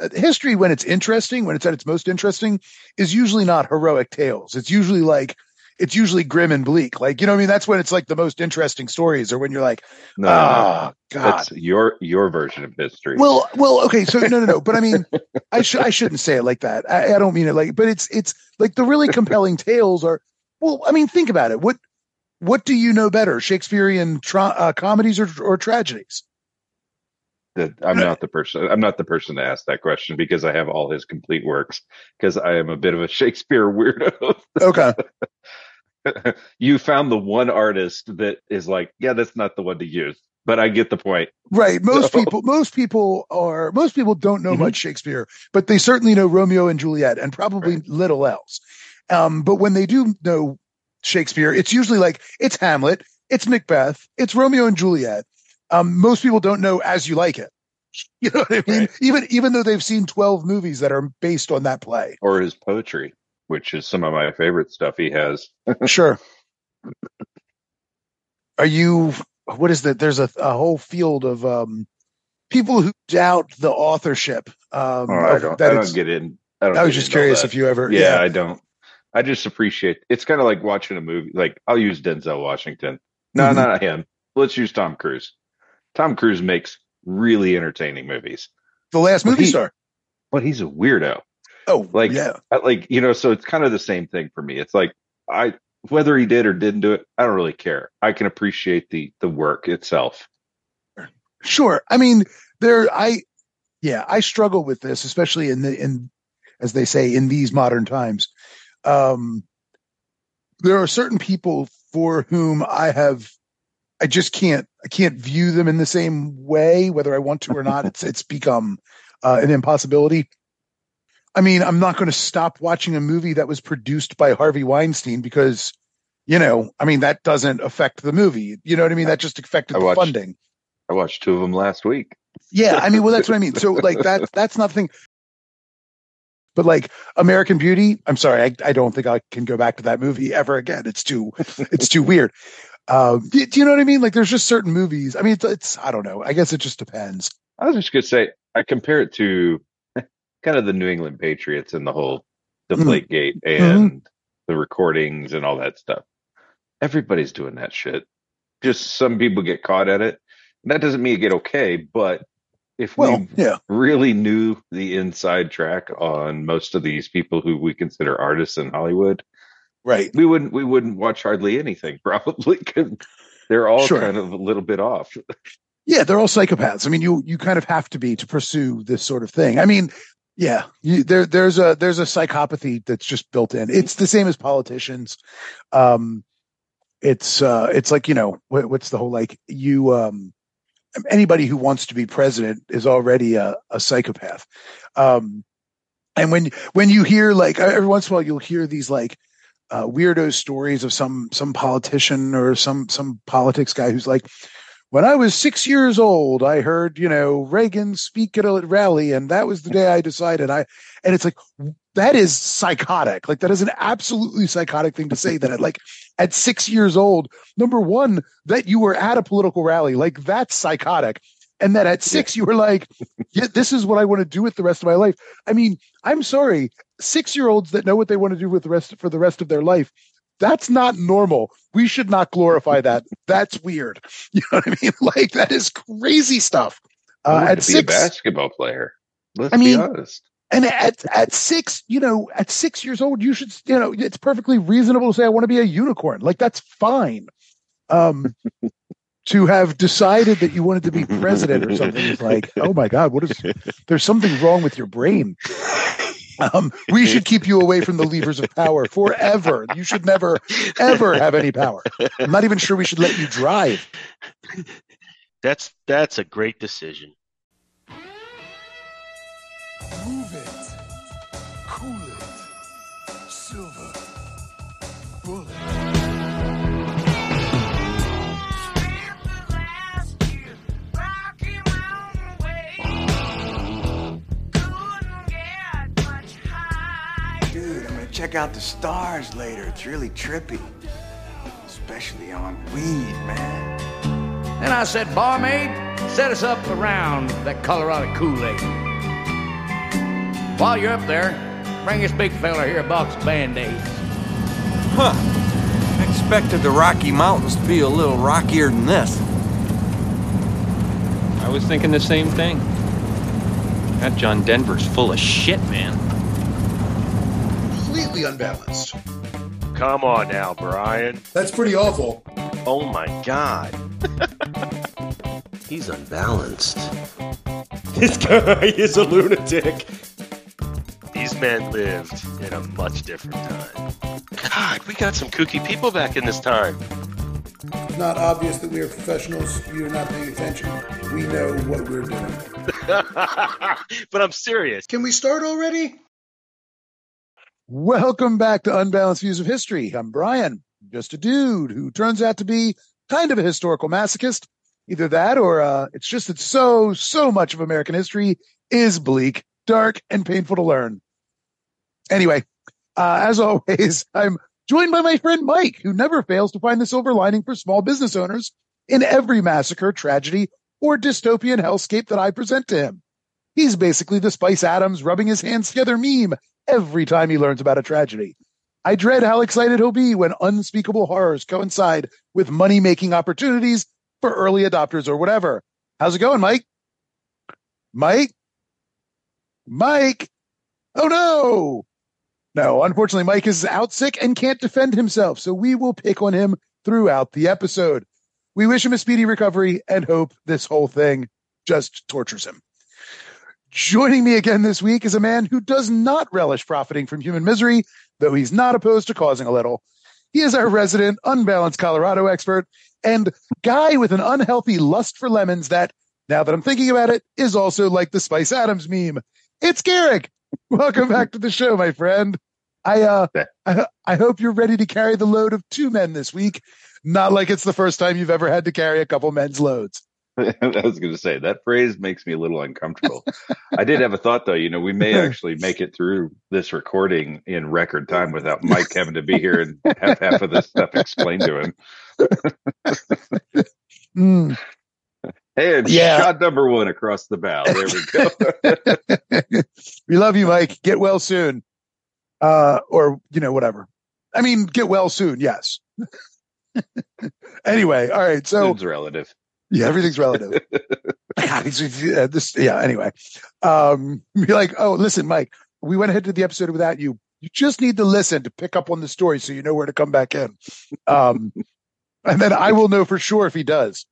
uh, history when it's interesting, when it's at its most interesting, is usually not heroic tales. It's usually like it's usually grim and bleak. Like, you know what I mean? That's when it's like the most interesting stories or when you're like, No, oh, God. that's your your version of history. Well, well, okay. So no, no, no. But I mean, I should, I shouldn't say it like that. I, I don't mean it like, but it's, it's like the really compelling tales are, well, I mean, think about it. What, what do you know better, Shakespearean tra- uh, comedies or, or tragedies? That I'm not the person. I'm not the person to ask that question because I have all his complete works. Because I am a bit of a Shakespeare weirdo. Okay. you found the one artist that is like, yeah, that's not the one to use. But I get the point. Right. Most No. people, most people are, most people don't know Mhm. much Shakespeare, but they certainly know Romeo and Juliet and probably Right. little else. Um, but when they do know Shakespeare, it's usually like it's Hamlet, it's Macbeth, it's Romeo and Juliet. Um, most people don't know As You Like It. You know what I mean? Right. Even even though they've seen twelve movies that are based on that play. Or his poetry, which is some of my favorite stuff he has. Sure. Are you? What is that? There's a, a whole field of um, people who doubt the authorship. Um, Oh, I don't. I don't get in. I don't. I was just curious if you ever. yeah, I don't. I just appreciate. It's kind of like watching a movie. Like I'll use Denzel Washington. No, Mhm. not him. Let's use Tom Cruise. Tom Cruise makes really entertaining movies, The last But movie he- star. but he's a weirdo. Oh, like- yeah, like you know, so it's kind of the same thing for me. It's like I whether he did or didn't do it, I don't really care. I can appreciate the the work itself. sure. I mean, there. I yeah, I struggle with this, especially in the in as they say in these modern times. Um, there are certain people for whom I have. I just can't. I can't view them in the same way, whether I want to or not. It's it's become uh, an impossibility. I mean, I'm not going to stop watching a movie that was produced by Harvey Weinstein because, you know, I mean, that doesn't affect the movie. You know what I mean? That just affected I the watched- funding. I watched two of them last week. Yeah, I mean, well, that's what I mean. So, like that, that's not the thing. But like American Beauty, I'm sorry, I, I don't think I can go back to that movie ever again. It's too, it's too weird. Um, do, do you know what I mean? Like, there's just certain movies. I mean, it's, it's, I don't know. I guess it just depends. I was just gonna say I compare it to kind of the New England Patriots and the whole Mhm. Deflategate and the recordings and all that stuff. Everybody's doing that shit. Just some people get caught at it. That doesn't mean you get okay, but if Well, we yeah, really knew the inside track on most of these people who we consider artists in Hollywood, right. we wouldn't we wouldn't watch hardly anything probably because they're all Sure. kind of a little bit off. Yeah, they're all psychopaths. I mean, you you kind of have to be to pursue this sort of thing. I mean, yeah, you, there there's a there's a psychopathy that's just built in. It's the same as politicians. Um, it's uh, it's like you know what, what's the whole like you um, anybody who wants to be president is already a, a psychopath. Um, and when when you hear like every once in a while you'll hear these like uh, weirdo stories of some some politician or some some politics guy who's like when I was six years old, I heard, you know, Reagan speak at a rally, and that was the day I decided I, and it's like, that is psychotic. Like, that is an absolutely psychotic thing to say that at like, at six years old, number one, that you were at a political rally, like, that's psychotic. And that at six, you were like, yeah, this is what I want to do with the rest of my life. I mean, I'm sorry, six year olds that know what they want to do with the rest for the rest of their life. That's not normal. We should not glorify that. That's weird. You know what I mean? Like that is crazy stuff. Uh, at to be six, a basketball player. Let's I be honest. and at at six, you know, at six years old, you should, you know, it's perfectly reasonable to say I want to be a unicorn. Like that's fine. Um, to have decided that you wanted to be president or something is like, oh my god, what is? There's something wrong with your brain. Um, we should keep you away from the levers of power forever. You should never, ever have any power. I'm not even sure we should let you drive. That's that's a great decision. Check out the stars later. It's really trippy. Especially on weed, man. And I said, barmaid, set us up around that Colorado Kool-Aid. While you're up there, bring this big fella here a box of band-aids. Huh. I expected the Rocky Mountains to be a little rockier than this. I was thinking the same thing. That John Denver's full of shit, man. Completely unbalanced. Come on now, Brian. That's pretty awful. Oh my God. He's unbalanced. This guy is a lunatic. These men lived in a much different time. God, we got some kooky people back in this time. It's not obvious that we are professionals. You're not paying attention. We know what we're doing. but I'm serious. Can we start already? Welcome back to Unbalanced Views of History. I'm Brian, just a dude who turns out to be kind of a historical masochist. Either that or uh, it's just that so, so much of American history is bleak, dark, and painful to learn. Anyway, uh, as always, I'm joined by my friend Mike, who never fails to find the silver lining for small business owners in every massacre, tragedy, or dystopian hellscape that I present to him. He's basically the Spice Adams rubbing his hands together meme every time he learns about a tragedy. I dread how excited he'll be when unspeakable horrors coincide with money making opportunities for early adopters or whatever. How's it going, Mike? Mike? Mike? Oh no! No, unfortunately, Mike is out sick and can't defend himself, so we will pick on him throughout the episode. We wish him a speedy recovery and hope this whole thing just tortures him. Joining me again this week is a man who does not relish profiting from human misery, though he's not opposed to causing a little. He is our resident unbalanced Colorado expert and guy with an unhealthy lust for lemons that, now that I'm thinking about it, is also like the Spice Adams meme. It's Garrick. Welcome back to the show, my friend. I uh I, I hope you're ready to carry the load of two men this week. Not like it's the first time you've ever had to carry a couple men's loads. I was going to say that phrase makes me a little uncomfortable. I did have a thought though. You know, we may actually make it through this recording in record time without Mike having to be here and have half of this stuff explained to him. Mm. Hey, Yeah. shot number one across the bow. There we go. we love you, Mike. Get well soon. Uh, or, you know, whatever. I mean, get well soon. Yes. anyway. All right. So it's relative. Yeah, everything's relative. Yeah, this, yeah. Anyway, um, be like, oh, listen, Mike, we went ahead to the episode without you. You just need to listen to pick up on the story so you know where to come back in. Um, and then I will know for sure if he does.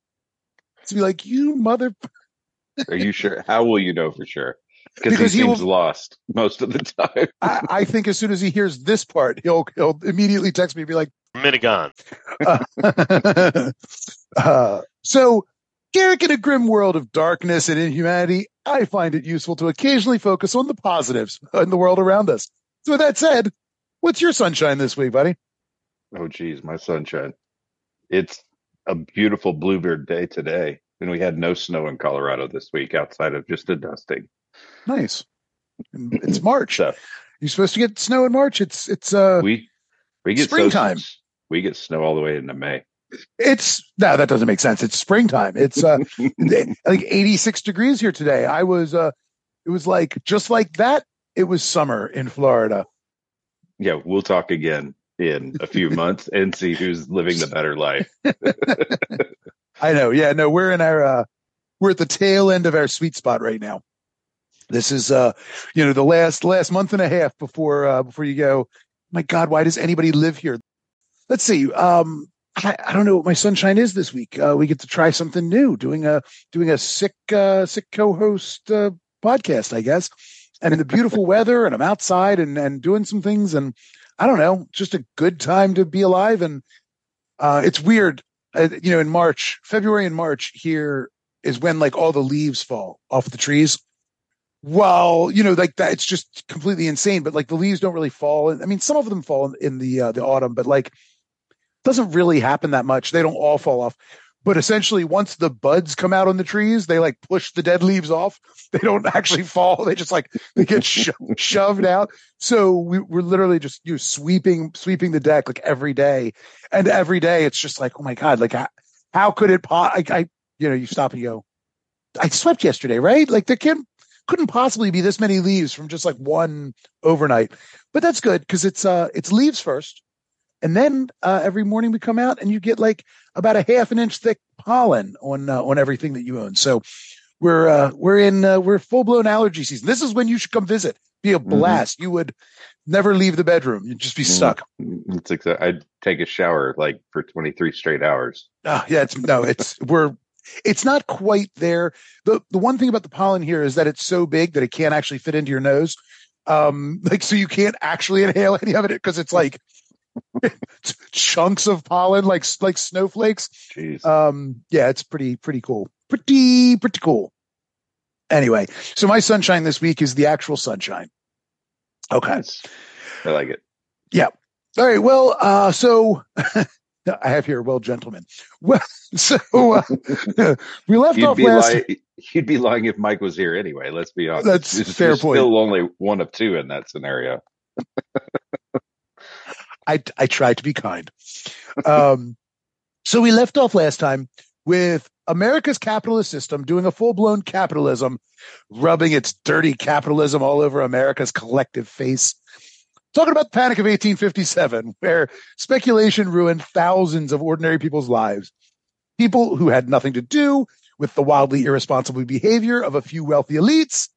To be like, you mother. Are you sure? How will you know for sure? Because he he seems will- lost most of the time. I, I think as soon as he hears this part, he'll he'll immediately text me and be like, Minigon. uh, uh, so, Garrick, in a grim world of darkness and inhumanity, I find it useful to occasionally focus on the positives in the world around us. So, with that said, what's your sunshine this week, buddy? Oh, geez, my sunshine. It's a beautiful bluebird day today. And we had no snow in Colorado this week outside of just a dusting. Nice. It's March. So You're supposed to get snow in March. It's it's uh we we get so- springtime. we get snow all the way into May. It's no that doesn't make sense. It's springtime. It's uh like 86 degrees here today. I was uh it was like just like that. It was summer in Florida. Yeah, we'll talk again in a few months and see who's living the better life. I know. Yeah, no, we're in our uh we're at the tail end of our sweet spot right now. This is uh you know the last last month and a half before uh before you go, my God, why does anybody live here? Let's see. Um I, I don't know what my sunshine is this week. Uh we get to try something new, doing a doing a sick uh sick co-host uh podcast, I guess. And in the beautiful weather and I'm outside and and doing some things and I don't know, just a good time to be alive and uh it's weird uh, you know, in March, February and March here is when like all the leaves fall off the trees. Well, you know, like that, it's just completely insane. But like the leaves don't really fall. I mean, some of them fall in, in the uh, the autumn, but like doesn't really happen that much. They don't all fall off. But essentially, once the buds come out on the trees, they like push the dead leaves off. They don't actually fall. They just like they get sho- shoved out. So we, we're literally just you know, sweeping sweeping the deck like every day, and every day it's just like, oh my god, like how, how could it? Po- I, I you know you stop and you go, I swept yesterday, right? Like there can't couldn't possibly be this many leaves from just like one overnight. But that's good because it's uh it's leaves first, and then uh, every morning we come out and you get like about a half an inch thick pollen on uh, on everything that you own. So we're uh, we're in uh, we're full blown allergy season. This is when you should come visit. Be a blast. You would never leave the bedroom. You'd just be stuck. It's exa- I'd take a shower like for 23 straight hours. Ah, yeah, it's no, it's we're it's not quite there. The the one thing about the pollen here is that it's so big that it can't actually fit into your nose. Um, like so you can't actually inhale any of it because it's like chunks of pollen, like like snowflakes. Jeez. Um, yeah, it's pretty pretty cool. Pretty pretty cool. Anyway, so my sunshine this week is the actual sunshine. Okay. Nice. I like it. Yeah. All right. Well, uh, so I have here, well, gentlemen. Well, so uh, we left You'd off be, last. lying, you'd be lying if Mike was here anyway. Let's be honest. That's It's- fair you're point. Still only one of two in that scenario. I I try to be kind. Um, so we left off last time with America's capitalist system doing a full blown capitalism, rubbing its dirty capitalism all over America's collective face. Talking about the Panic of 1857, where speculation ruined thousands of ordinary people's lives. People who had nothing to do with the wildly irresponsible behavior of a few wealthy elites.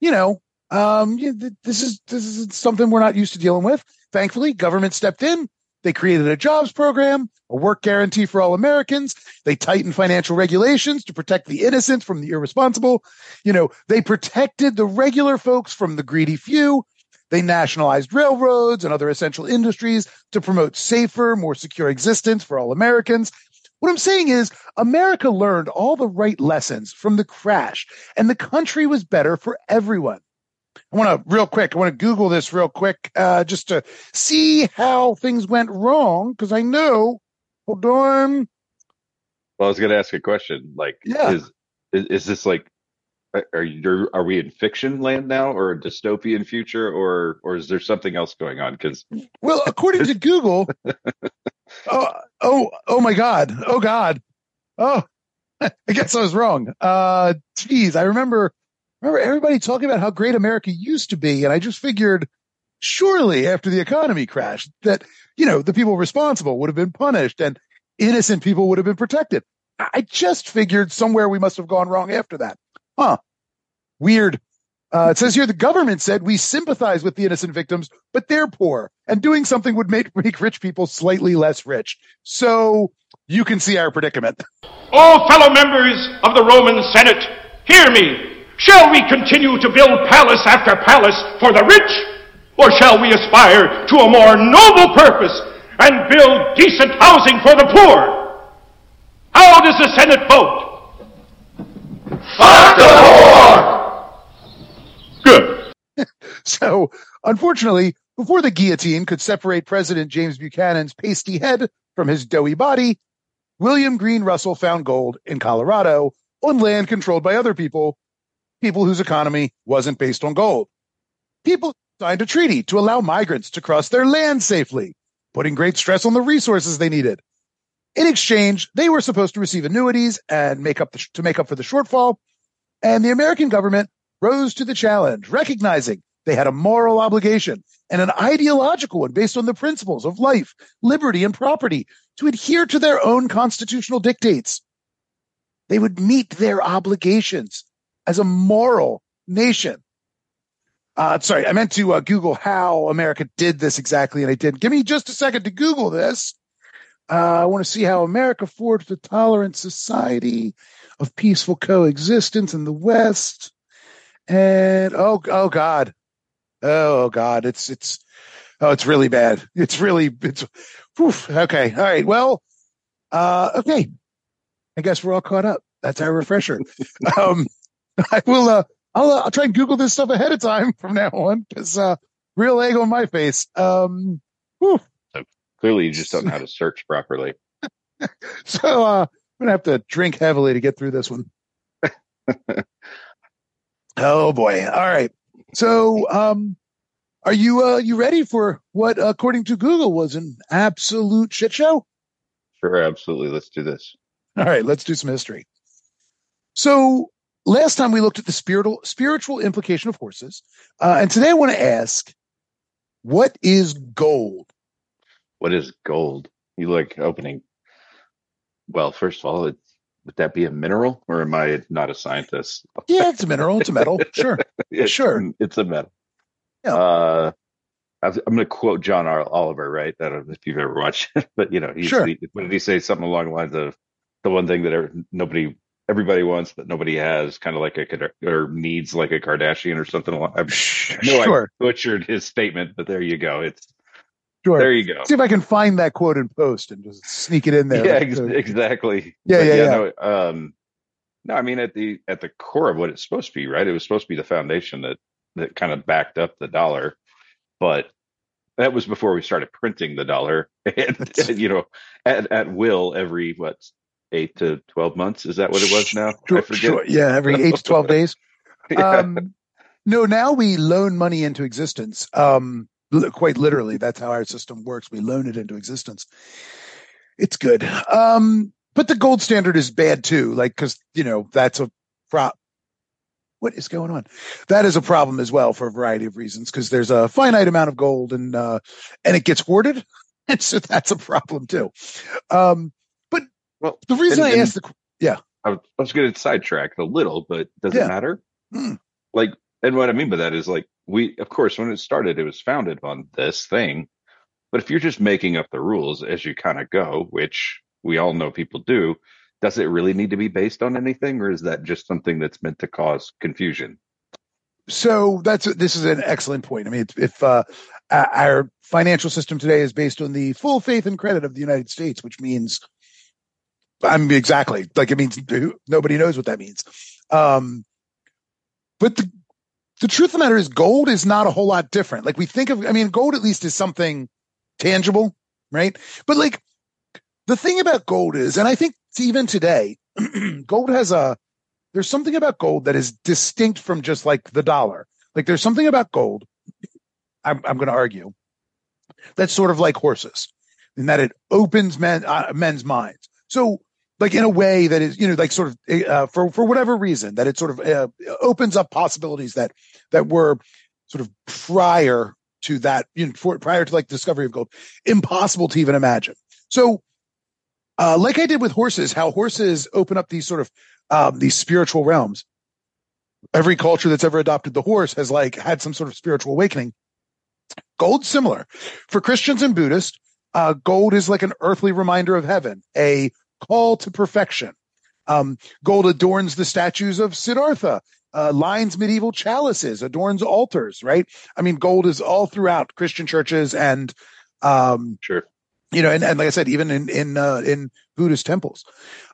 You know, um, yeah, th- this is this is something we're not used to dealing with. Thankfully, government stepped in. They created a jobs program, a work guarantee for all Americans. They tightened financial regulations to protect the innocent from the irresponsible. You know, they protected the regular folks from the greedy few. They nationalized railroads and other essential industries to promote safer, more secure existence for all Americans. What I'm saying is America learned all the right lessons from the crash and the country was better for everyone. I want to real quick. I want to Google this real quick, uh, just to see how things went wrong. Cause I know, hold on. Well, I was going to ask a question. Like, Yeah. is, is is this like, are- are you are we in fiction land now, or a dystopian future, or or is there something else going on? Because Well, according to Google, oh, oh, oh my God. Oh God. Oh, I guess I was wrong. Uh, geez, I remember, remember everybody talking about how great America used to be. And I just figured surely after the economy crashed that, you know, the people responsible would have been punished and innocent people would have been protected. I just figured somewhere we must have gone wrong after that. Huh. Weird. Uh, it says here the government said we sympathize with the innocent victims, but they're poor, and doing something would make, make rich people slightly less rich. So you can see our predicament. O fellow members of the Roman Senate, hear me. Shall we continue to build palace after palace for the rich? Or shall we aspire to a more noble purpose and build decent housing for the poor? How does the Senate vote? Fuck the poor! Good. So, unfortunately, before the guillotine could separate President James Buchanan's pasty head from his doughy body, William Green Russell found gold in Colorado on land controlled by other people, people whose economy wasn't based on gold. People signed a treaty to allow migrants to cross their land safely, putting great stress on the resources they needed. In exchange, they were supposed to receive annuities and make up the, to make up for the shortfall. And the American government rose to the challenge, recognizing they had a moral obligation and an ideological one based on the principles of life, liberty, and property to adhere to their own constitutional dictates. They would meet their obligations as a moral nation. Uh, sorry, I meant to uh, Google how America did this exactly, and I didn't. Give me just a second to Google this. Uh, I want to see how America forged a tolerant society of peaceful coexistence in the West. And oh, oh God, oh God, it's it's oh, it's really bad. It's really it's whew, okay. All right, well, uh, okay. I guess we're all caught up. That's our refresher. um, I will. Uh, I'll uh, I'll try and Google this stuff ahead of time from now on because uh, real egg on my face. Um, whew. clearly, you just don't know how to search properly. So uh, I'm gonna have to drink heavily to get through this one. oh boy! All right. So, um, are you uh, you ready for what, according to Google, was an absolute shit show? Sure, absolutely. Let's do this. All right, let's do some history. So, last time we looked at the spiritual spiritual implication of horses, uh, and today I want to ask, what is gold? What is gold? You like opening? Well, first of all, it's would that be a mineral, or am I not a scientist? Yeah, it's a mineral. It's a metal. Sure, It's- sure. It's a metal. Yeah. Uh, I'm going to quote John R. Oliver, right? I don't know if you've ever watched, it, but you know, he's, Sure. he, what did he say? Something along the lines of the one thing that ever- nobody, everybody wants, but nobody has, kind of like a or needs, like a Kardashian or something. Along. I know Sure. I butchered his statement, but there you go. It's Sure. there you go. See if I can find that quote and post and just sneak it in there. yeah, ex- uh, exactly. Yeah, But yeah, yeah. No, um, no, I mean at the at the core of what it's supposed to be, right? It was supposed to be the foundation that that kind of backed up the dollar, but that was before we started printing the dollar, and, and, you know, at at will every what eight to twelve months is that what it was now? I forget. sure. Yeah, every eight to twelve days. Yeah. Um, no, now we loan money into existence. Um, quite literally, that's how our system works. We loan it into existence. It's good. Um, but the gold standard is bad too. Like, cause you know, that's a prop. What is going on? That is a problem as well for a variety of reasons. Cause there's a finite amount of gold and, uh, and it gets hoarded. And so that's a problem too. Um, well, the reason and- I asked the, yeah, I was, going to sidetrack a little, but does Yeah. it matter? Hmm. Like, and what I mean by that is like, we, of course, when it started, it was founded on this thing. But if you're just making up the rules as you kind of go, which we all know people do, does it really need to be based on anything, or is that just something that's meant to cause confusion? So that's this is an excellent point. I mean, if, uh, our financial system today is based on the full faith and credit of the United States, which means, I mean, exactly like it means nobody knows what that means. Um, but the the truth of the matter is, gold is not a whole lot different. Like we think of, I mean, gold at least is something tangible, right? But like the thing about gold is, and I think even today, gold has a there's something about gold that is distinct from just like the dollar. Like there's something about gold. I'm, I'm going to argue that's sort of like horses in that it opens men, uh, men's minds. So like in a way that is, you know, like sort of, uh, for, for whatever reason that it sort of uh, opens up possibilities that, that were sort of prior to that, you know, for, prior to like discovery of gold, impossible to even imagine. So, uh, like I did with horses, how horses open up these sort of um, these spiritual realms. Every culture that's ever adopted the horse has like had some sort of spiritual awakening. Gold similar for Christians and Buddhists. Uh, gold is like an earthly reminder of heaven, a call to perfection. Um, gold adorns the statues of Siddhartha, uh, lines medieval chalices, adorns altars, right? I mean, gold is all throughout Christian churches and, um, sure. You know, and, and like I said, even in, in, uh, in Buddhist temples,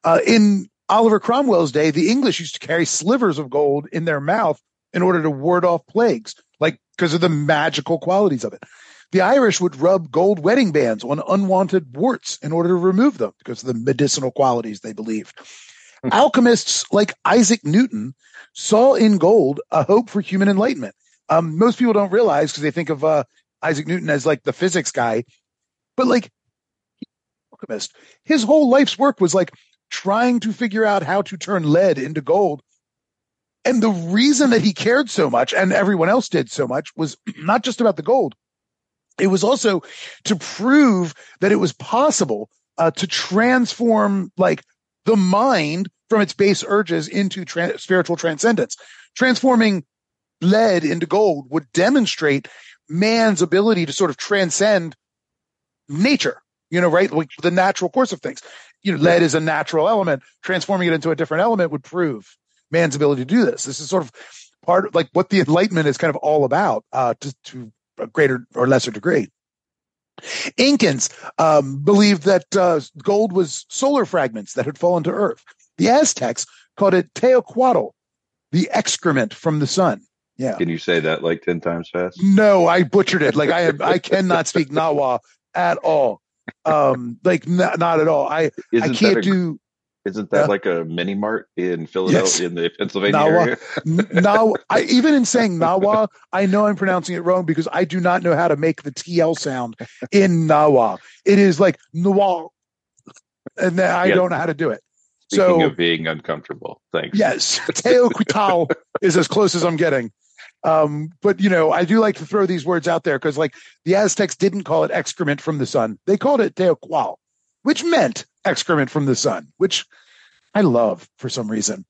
uh, in Oliver Cromwell's day, the English used to carry slivers of gold in their mouth in order to ward off plagues, like because of the magical qualities of it. The Irish would rub gold wedding bands on unwanted warts in order to remove them because of the medicinal qualities they believed. Alchemists like Isaac Newton saw in gold a hope for human enlightenment. Um, most people don't realize because they think of uh, Isaac Newton as like the physics guy, but like alchemist, his whole life's work was like trying to figure out how to turn lead into gold. And the reason that he cared so much and everyone else did so much was not just about the gold. It was also to prove that it was possible uh, to transform like the mind from its base urges into tra- spiritual transcendence. Transforming lead into gold would demonstrate man's ability to sort of transcend nature, you know, right? Like the natural course of things. You know, lead is a natural element. Transforming it into a different element would prove man's ability to do this. This is sort of part of like what the Enlightenment is kind of all about, uh, to, to greater or lesser degree. Incans um, believed that uh, gold was solar fragments that had fallen to Earth. The Aztecs called it Teocuatl, the excrement from the sun. Yeah. Can you say that like 10 times fast? No, I butchered it. Like I have, I cannot speak Nawa at all. Um, like n- not at all. I I Isn't that can't a- do Isn't that Yeah. like a mini mart in Philadelphia, Yes. in the Pennsylvania Nawa. area? Now. I even in saying Nawa, I know I'm pronouncing it wrong because I do not know how to make the TL sound in Nawa. It is like Nawa, and then I Yeah. don't know how to do it. Speaking so of being uncomfortable, thanks. yes, Teoquitl is as close as I'm getting. Um, but you know, I do like to throw these words out there because, like, the Aztecs didn't call it excrement from the sun; they called it Teoqual, which meant excrement from the sun, which I love for some reason.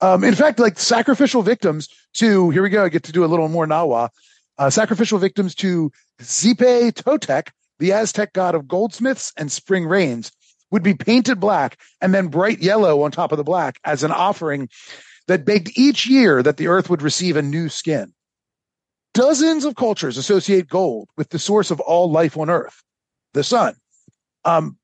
Um, in fact, like sacrificial victims to here we go. I get to do a little more Nawa. Uh, sacrificial victims to Xipe Totec, the Aztec god of goldsmiths and spring rains, would be painted black and then bright yellow on top of the black as an offering that begged each year that the earth would receive a new skin. Dozens of cultures associate gold with the source of all life on earth, the sun. Um,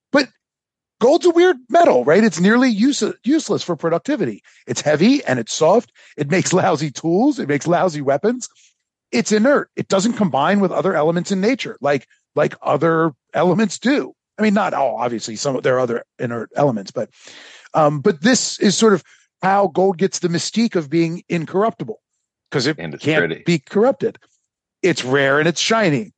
gold's a weird metal, right? It's nearly use- useless for productivity. It's heavy and it's soft. It makes lousy tools. It makes lousy weapons. It's inert. It doesn't combine with other elements in nature, like like other elements do. I mean, not all. Obviously, some there are other inert elements, but um, but this is sort of how gold gets the mystique of being incorruptible because it can't pretty. be corrupted. It's rare and it's shiny.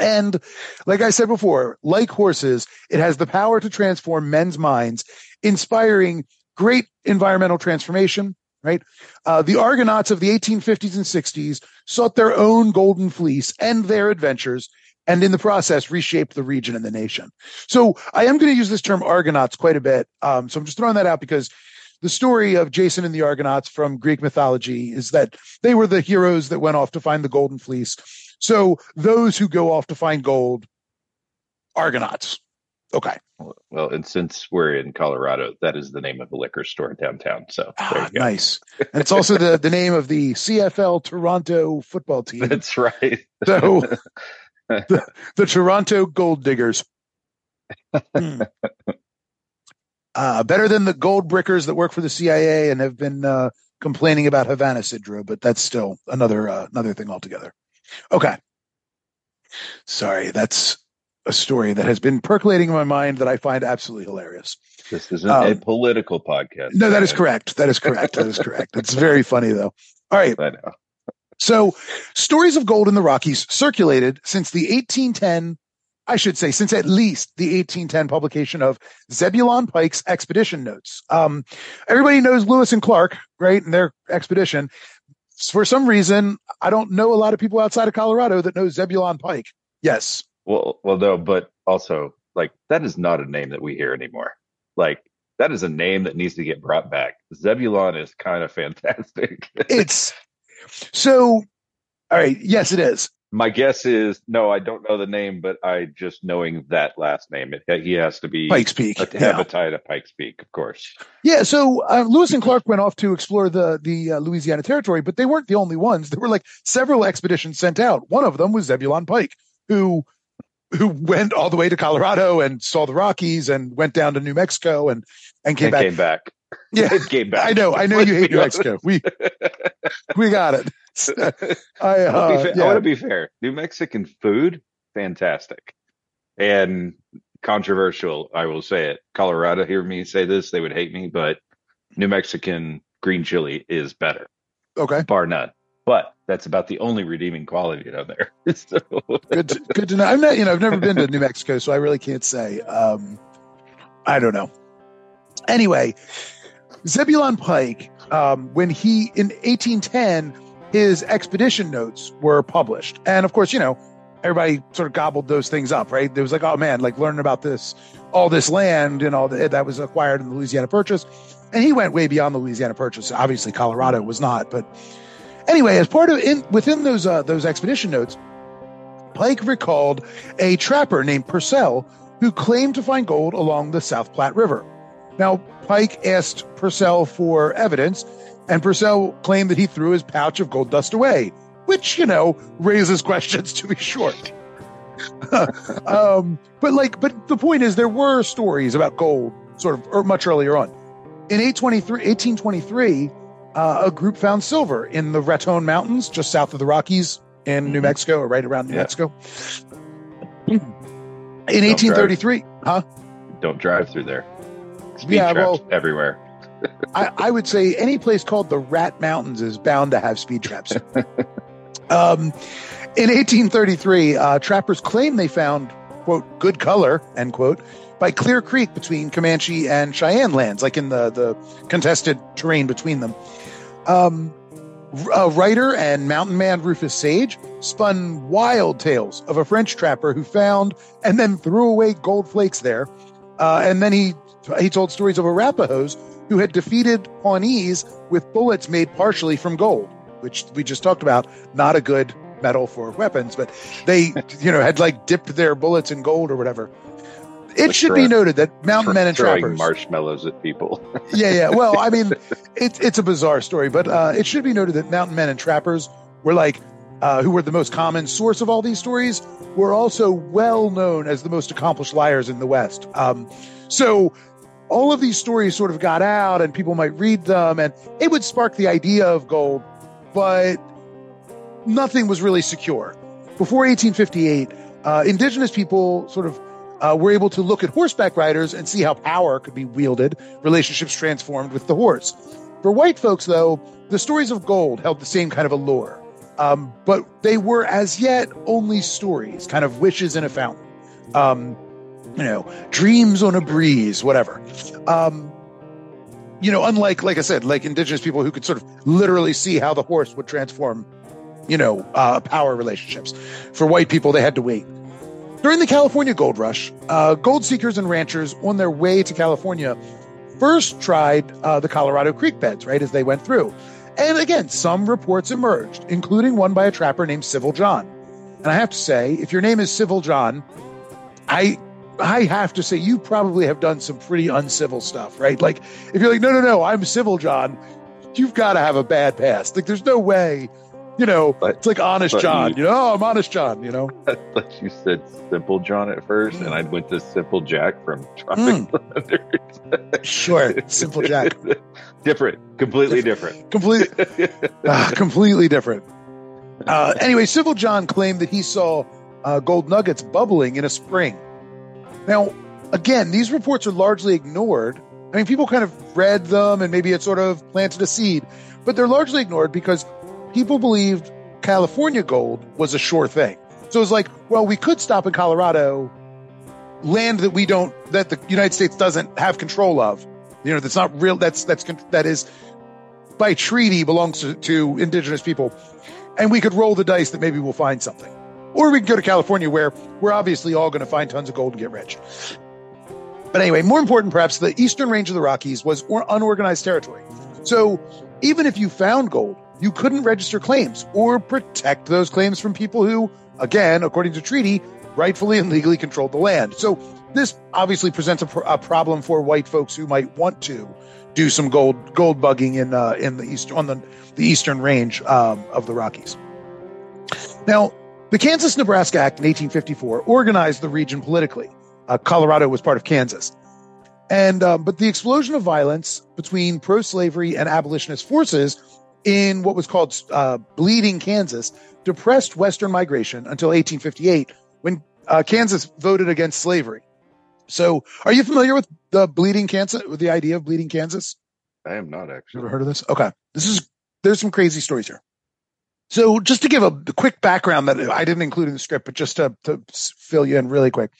And like I said before, like horses, it has the power to transform men's minds, inspiring great environmental transformation, right? Uh, the Argonauts of the 1850s and 60s sought their own golden fleece and their adventures, and in the process reshaped the region and the nation. So I am going to use this term Argonauts quite a bit. Um, so I'm just throwing that out because the story of Jason and the Argonauts from Greek mythology is that they were the heroes that went off to find the golden fleece. So those who go off to find gold, Argonauts. Okay. Well, and since we're in Colorado, that is the name of the liquor store downtown. So there Ah, nice. And it's also the, the name of the CFL Toronto football team. That's right. So the, the Toronto Gold Diggers. Hmm. Uh, better than the gold brickers that work for the CIA and have been uh, complaining about Havana Syndrome, but that's still another uh, another thing altogether. Okay. Sorry, that's a story that has been percolating in my mind that I find absolutely hilarious. This isn't Um, a political podcast. No, that is correct. That is correct. That is correct. It's very funny though. All right. I know. So, stories of gold in the Rockies circulated since the 1810, I should say, since at least the 1810 publication of Zebulon Pike's expedition notes. Um, everybody knows Lewis and Clark, right? And their expedition. For some reason, I don't know a lot of people outside of Colorado that know Zebulon Pike. Yes. Well, well, no, but also like that is not a name that we hear anymore. Like that is a name that needs to get brought back. Zebulon is kind of fantastic. It's so, all right. Yes, it is. My guess is no, I don't know the name, but I just knowing that last name, it, he has to be Pikes Peak. a, Yeah. have a tie to Pikes Peak, of course. Yeah, so uh, Lewis and Clark went off to explore the the uh, Louisiana Territory, but they weren't the only ones. There were like several expeditions sent out. One of them was Zebulon Pike, who who went all the way to Colorado and saw the Rockies and went down to New Mexico and and came And back. came back. Yeah, It came back. I know, I know you hate New. Mexico. We we got it. I, uh, fa- I want to be fair. New Mexican food, fantastic, and controversial. I will say it. Colorado, hear me say this, they would hate me, but New Mexican green chili is better, okay. bar none. But that's about the only redeeming quality down there. So- Good to, good to know. I'm not, you know, I've never been to New Mexico, so I really can't say. Um, I don't know. Anyway, Zebulon Pike, um, when he in 1810, his expedition notes were published, and of course, you know, everybody sort of gobbled those things up, right? There was like, oh man, like learning about this, all this land and all that that was acquired in the Louisiana Purchase, and he went way beyond the Louisiana Purchase. Obviously, Colorado was not, but anyway, as part of in within those uh, those expedition notes. Pike recalled a trapper named Purcell who claimed to find gold along the South Platte River. Now, Pike asked Purcell for evidence, and Purcell claimed that he threw his pouch of gold dust away, which, you know, raises questions to be short. um, but like, but the point is, there were stories about gold sort of or much earlier on. In 823, 1823, uh, a group found silver in the Raton Mountains, just south of the Rockies in New Mexico, or right around New Yeah. Mexico. In 1833, huh? Don't drive through there. Speed Yeah, traps well- everywhere. I, I would say any place called the Rat Mountains is bound to have speed traps. um, in 1833, uh, trappers claimed they found, quote, good color, end quote, by Clear Creek between Comanche and Cheyenne lands, like in the, the contested terrain between them. Um, a writer and mountain man Rufus Sage spun wild tales of a French trapper who found and then threw away gold flakes there. Uh, and then he he told stories of Arapahoes who had defeated Pawnees with bullets made partially from gold, which we just talked about. Not a good metal for weapons, but they, you know, had like dipped their bullets in gold or whatever. It should throwing- be noted that mountain men and trappers. marshmallows at people. yeah, yeah. Well, I mean, it's it's a bizarre story, but uh, it should be noted that mountain men and trappers were like, uh, who were the most common source of all these stories, were also well known as the most accomplished liars in the West. Um, so all of these stories sort of got out, and people might read them, and it would spark the idea of gold, but nothing was really secure. Before 1858, uh, indigenous people sort of uh, were able to look at horseback riders and see how power could be wielded, relationships transformed with the horse. For white folks, though, the stories of gold held the same kind of allure, um, but they were as yet only stories, kind of wishes in a fountain. Um, you know, dreams on a breeze, whatever. Um, you know, unlike, like I said, like indigenous people who could sort of literally see how the horse would transform, you know, uh, power relationships. For white people, they had to wait. During the California gold rush, uh, gold seekers and ranchers on their way to California first tried uh, the Colorado Creek beds, right, as they went through. And again, some reports emerged, including one by a trapper named Civil John. And I have to say, if your name is Civil John, I I have to say you probably have done some pretty uncivil stuff, right? Like if you're like, no, no, no, I'm Civil John, you've got to have a bad past. Like there's no way, you know, it's like Honest but John, you- you know, oh, I'm Honest John, you know. I thought you said Simple John at first, and I went to Simple Jack from Tropic Mm. Sure, Simple Jack. different, completely different. Completely, ah, completely different. Uh, anyway, Civil John claimed that he saw uh, gold nuggets bubbling in a spring. Now, again, these reports are largely ignored. I mean, people kind of read them and maybe it sort of planted a seed, but they're largely ignored because people believed California gold was a sure thing. So it's like, well, we could stop in Colorado, land that we don't, that the United States doesn't have control of. You know, that's not real. That's that's that is by treaty belongs to, to indigenous people, and we could roll the dice that maybe we'll find something, or we can go to California where we're obviously all going to find tons of gold and get rich. But anyway, more important, perhaps, the eastern range of the Rockies was or- unorganized territory. So even if you found gold, you couldn't register claims or protect those claims from people who, again, according to treaty, rightfully and legally controlled the land. So this obviously presents a, pr- a problem for white folks who might want to do some gold gold bugging in uh, in the east on the the eastern range um, of the Rockies. Now, the Kansas Nebraska Act in 1854 organized the region politically. Uh, Colorado was part of Kansas. And um, but the explosion of violence between pro-slavery and abolitionist forces in what was called uh, Bleeding Kansas depressed Western migration until 1858, when uh, Kansas voted against slavery. So, are you familiar with the Bleeding Kansas? With the idea of Bleeding Kansas? I am not actually. Ever heard of this? Okay, this is there's some crazy stories here. So, just to give a quick background that I didn't include in the script, but just to, to fill you in really quick.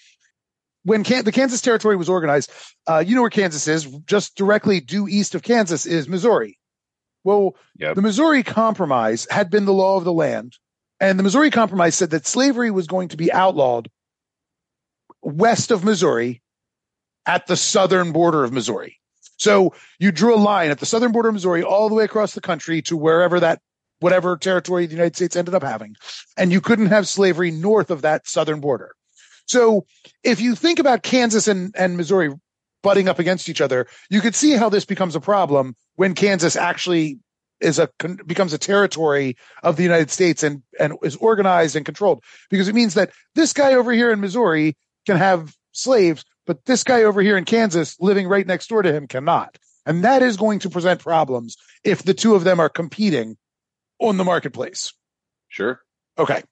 When Can- the Kansas Territory was organized, uh, you know where Kansas is. Just directly due east of Kansas is Missouri. Well, Yep. the Missouri Compromise had been the law of the land, and the Missouri Compromise said that slavery was going to be outlawed west of Missouri at the southern border of Missouri. So you drew a line at the southern border of Missouri all the way across the country to wherever that whatever territory the United States ended up having. And you couldn't have slavery north of that southern border. So if you think about Kansas and, and Missouri butting up against each other, you could see how this becomes a problem when Kansas actually is a becomes a territory of the United States and and is organized and controlled because it means that this guy over here in Missouri can have slaves, but this guy over here in Kansas living right next door to him cannot. And that is going to present problems if the two of them are competing on the marketplace. Sure. Okay.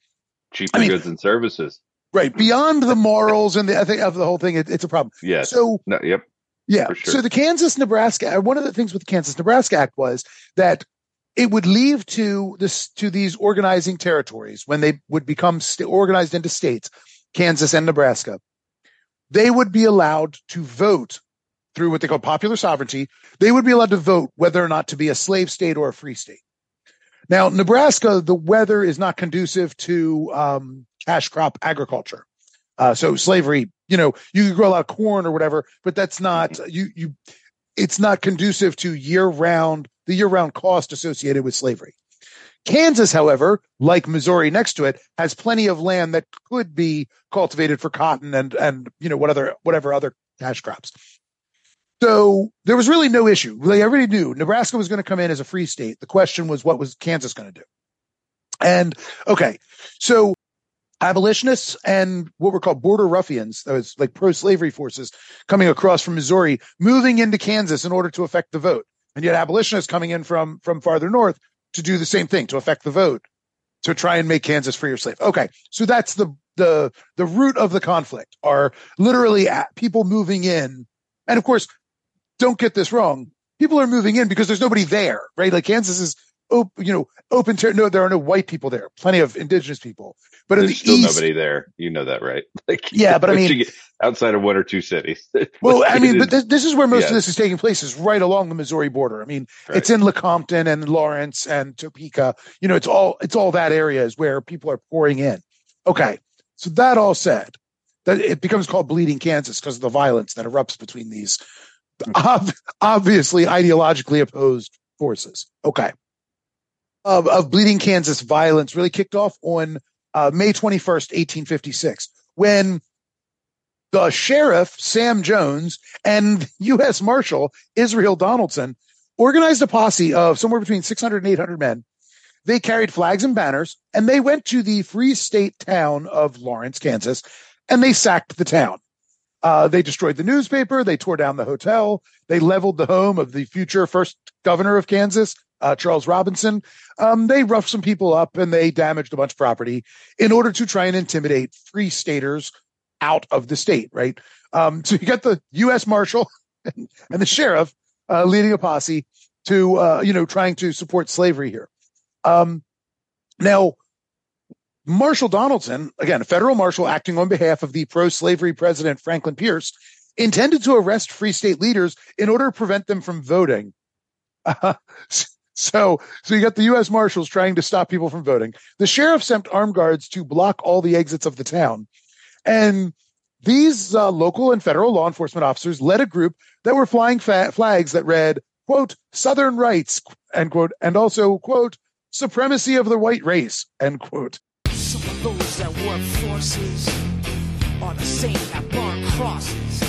Cheaper I mean- goods and services. Right. Beyond the morals and the ethic of the whole thing, it, it's a problem. Yes. So No, yep. Yeah. Sure. So the Kansas Nebraska, uh, one of the things with the Kansas Nebraska Act was that it would leave to this to these organizing territories when they would become st- organized into states, Kansas and Nebraska, they would be allowed to vote through what they call popular sovereignty. They would be allowed to vote whether or not to be a slave state or a free state. Now, Nebraska, the weather is not conducive to um, cash crop agriculture. Uh, so slavery, you know, you can grow a lot of corn or whatever, but that's not you. You, it's not conducive to year round the year round cost associated with slavery. Kansas, however, like Missouri next to it, has plenty of land that could be cultivated for cotton and and you know what other whatever other cash crops. So there was really no issue. Like everybody knew Nebraska was going to come in as a free state. The question was, what was Kansas going to do? And okay, so abolitionists and what were called border ruffians, that was like pro-slavery forces coming across from Missouri, moving into Kansas in order to affect the vote. And yet abolitionists coming in from, from farther north to do the same thing, to affect the vote, to try and make Kansas free or slave. Okay. So that's the, the, the root of the conflict are literally people moving in. And of course, don't get this wrong. People are moving in because there's nobody there, right? Like Kansas is, op- you know, open to, no, there are no white people there, plenty of indigenous people. But There's in the still east, nobody there. You know that, right? Like, Yeah, but I mean- outside of one or two cities. well, I mean, but this, this is where most Yeah. of this is taking place is right along the Missouri border. I mean, it's in Lecompton and Lawrence and Topeka. You know, it's all, it's all that area is where people are pouring in. Okay. So that all said, that it becomes called bleeding Kansas because of the violence that erupts between these ob- obviously ideologically opposed forces. Okay. Of, of bleeding Kansas violence really kicked off on uh, May 21st, 1856, when the sheriff, Sam Jones, and U.S. Marshal Israel Donaldson organized a posse of somewhere between 600 and 800 men. They carried flags and banners and they went to the free state town of Lawrence, Kansas, and they sacked the town. Uh, they destroyed the newspaper. They tore down the hotel. They leveled the home of the future first governor of Kansas, uh, Charles Robinson. Um, they roughed some people up and they damaged a bunch of property in order to try and intimidate free staters out of the state, right? Um, so you got the U.S. Marshal and, the sheriff uh, leading a posse to, uh, you know, trying to support slavery here. Um, now, Marshal Donaldson, again, a federal marshal acting on behalf of the pro-slavery president Franklin Pierce, intended to arrest free state leaders in order to prevent them from voting. Uh, so, so you got the U.S. Marshals trying to stop people from voting. The sheriff sent armed guards to block all the exits of the town. And these uh, local and federal law enforcement officers led a group that were flying fa- flags that read, quote, Southern rights, end quote, and also, quote, supremacy of the white race, end quote. Those that work forces are the same that burn crosses.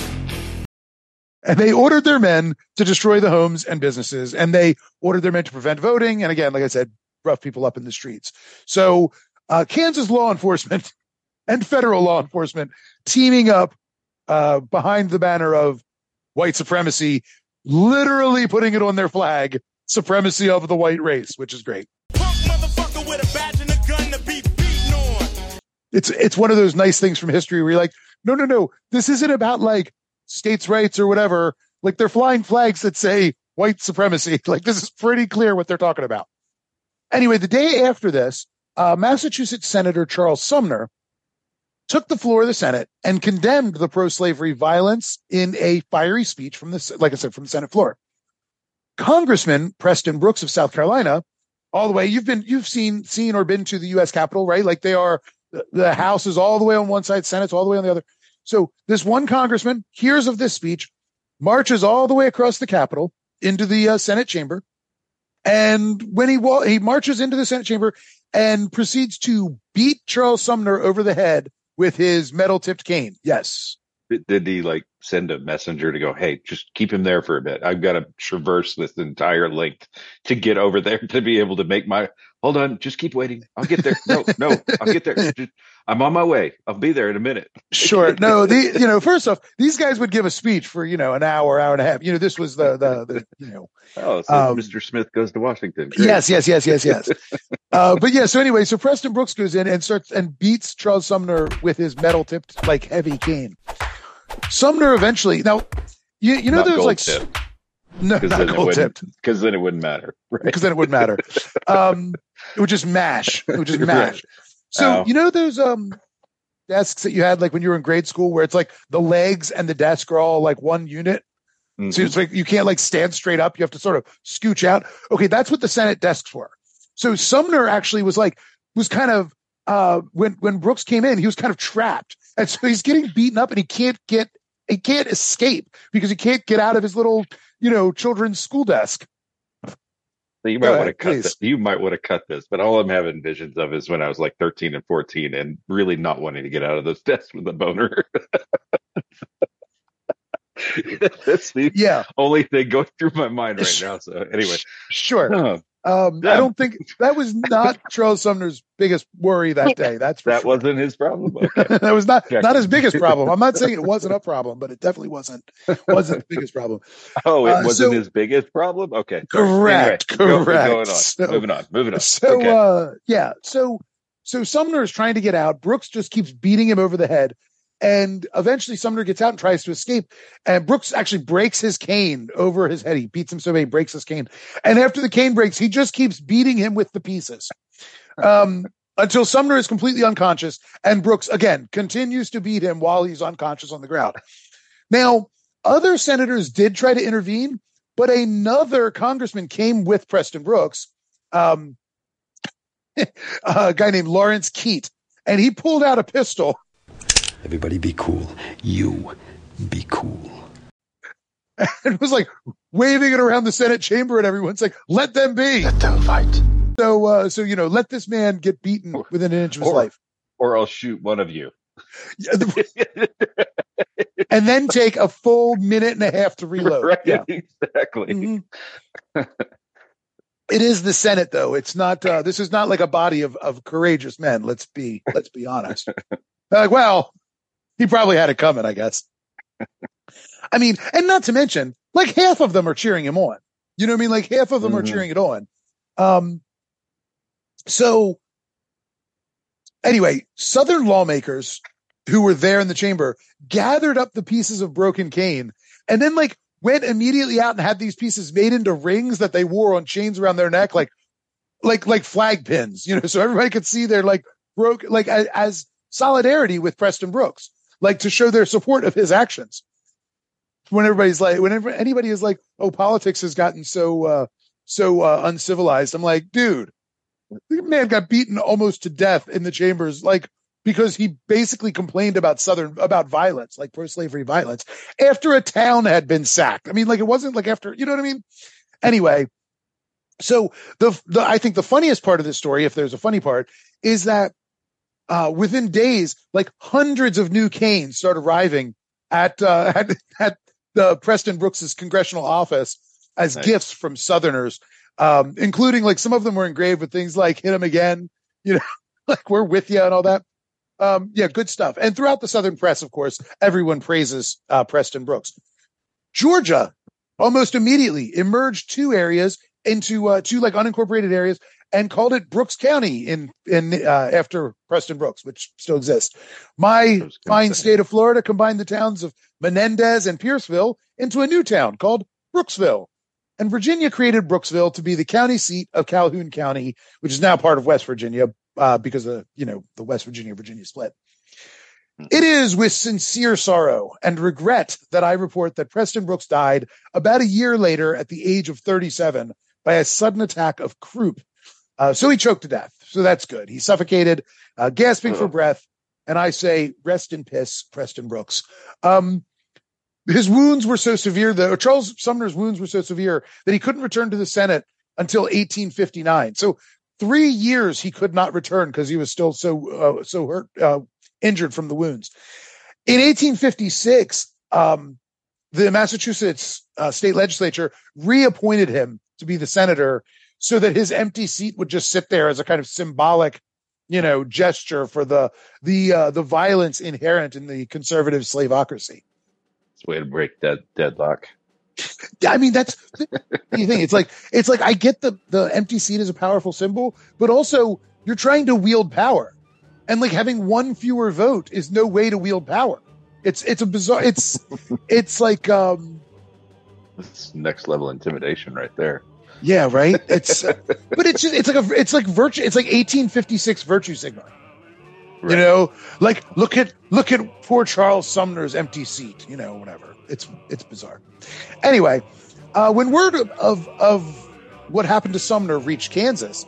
And they ordered their men to destroy the homes and businesses, and they ordered their men to prevent voting. And again, like I said, rough people up in the streets. So uh, Kansas law enforcement and federal law enforcement teaming up uh, behind the banner of white supremacy, literally putting it on their flag, supremacy of the white race, which is great. It's it's one of those nice things from history where you're like, no, no, no, this isn't about like states' rights or whatever. Like they're flying flags that say white supremacy. Like this is pretty clear what they're talking about. Anyway, the day after this, uh, Massachusetts Senator Charles Sumner took the floor of the Senate and condemned the pro-slavery violence in a fiery speech from the, like I said, from the Senate floor. Congressman Preston Brooks of South Carolina, all the way, you've been, you've seen, seen or been to the U.S. Capitol, right? Like they are, the, House is all the way on one side, Senate's all the way on the other. So this one congressman hears of this speech, marches all the way across the Capitol into the uh, Senate chamber. And when he wa- he marches into the Senate chamber and proceeds to beat Charles Sumner over the head with his metal tipped cane. Yes. Did, he like send a messenger to go, hey, just keep him there for a bit? I've got to traverse this entire length to get over there to be able to make my. Hold on, just keep waiting. I'll get there. No, no, I'll get there. Just- I'm on my way. I'll be there in a minute. Sure. No, the you know, first off, these guys would give a speech for, you know, an hour, hour and a half. You know, this was the the, the you know, Oh, so Um, Mr. Smith goes to Washington. Great. Yes, yes, yes, yes, yes. uh, but yeah, so anyway, so Preston Brooks goes in and starts and beats Charles Sumner with his metal tipped, like heavy cane. Sumner eventually, now, you, you know, Not there's like, no, Because not then, it gold wouldn't- tipped, 'cause then it wouldn't matter. Right. because then it wouldn't matter. Um, it would just mash. It would just Right. mash. So, Ow. you know, those, um, desks that you had like when you were in grade school, where it's like the legs and the desk are all like one unit. So it's like you can't like stand straight up. You have to sort of scooch out. Okay, that's what the Senate desks were. So Sumner actually was like was kind of uh when when Brooks came in, he was kind of trapped. And so he's getting beaten up and he can't get he can't escape because he can't get out of his little, you know, children's school desk. So you might uh, ahead, want to cut please. this. You might want to cut this, but all I'm having visions of is when I was like 13 and 14 and really not wanting to get out of those desks with a boner. That's the Yeah. only thing going through my mind right now. So anyway, Sure. Um, I don't think that was not Charles Sumner's biggest worry that day. That's that sure. wasn't his problem. Okay. that was not Check. not his biggest problem. I'm not saying it wasn't a problem, but it definitely wasn't wasn't the biggest problem. Oh, it Uh, wasn't so- his biggest problem. Okay. Correct, Anyway, correct. Going on. So- moving on. Moving on. So okay. uh yeah, so so Sumner is trying to get out. Brooks just keeps beating him over the head. And eventually Sumner gets out and tries to escape. And Brooks actually breaks his cane over his head. He beats him so bad he breaks his cane. And after the cane breaks, he just keeps beating him with the pieces. Um until Sumner is completely unconscious and Brooks again continues to beat him while he's unconscious on the ground. Now, other senators did try to intervene, but another congressman came with Preston Brooks, um, a guy named Lawrence Keitt, and he pulled out a pistol. Everybody be cool. You be cool. and was like waving it around the Senate chamber, and everyone's like, "Let them be." Let them fight. So, uh, so you know, let this man get beaten within an inch of his or, life, or I'll shoot one of you. and then take a full minute and a half to reload. Right, Yeah. exactly. Mhm. It is the Senate, though. It's not. Uh, this is not like a body of of courageous men. Let's be. Let's be honest. They're like, well, he probably had it coming, I guess. I mean, and not to mention, like half of them are cheering him on. You know what I mean? Like half of them are Mhm. cheering it on. Um. So, anyway, Southern lawmakers who were there in the chamber gathered up the pieces of broken cane and then like went immediately out and had these pieces made into rings that they wore on chains around their neck, like like like flag pins, you know, so everybody could see they're like broke like as solidarity with Preston Brooks, like to show their support of his actions. When everybody's like, whenever anybody is like, "Oh, politics has gotten so uh so uh, uncivilized," I'm like, dude, the man got beaten almost to death in the chambers, like because he basically complained about southern about violence, like pro-slavery violence, after a town had been sacked. I mean, like it wasn't like after, you know what I mean? Anyway, so the the I think the funniest part of this story, if there's a funny part, is that uh, within days, like hundreds of new canes start arriving at uh, at, at the Preston Brooks's congressional office as Nice. gifts from Southerners, um, including like some of them were engraved with things like "Hit him again," you know, like "We're with you" and all that. Um, yeah, good stuff. And throughout the Southern press, of course, everyone praises uh, Preston Brooks. Georgia almost immediately emerged two areas into uh, two like unincorporated areas and called it Brooks County in in uh, after Preston Brooks, which still exists. My fine state of Florida combined the towns of Menendez and Pierceville into a new town called Brooksville. And Virginia created Brooksville to be the county seat of Calhoun County, which is now part of West Virginia uh, because of you know the West Virginia Virginia split. It is with sincere sorrow and regret that I report that Preston Brooks died about a year later at the age of 37 by a sudden attack of croup. Uh, so he choked to death. So that's good. He suffocated, uh, gasping for breath. And I say, rest in piss, Preston Brooks. Um, his wounds were so severe, though, Charles Sumner's wounds were so severe that he couldn't return to the Senate until 1859. So three years he could not return because he was still so, uh, so hurt, uh, injured from the wounds. In 1856, um, the Massachusetts uh, state legislature reappointed him to be the senator so that his empty seat would just sit there as a kind of symbolic, you know, gesture for the the uh, the violence inherent in the conservative slaveocracy. It's a way to break that deadlock. I mean that's the thing. It's like it's like I get the the empty seat as a powerful symbol, but also you're trying to wield power, and like having one fewer vote is no way to wield power. It's it's a bizarre. It's it's like um It's next level intimidation right there. Yeah right. It's but it's just it's like a it's like virtue. It's like 1856 virtue signaling. You know, like look at look at poor Charles Sumner's empty seat. You know, whatever. It's it's bizarre. Anyway, uh, when word of, of of what happened to Sumner reached Kansas,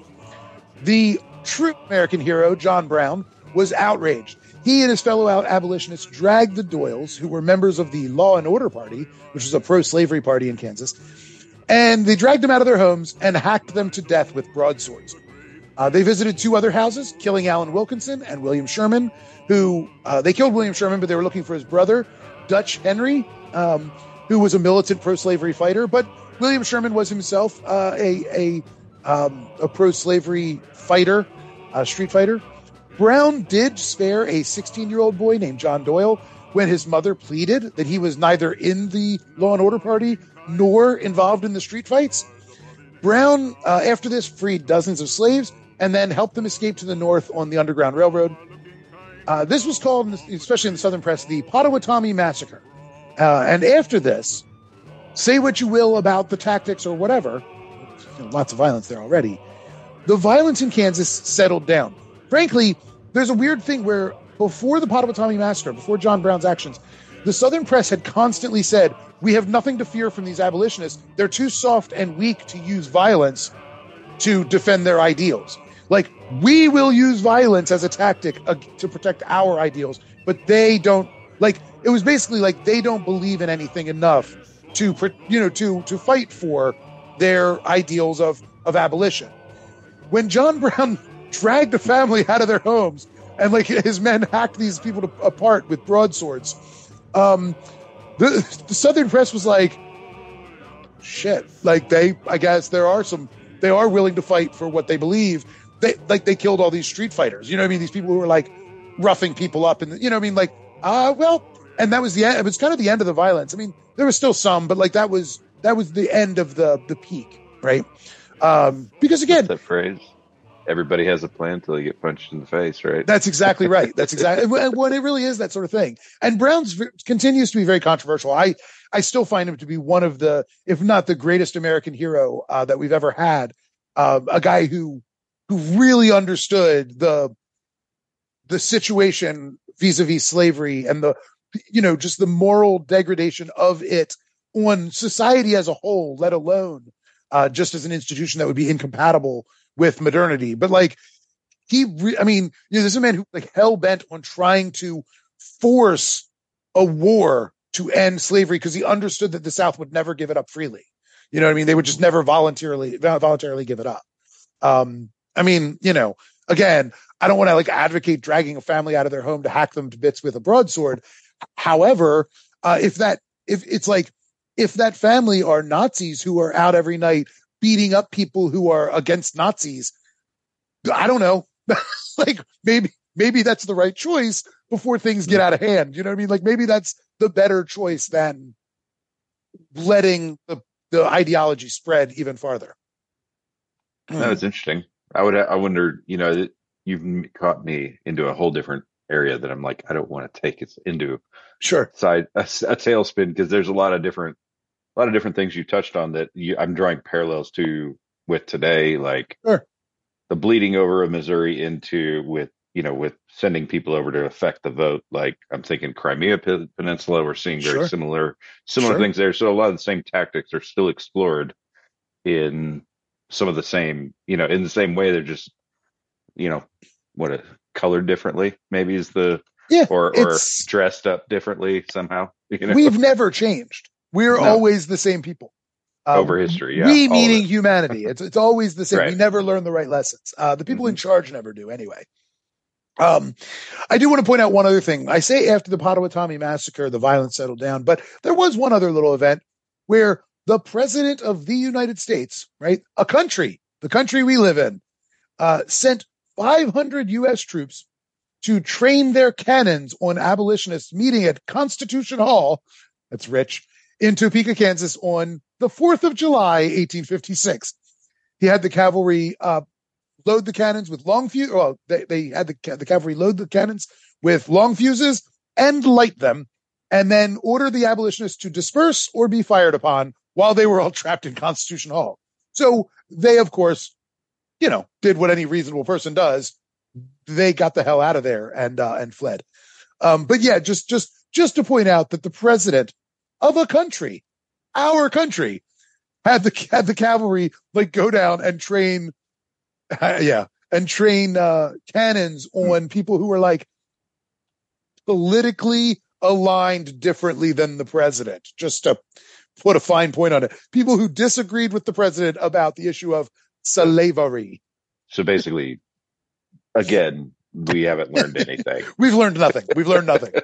the true American hero John Brown was outraged. He and his fellow out abolitionists dragged the Doyles, who were members of the Law and Order Party, which was a pro-slavery party in Kansas, and they dragged them out of their homes and hacked them to death with broadswords. Uh, they visited two other houses, killing Alan Wilkinson and William Sherman, who uh, they killed William Sherman, but they were looking for his brother, Dutch Henry, um, who was a militant pro-slavery fighter. But William Sherman was himself uh, a a, um, a pro-slavery fighter, a street fighter. Brown did spare a 16-year-old boy named John Doyle when his mother pleaded that he was neither in the Law and Order Party nor involved in the street fights. Brown, uh, after this, freed dozens of slaves and then helped them escape to the north on the Underground Railroad. Uh, this was called, especially in the Southern press, the Potawatomi Massacre. Uh, and after this, say what you will about the tactics or whatever, you know, lots of violence there already. The violence in Kansas settled down. Frankly, there's a weird thing where before the Potawatomi Massacre, before John Brown's actions, the Southern press had constantly said, We have nothing to fear from these abolitionists. They're too soft and weak to use violence to defend their ideals. Like, we will use violence as a tactic uh, to protect our ideals, but they don't. Like, it was basically like they don't believe in anything enough to, you know, to to fight for their ideals of of abolition. When John Brown dragged a family out of their homes and like his men hacked these people to, apart with broadswords, um, the, the Southern press was like, "Shit!" Like they, I guess there are some. They are willing to fight for what they believe. They like they killed all these street fighters. You know what I mean? These people who were like roughing people up, and you know what I mean? Like, ah, uh, well, and that was the end. It was kind of the end of the violence. I mean, there was still some, but like that was that was the end of the the peak, right? Um, because again, that phrase. Everybody has a plan until they get punched in the face, right? That's exactly right. That's exactly what it really is. That sort of thing. And Brown's continues to be very controversial. I I still find him to be one of the, if not the greatest American hero uh, that we've ever had. Uh, a guy who who really understood the the situation vis-a-vis slavery and the you know just the moral degradation of it on society as a whole let alone uh, just as an institution that would be incompatible with modernity. But like he re- i mean you know this is a man who like hell-bent on trying to force a war to end slavery because he understood that the south would never give it up freely. You know what i mean? They would just never voluntarily voluntarily give it up. Um I mean, you know, again, I don't want to like advocate dragging a family out of their home to hack them to bits with a broadsword. However, uh, if that if it's like if that family are Nazis who are out every night beating up people who are against Nazis, I don't know. like maybe maybe that's the right choice before things get out of hand. You know what I mean? Like maybe that's the better choice than letting the, the ideology spread even farther. That was interesting. I would. I wonder. You know, you've caught me into a whole different area that I'm like, I don't want to take it into sure side a, a tailspin because there's a lot of different, a lot of different things you touched on that you, I'm drawing parallels to with today, like sure. the bleeding over of Missouri into with you know with sending people over to affect the vote. Like I'm thinking Crimea Peninsula, we're seeing very Sure. similar similar Sure. things there. So a lot of the same tactics are still explored in some of the same, you know, in the same way. They're just, you know, what a colored differently maybe is the Yeah, or or dressed up differently somehow. You know, We've never changed. We're No. always the same people. Um, over history. Yeah, we meaning it. humanity. It's it's always the same. We Right. Mm-hmm. never learn the right lessons. Uh, the people in charge never do anyway. Um, I do want to point out one other thing. I say after the Potawatomi massacre, the violence settled down, but there was one other little event where the president of the United States, right, a country, the country we live in, uh, sent 500 U.S. troops to train their cannons on abolitionists meeting at Constitution Hall. That's rich in Topeka, Kansas on the 4th of July, 1856. He had the cavalry, uh, load the cannons with long fuse. Well, they, they had the, the cavalry load the cannons with long fuses and light them and then order the abolitionists to disperse or be fired upon while they were all trapped in Constitution Hall. So they, of course, you know, did what any reasonable person does, they got the hell out of there and uh, and fled. Um, but yeah, just just just to point out that the president of a country, our country, had the had the cavalry like go down and train, uh, yeah, and train uh, cannons on people who were like politically aligned differently than the president. Just to put a fine point on it, people who disagreed with the president about the issue of slavery. So basically, again, we haven't learned anything. We've learned nothing. We've learned nothing.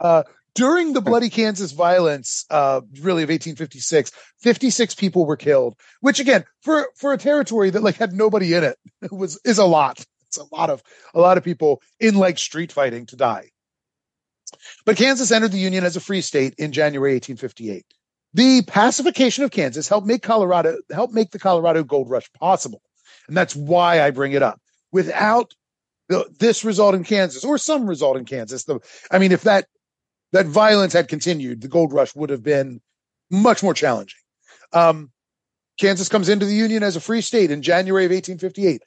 Uh, during the bloody Kansas violence, uh, really of 1856, 56 people were killed, which again, for, for a territory that like had nobody in it, it was, is a lot. It's a lot of, a lot of people in like street fighting to die. But Kansas entered the Union as a free state in January 1858. The pacification of Kansas helped make Colorado, helped make the Colorado Gold Rush possible. And that's why I bring it up. Without the, this result in Kansas or some result in Kansas, the, I mean, if that that violence had continued, the gold rush would have been much more challenging. Um, Kansas comes into the Union as a free state in January of 1858,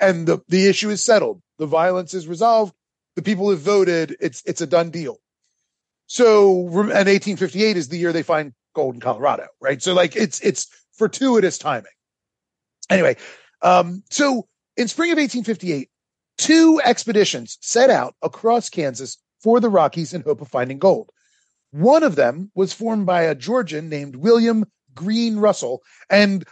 and the, the issue is settled. The violence is resolved. The people have voted. It's it's a done deal. So, and 1858 is the year they find gold in Colorado, right? So, like, it's it's fortuitous timing. Anyway, um, so in spring of 1858, two expeditions set out across Kansas for the Rockies in hope of finding gold. One of them was formed by a Georgian named William Green Russell, and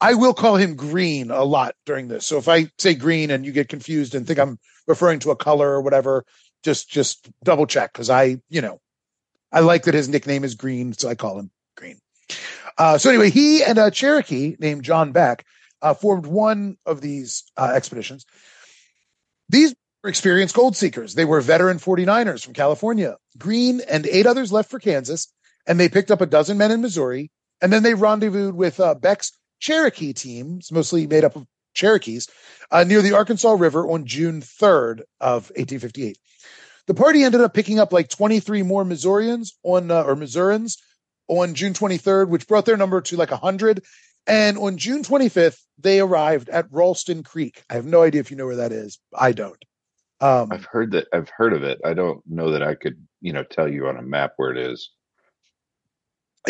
I will call him Green a lot during this. So if I say Green and you get confused and think I'm referring to a color or whatever, just just double check because I, you know, I like that his nickname is Green, so I call him Green. Uh, so anyway, he and a Cherokee named John Beck uh, formed one of these uh, expeditions. These experienced gold seekers. They were veteran 49ers from California. Green and eight others left for Kansas, and they picked up a dozen men in Missouri. And then they rendezvoused with uh, Beck's Cherokee teams, mostly made up of Cherokees, uh, near the Arkansas River on June 3rd of 1858. The party ended up picking up like 23 more Missourians on, uh, or Missourians on June 23rd, which brought their number to like 100. And on June 25th, they arrived at Ralston Creek. I have no idea if you know where that is. I don't. Um, I've heard that. I've heard of it. I don't know that I could, you know, tell you on a map where it is.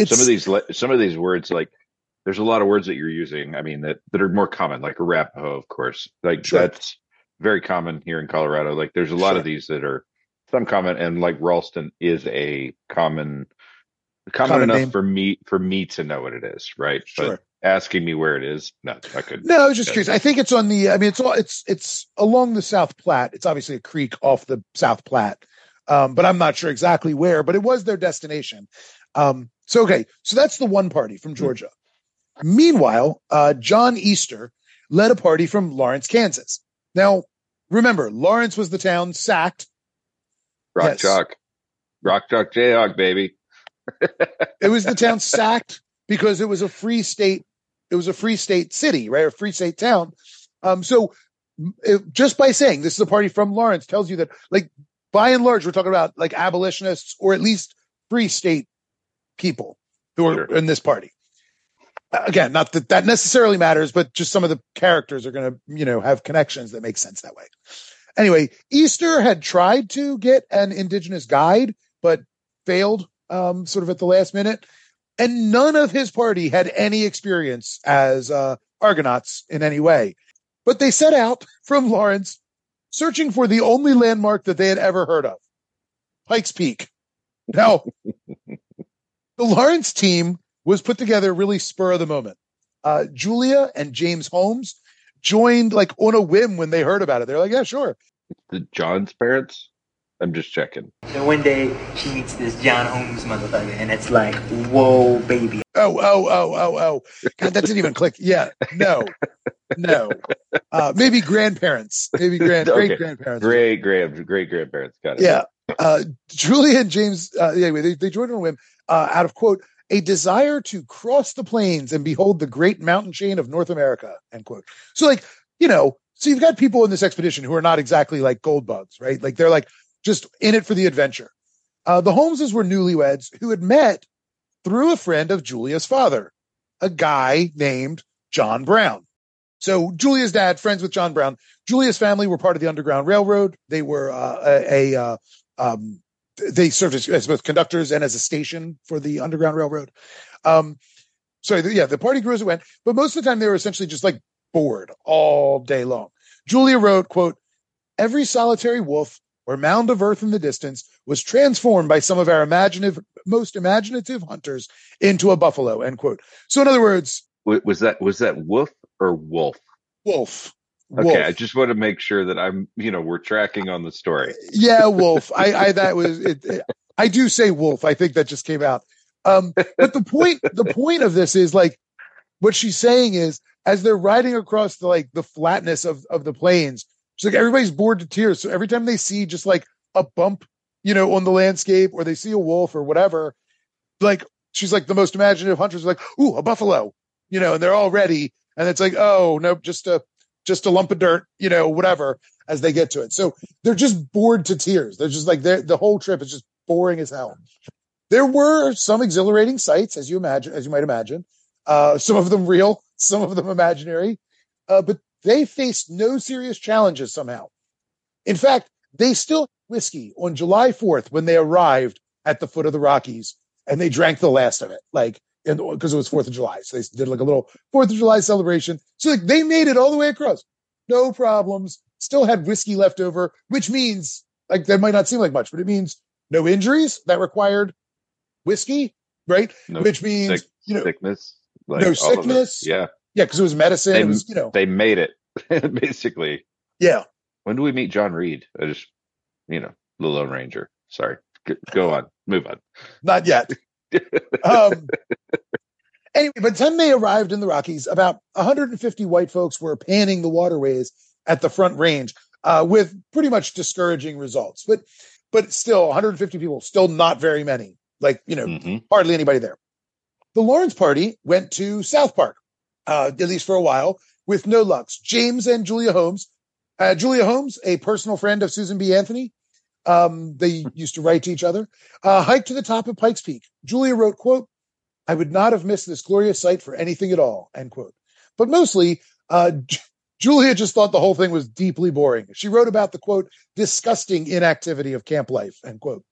Some of these, some of these words, like there's a lot of words that you're using. I mean, that that are more common, like Arapaho, of course. Like Sure. that's very common here in Colorado. Like there's a lot of these that are some common, and like Ralston is a common, common, enough name. for me for me to know what it is, right? Sure. But asking me where it is, no, I could. No, I was just curious. I think it's on the. I mean, it's all it's it's along the South Platte. It's obviously a creek off the South Platte, um, but I'm not sure exactly where. But it was their destination. Um, so okay, so that's the one party from Georgia. Meanwhile, uh, John Easter led a party from Lawrence, Kansas. Now, remember, Lawrence was the town sacked. Rock Yes. Rock Chalk Jayhawk, baby. It was the town sacked because it was a free state. It was a free state city, right? A free state town. Um, so it, just by saying this is a party from Lawrence tells you that, like, by and large, we're talking about like abolitionists or at least free state people who are in this party. Again, not that that necessarily matters, but just some of the characters are going to, you know, have connections that make sense that way. Anyway, Easter had tried to get an indigenous guide, but failed um, sort of at the last minute. And none of his party had any experience as uh, Argonauts in any way. But they set out from Lawrence searching for the only landmark that they had ever heard of Pikes Peak. Now, the Lawrence team was put together really spur of the moment. Uh, Julia and James Holmes joined like on a whim when they heard about it. They're like, yeah, sure. The John's parents? I'm just checking. So one day she meets this John Holmes motherfucker, and it's like, whoa, baby. Oh, oh, oh, oh, oh. God, that didn't even click. Yeah. No. No. Uh, maybe grandparents. Maybe grand, Okay. great grandparents. Great, great, great grandparents. Got it. Yeah. Uh, Julia and James, uh, anyway, they, they joined on a whim uh, out of quote, a desire to cross the plains and behold the great mountain chain of North America, end quote. So, like, you know, so you've got people in this expedition who are not exactly like gold bugs, right? Like, they're like just in it for the adventure. Uh, the Holmeses were newlyweds who had met through a friend of Julia's father, a guy named John Brown. So Julia's dad, friends with John Brown. Julia's family were part of the Underground Railroad. They were uh, a, a uh, um, they served as, as both conductors and as a station for the Underground Railroad. Um, yeah, the party grew as it went, but most of the time they were essentially just like bored all day long. Julia wrote, "quote Every solitary wolf or mound of earth in the distance was transformed by some of our imaginative, most imaginative hunters into a buffalo." End quote. So in other words, Was that was that wolf or wolf? wolf. Okay, wolf. I just want to make sure that I'm, you know, we're tracking on the story. yeah, wolf. I, I that was it, it- I do say wolf. I think that just came out. Um, but the point, the point of this is like what she's saying is as they're riding across the like the flatness of of the plains, she's like everybody's bored to tears. So every time they see just like a bump, you know, on the landscape, or they see a wolf or whatever, like she's like the most imaginative hunters like, ooh, a buffalo, you know, and they're all ready, and it's like, oh no, just a just a lump of dirt, you know, whatever, as they get to it. So they're just bored to tears. They're just like they're, the whole trip is just boring as hell. There were some exhilarating sights, as you imagine, as you might imagine. Uh, some of them real, some of them imaginary, uh, but they faced no serious challenges somehow. In fact, they still had whiskey on July 4th when they arrived at the foot of the Rockies and they drank the last of it, like, because it was 4th of July. So they did like a little 4th of July celebration. So like they made it all the way across. No problems. Still had whiskey left over, which means like that might not seem like much, but it means no injuries that required whiskey, right? No which means, sick- you know, sickness, no of it. sickness. Yeah, Yeah, because it was medicine. they, it was, you know, they made it basically. yeah. When do we meet John Reid? I just, you know, the Lone Ranger. Sorry, G- go on, move on. Not yet. um, anyway, by the time they arrived in the Rockies, about 150 white folks were panning the waterways at the Front Range uh, with pretty much discouraging results. But but still, 150 people, still not very many. Like you know, Mhm. hardly anybody there. The Lawrence Party went to South Park, uh, at least for a while, with no lucks. James and Julia Holmes. Uh, Julia Holmes, a personal friend of Susan B. Anthony, um, they used to write to each other. Uh, hiked to the top of Pikes Peak. Julia wrote, "quote I would not have missed this glorious sight for anything at all." End quote. But mostly, uh, J- Julia just thought the whole thing was deeply boring. She wrote about the quote disgusting inactivity of camp life. End quote.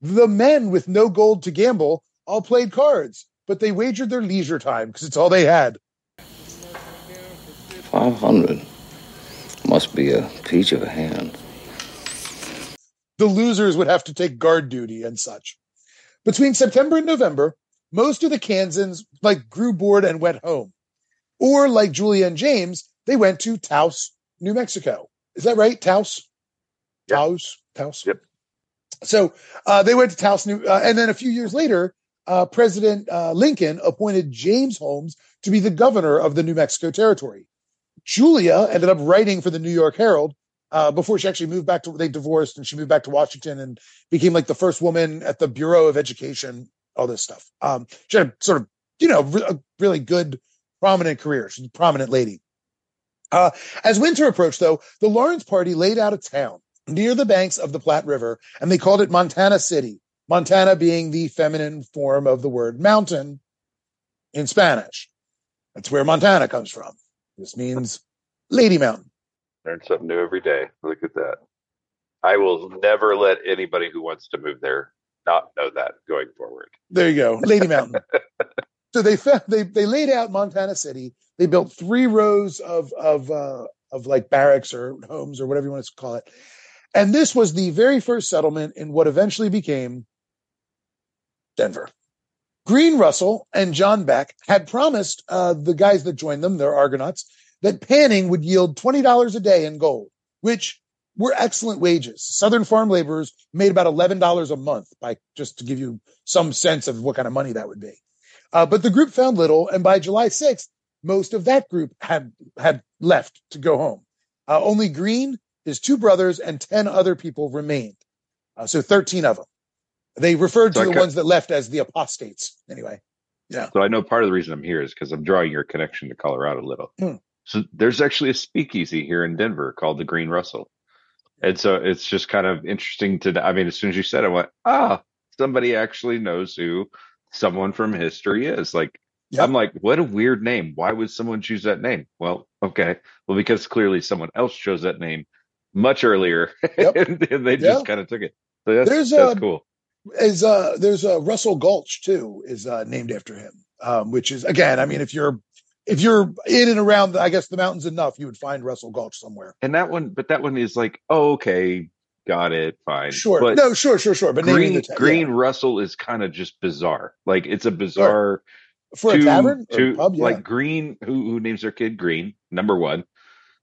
The men with no gold to gamble all played cards, but they wagered their leisure time because it's all they had. 500 must be a peach of a hand. the losers would have to take guard duty and such. Between September and November, most of the Kansans like grew bored and went home. Or like Julia and James, they went to Taos, New Mexico. Is that right? Taos? Taos? Taos? Yep. So uh, they went to Taos, New, uh, and then a few years later, uh, President uh, Lincoln appointed James Holmes to be the governor of the New Mexico Territory. Julia ended up writing for the New York Herald uh, before she actually moved back to. They divorced, and she moved back to Washington and became like the first woman at the Bureau of Education. All this stuff. Um, she had sort of, you know, re- a really good, prominent career. She's a prominent lady. Uh, as winter approached, though, the Lawrence Party laid out a town near the banks of the Platte River, and they called it Montana City. Montana being the feminine form of the word mountain in Spanish. That's where Montana comes from. This means Lady Mountain. Learn something new every day. Look at that. I will never let anybody who wants to move there not know that going forward. There you go, Lady Mountain. so they fa- they they laid out Montana City. They built three rows of of uh, of like barracks or homes or whatever you want to call it. And this was the very first settlement in what eventually became Denver. Green Russell and John Beck had promised uh, the guys that joined them, their Argonauts, that panning would yield $20 a day in gold, which were excellent wages. Southern farm laborers made about $11 a month by just to give you some sense of what kind of money that would be. Uh, but the group found little. And by July 6th, most of that group had, had left to go home. Uh, only Green, his two brothers and 10 other people remained. Uh, so 13 of them. They referred to I the ca- ones that left as the apostates anyway. Yeah. So I know part of the reason I'm here is because I'm drawing your connection to Colorado a little. Hmm. So there's actually a speakeasy here in Denver called the Green Russell. And so it's just kind of interesting to, I mean, as soon as you said it, I went, ah, somebody actually knows who someone from history is. Like I'm like, what a weird name. Why would someone choose that name? Well, okay. Well, because clearly someone else chose that name much earlier and, and they just kind of took it. So that's, There's, that's uh, cool. Is uh there's uh Russell Gulch too is uh named after him. Um, which is again, I mean, if you're if you're in and around, I guess the mountains enough, you would find Russell Gulch somewhere. And that one, but that one is like, oh, okay, got it, fine. Sure, But no, sure, sure, sure. But Green, ta- Green yeah. Russell is kind of just bizarre. Like it's a bizarre for a tavern two- pub, yeah. like Green, who who names their kid Green? Number one.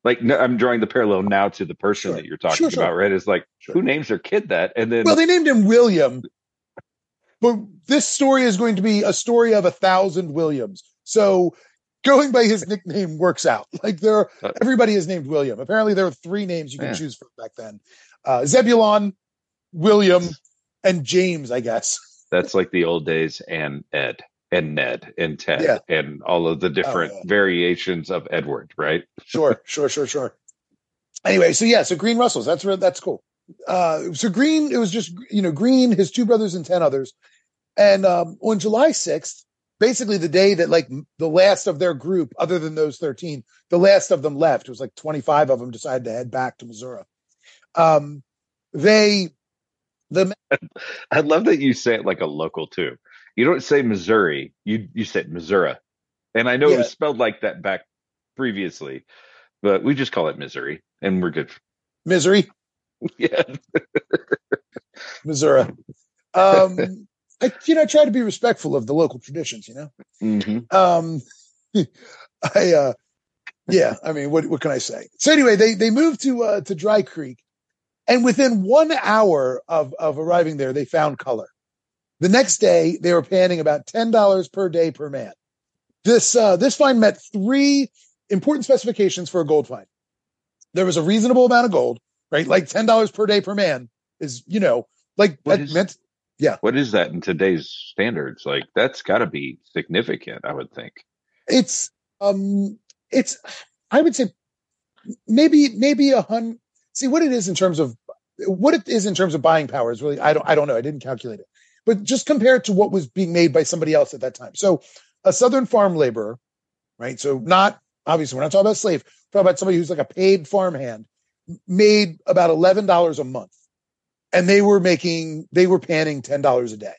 Like no, I'm drawing the parallel now to the person that you're talking Sure, sure. about, right? Is like who names their kid that, and then Well, they named him William, but this story is going to be a story of a thousand Williams. So going by his nickname works out. Like there, Uh, everybody is named William. Apparently, there are three names you can Yeah. choose from back then: uh, Zebulon, William, and James. I guess. that's like the old days, and Ed and Ned and Ted Yeah. Oh, and all of the different yeah. variations of Edward, right? Sure, sure, sure, sure. Anyway, so yeah, so Green Russells. That's that's cool. Uh, so Green, it was just you know Green, his two brothers, and ten others. And um, on July sixth, basically the day that like the last of their group, other than those thirteen, the last of them left. It was like twenty five of them decided to head back to Missouri. Um, they, the I love that you say it like a local too. You don't say Missouri, you you said Missouri, and I know it was spelled like that back previously, but we just call it Missouri, and we're good. Misery, Yeah, Missouri. Um, I you know try to be respectful of the local traditions. You know. Mhm. um i uh yeah i mean what what can i say so anyway they they moved to uh to dry creek and within one hour of of arriving there they found color the next day they were paying about ten dollars per day per man. This uh this find met three important specifications for a gold find. There was a reasonable amount of gold right? Like ten dollars per day per man is you know like What that is- meant yeah. what is that in today's standards? Like that's got to be significant, I would think. it's um it's i would say maybe maybe a hun see what it is in terms of what it is in terms of buying power is really i don't i don't know. I didn't calculate it but just compare it to what was being made by somebody else at that time so a southern farm laborer right so not obviously we're not talking about slave we're talking about somebody who's like a paid farmhand made about $11 a month and they were making they were panning $10 a day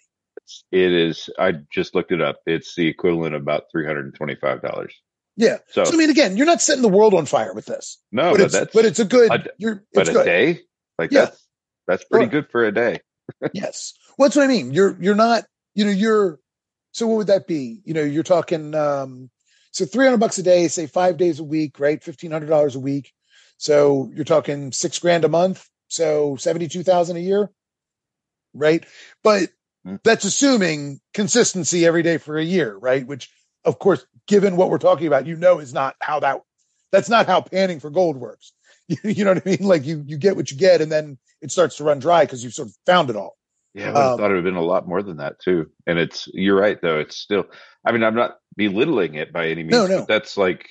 It is. I just looked it up. It's the equivalent of about three hundred and twenty-five dollars. yeah So- so i mean again you're not setting the world on fire with this No, but, but it's that's but it's a good a- but a good day, like Yeah. that's that's pretty Sure. good for a day. yes well that's what i mean? You're you're not you know you're so what would that be? You know you're talking um so 300 bucks a day say five days a week right? $1500 a week. So you're talking six grand a month so 72000 a year right? But Mm. that's assuming consistency every day for a year right? Which of course given what we're talking about you know is not how that that's not how panning for gold works. You know what i mean? Like you you get what you get and then it starts to run dry because you've sort of found it all Yeah, I would have Um, thought it would have been a lot more than that too. And it's you're right though. It's still. I mean, I'm not belittling it by any means. No, no. But that's like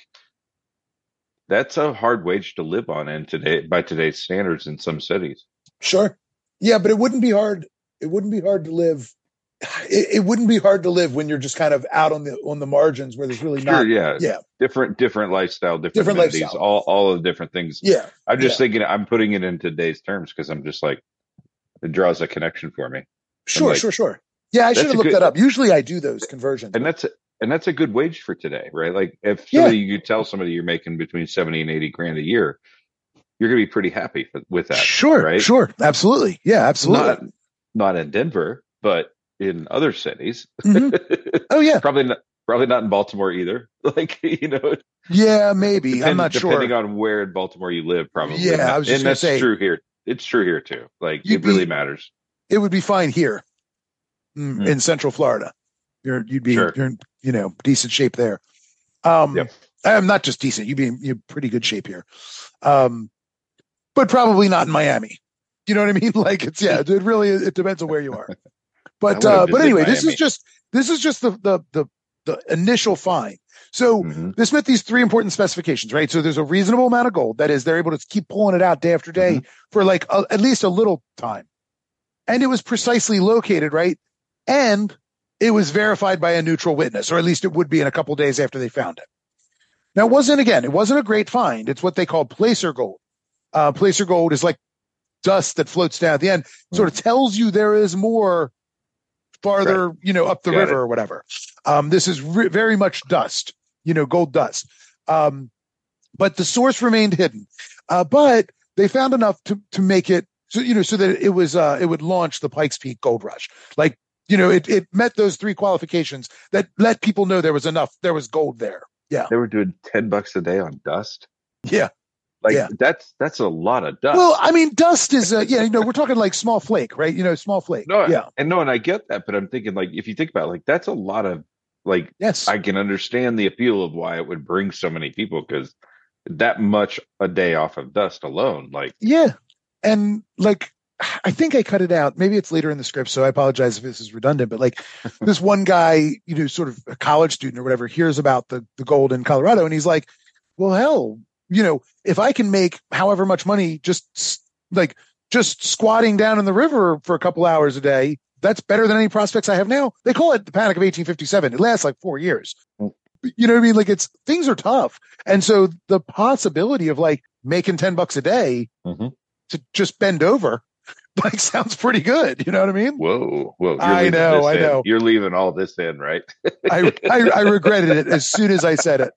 that's a hard wage to live on in today by today's standards in some cities. Sure. Yeah, but it wouldn't be hard. It wouldn't be hard to live. It, it wouldn't be hard to live when you're just kind of out on the on the margins where there's really Sure, not. yeah, Yeah. different different lifestyle, different, Different amenities, lifestyle. all all of the different things. Yeah. I'm just yeah. thinking. I'm putting it in today's terms because I'm just like it draws a connection for me. Sure, like, sure, sure. Yeah, I should have looked good- that up. Usually I do those conversions. and that's and that's a good wage for today, right? Like if Yeah. somebody you tell somebody you're making between seventy and eighty grand a year, you're going to be pretty happy with, with that. Sure, right? sure. Absolutely. Yeah, absolutely. Not not in Denver, but in other cities. Mhm. Oh yeah. probably not. Probably not in Baltimore either. Like you know, Yeah, maybe. I'm depend- not sure. depending on where in Baltimore you live. Probably. Yeah, I was just and that's say- true here. It's true here too. Like You'd it really be- matters. it would be fine here mm, Mm. in Central Florida. You're you'd be Sure. you're in, you know decent shape there. Um, Yep. I'm not just decent. You'd be you're pretty good shape here, um, but probably not in Miami. You know what I mean? Like it's yeah. It really it depends on where you are. But uh, but anyway, this is just this is just the the the the initial find. So Mhm. this met these three important specifications, right? So there's a reasonable amount of gold. That is, they're able to keep pulling it out day after day Mm-hmm. for like a, at least a little time. And it was precisely located, right? And it was verified by a neutral witness, or at least it would be in a couple days after they found it. Now, it wasn't again, it wasn't a great find. It's what they call placer gold. Uh, placer gold is like dust that floats down at the end, sort of tells you there is more farther, you know, up the Got river it. or whatever. Um, this is re- very much dust, you know, gold dust. Um, but the source remained hidden. Uh, but they found enough to, to make it so, you know, so that it was, uh, it would launch the Pikes Peak gold rush. Like, you know, it, it met those three qualifications that let people know there was enough, there was gold there. Yeah. They were doing ten bucks a day on dust. Yeah. Like Yeah. that's that's a lot of dust. Well, I mean, dust is, uh, yeah, you know, we're talking like small flake, right? You know, small flake. no, yeah. and no, and I get that, but I'm thinking like if you think about it, like that's a lot of like yes, I can understand the appeal of why it would bring so many people because that much a day off of dust alone, like Yeah. And like, I think I cut it out. Maybe it's later in the script. So I apologize if this is redundant, but like this one guy, you know, sort of a college student or whatever hears about the, the gold in Colorado and he's like, well, hell, you know, if I can make however much money just like just squatting down in the river for a couple hours a day, that's better than any prospects I have now. They call it the panic of 1857. It lasts like four years. You know what I mean? Like it's things are tough. And so the possibility of like making 10 bucks a day Mhm. to just bend over, like sounds pretty good. You know what I mean? whoa, whoa. I know, I in. know. You're leaving all this in, right? I, I, I regretted it as soon as I said it.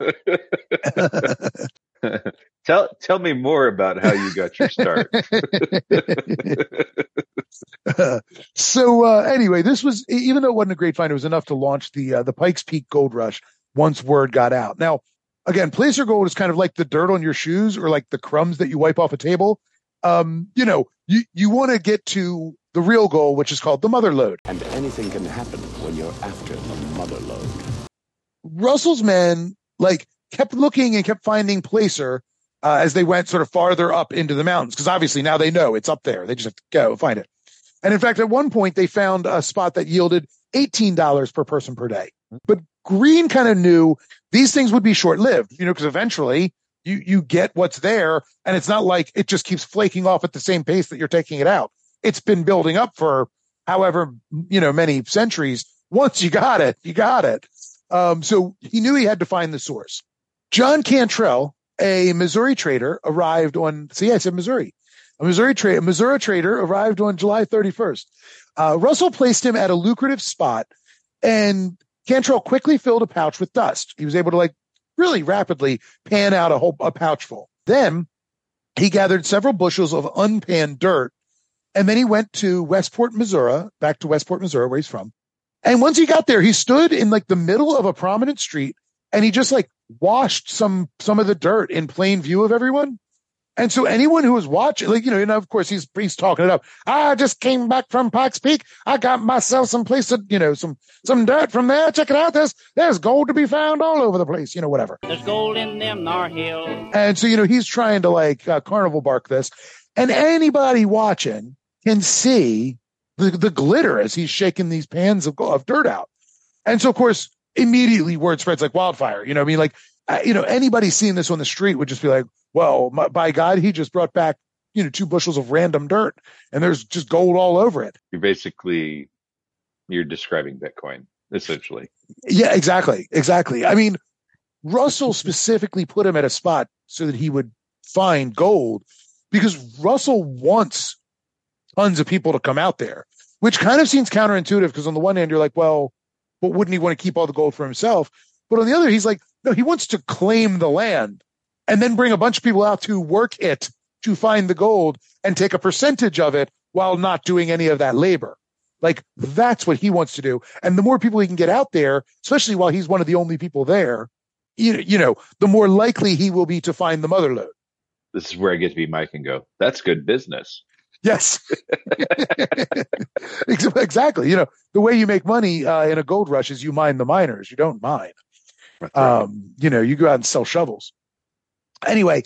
tell tell me more about how you got your start. so uh, anyway, this was even though it wasn't a great find, it was enough to launch the uh, the Pikes Peak Gold Rush once word got out. Now, again, placer gold is kind of like the dirt on your shoes or like the crumbs that you wipe off a table. Um, you know, you you want to get to the real goal, which is called the mother lode. And anything can happen when you're after the mother lode. Russell's men like kept looking and kept finding placer uh, as they went sort of farther up into the mountains because obviously now they know it's up there. They just have to go find it. And in fact, at one point they found a spot that yielded eighteen dollars per person per day. But Green kind of knew these things would be short lived, you know, because eventually you you get what's there, and it's not like it just keeps flaking off at the same pace that you're taking it out. It's been building up for however you know many centuries. Once you got it, you got it. Um, so he knew he had to find the source. John Cantrell, a Missouri trader, arrived on. See, I said Missouri. A Missouri trader, Missouri trader arrived on July 31st. Uh, Russell placed him at a lucrative spot, and Cantrell quickly filled a pouch with dust. He was able to like really rapidly pan out a whole a pouch full. Then he gathered several bushels of unpanned dirt, and then he went to Westport, Missouri, back to Westport, Missouri, where he's from. And once he got there, he stood in like the middle of a prominent street, and he just like washed some some of the dirt in plain view of everyone. And so anyone who was watching, like, you know, and of course he's he's talking it up. I just came back from Pikes Peak. I got myself some place to, you know, some some dirt from there. Check it out. There's there's gold to be found all over the place, you know, whatever. There's gold in them Nar Hills. And so, you know, he's trying to like uh, carnival bark this. And anybody watching can see the, the glitter as he's shaking these pans of, of dirt out. And so, of course, immediately word spreads like wildfire. You know, I mean, like, you know, anybody seeing this on the street would just be like, well, my, by God, he just brought back, you know, two bushels of random dirt and there's just gold all over it. You're basically you're describing Bitcoin essentially. Yeah, exactly. Exactly. I mean, Russell specifically put him at a spot so that he would find gold because Russell wants tons of people to come out there, which kind of seems counterintuitive because on the one hand, you're like, well, but wouldn't he want to keep all the gold for himself? But on the other, he's like, no, he wants to claim the land and then bring a bunch of people out to work it to find the gold and take a percentage of it while not doing any of that labor. Like that's what he wants to do. And the more people he can get out there, especially while he's one of the only people there, you, you know, the more likely he will be to find the mother lode. This is where I get to be Mike and go, that's good business. Yes, exactly. You know, the way you make money uh, in a gold rush is you mine the miners. You don't mine. Um, you know, you go out and sell shovels. Anyway,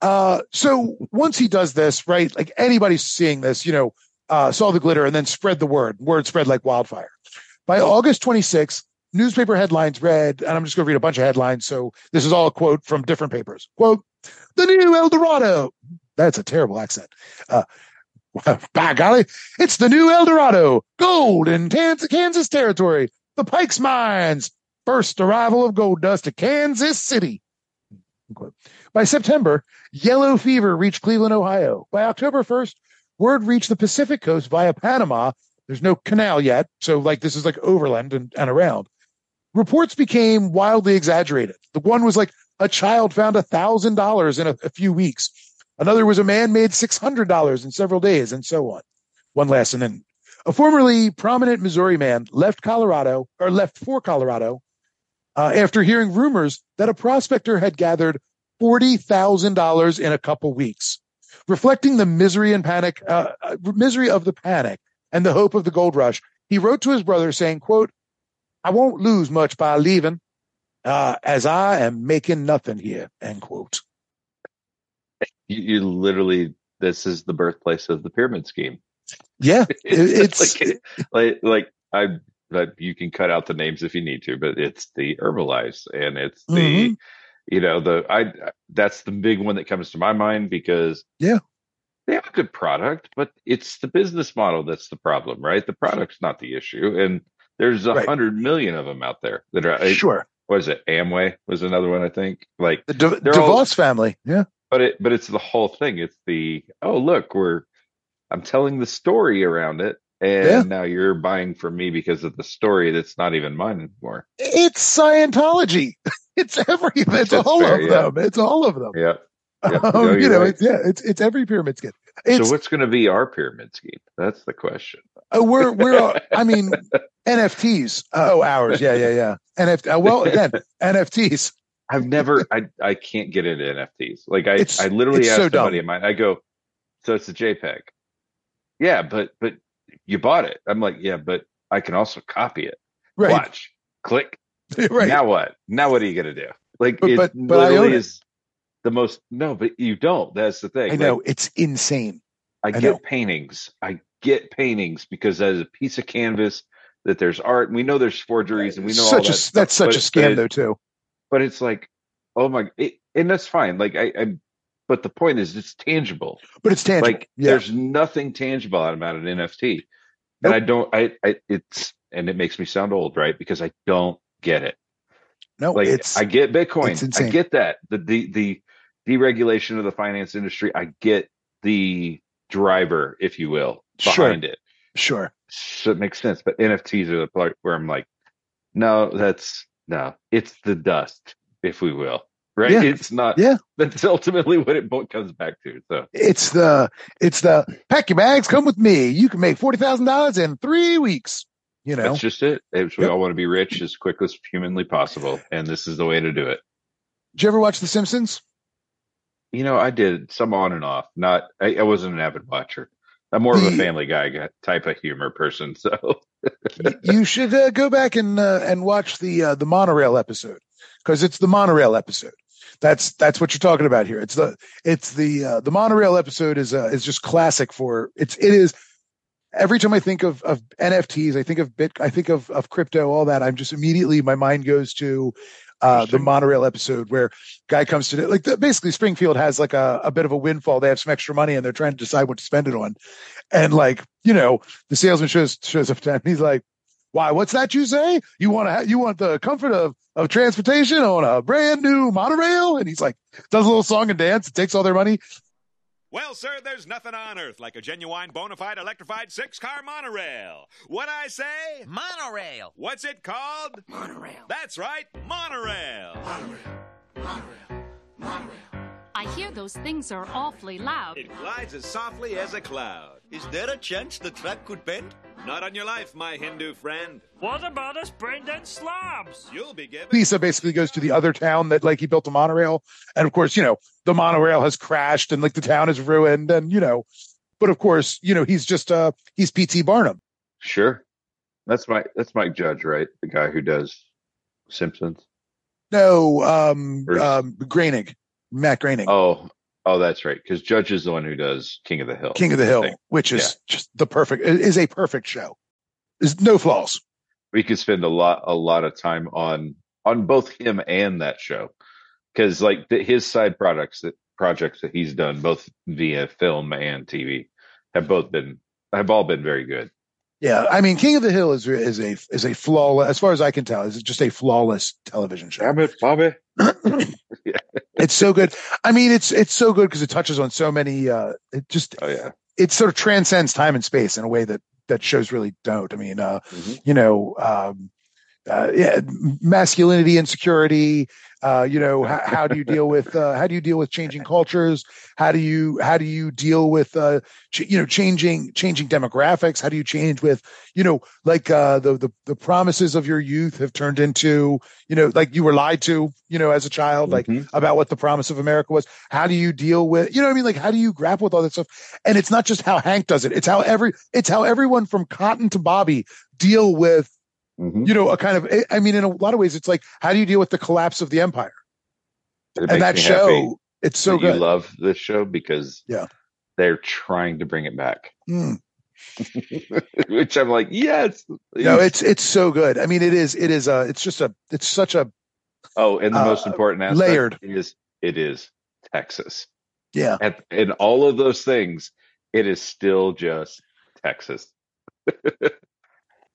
uh, so once he does this, right, like anybody seeing this, you know, uh, saw the glitter and then spread the word. Word spread like wildfire. By August 26th, newspaper headlines read, and I'm just going to read a bunch of headlines. So this is all a quote from different papers. Quote, the new El Dorado. That's a terrible accent. Uh, By golly, it's the new El Dorado, gold in Kansas, territory, the Pikes Mines, first arrival of gold dust to Kansas City. By September, yellow fever reached Cleveland, Ohio. By October 1st, word reached the Pacific coast via Panama. There's no canal yet, so like this is like overland and, and around. Reports became wildly exaggerated. The one was like a child found a thousand dollars in a, a few weeks. Another was a man made six hundred dollars in several days, and so on. One last, and then a formerly prominent Missouri man left Colorado or left for Colorado uh, after hearing rumors that a prospector had gathered forty thousand dollars in a couple weeks, reflecting the misery and panic, uh, uh, misery of the panic and the hope of the gold rush. He wrote to his brother saying, "quote I won't lose much by leaving, uh, as I am making nothing here." End quote. You, you literally, this is the birthplace of the pyramid scheme. Yeah, it's, it's like, like, like I, but you can cut out the names if you need to, but it's the Herbalife and it's the, Mhm. you know, the, I, that's the big one that comes to my mind because yeah, they have a good product, but it's the business model that's the problem, right? The product's not the issue. And there's a Right. hundred million of them out there that are, Sure. What is it? Amway was another one, I think. Like the De- they're all- DeVos family. Yeah, but it but it's the whole thing it's the oh look we're i'm telling the story around it and Yeah. now you're buying from me because of the story that's not even mine anymore it's Scientology. It's every. It's That's all fair, of yeah. them. It's all of them. yeah Yep. Um, No, you know, right. it's, yeah, it's it's every pyramid scheme. It's so what's going to be our pyramid scheme that's the question uh, we're we're uh, I mean NFTs. Oh, ours. Yeah, yeah, yeah. NFT. Uh, well, again, NFTs. I've never i i can't get into nfts like i It's- i literally asked so somebody dumb. of mine i go so it's a jpeg yeah but but you bought it i'm like yeah but i can also copy it Right. watch click Right. Now what? Now what are you gonna do? Like But- it but- but literally is the most no, but you don't. That's the thing. I know Like, it's insane. I I get know. paintings. I get paintings because that is a piece of canvas that there's art. And we know there's forgeries and we know all such that a stuff, that's such a scam it- though too. But it's like, oh my, it, and that's fine. Like I, I, but the point is, it's tangible. But it's tangible. Like yeah. there's nothing tangible out about an NFT, and I don't. I, I, it's and it makes me sound old, right? Because I don't get it. No, like it's I get Bitcoin. I get that the, the the deregulation of the finance industry. I get the driver, if you will, Sure. behind it. sure. So it makes sense. But NFTs are the part where I'm like, no, that's no, it's the dust, if we will. Right? Yeah. It's not. Yeah. That's ultimately what it comes back to. So It's the it's the pack your bags, come with me. You can make forty thousand dollars in three weeks. You know, that's just it. It's, we Yep. all want to be rich as quick as humanly possible, and this is the way to do it. did you ever watch The Simpsons? You know, I did some on and off. Not, I, I wasn't an avid watcher. I'm more of a Family Guy type of humor person. So you should uh, go back and uh, and watch the uh, the monorail episode because it's the monorail episode. That's that's what you're talking about here. It's the it's the uh, the monorail episode is uh, is just classic for it's it is. Every time I think of of NFTs, I think of bit, I think of of crypto, all that. I'm just immediately my mind goes to uh, the monorail episode where guy comes to like the, basically Springfield has like a, a bit of a windfall. They have some extra money and they're trying to decide what to spend it on. And like, you know, the salesman shows, shows up to him. He's like, why, what's that you say? You want to, ha- you want the comfort of, of transportation on a brand new monorail? And he's like, does a little song and dance, it takes all their money. Well, sir, there's nothing on earth like a genuine bona fide electrified six car monorail. What I say? Monorail. What's it called? Monorail. That's right, monorail. Monorail. Monorail. monorail. I hear those things are awfully loud. It glides as softly as a cloud. Is there a chance the track could bend? Not on your life, my Hindu friend. What about us brain-dead slobs? You'll be given. Lisa basically goes to the other town that like he built a monorail. And of course, you know, the monorail has crashed and like the town is ruined and, you know, but of course, you know, he's just, uh, he's PT Barnum. sure, that's Mike. That's Mike Judge, right? The guy who does Simpsons. No, um, Or- um, Groening, Matt Groening, Oh, oh, that's right. Because Judge is the one who does King of the Hill. King of the I Hill, think. which is just the perfect, it is a perfect show. There's no flaws. we could spend a lot a lot of time on on both him and that show because like the, his side products that projects that he's done both via film and tv have both been have all been very good. Yeah, I mean, King of the Hill is is a is a flawless, as far as I can tell, is just a flawless television show. Damn it, Bobby! It's so good. I mean, it's it's so good because it touches on so many. uh It just Oh yeah, it sort of transcends time and space in a way that that shows really don't. I mean, uh, you know, um, uh, yeah, masculinity, insecurity. Uh, you know, how, how do you deal with uh, how do you deal with changing cultures? How do you how do you deal with uh, ch- you know changing changing demographics? How do you change with you know like uh, the the the promises of your youth have turned into you know like you were lied to you know as a child like about what the promise of America was. How do you deal with you know what I mean like how do you grapple with all that stuff? And it's not just how Hank does it. It's how every it's how everyone from Cotton to Bobby deal with you know a kind of I mean in a lot of ways it's like how do you deal with the collapse of the empire? It and that show happy it's so good. You love this show because yeah, they're trying to bring it back. Mm. Which I'm like, yes. No, it's it's so good. I mean, it is it is uh it's just a it's such a Oh, and the uh, most important aspect layered. is it is Texas. yeah. And in all of those things, it is still just Texas.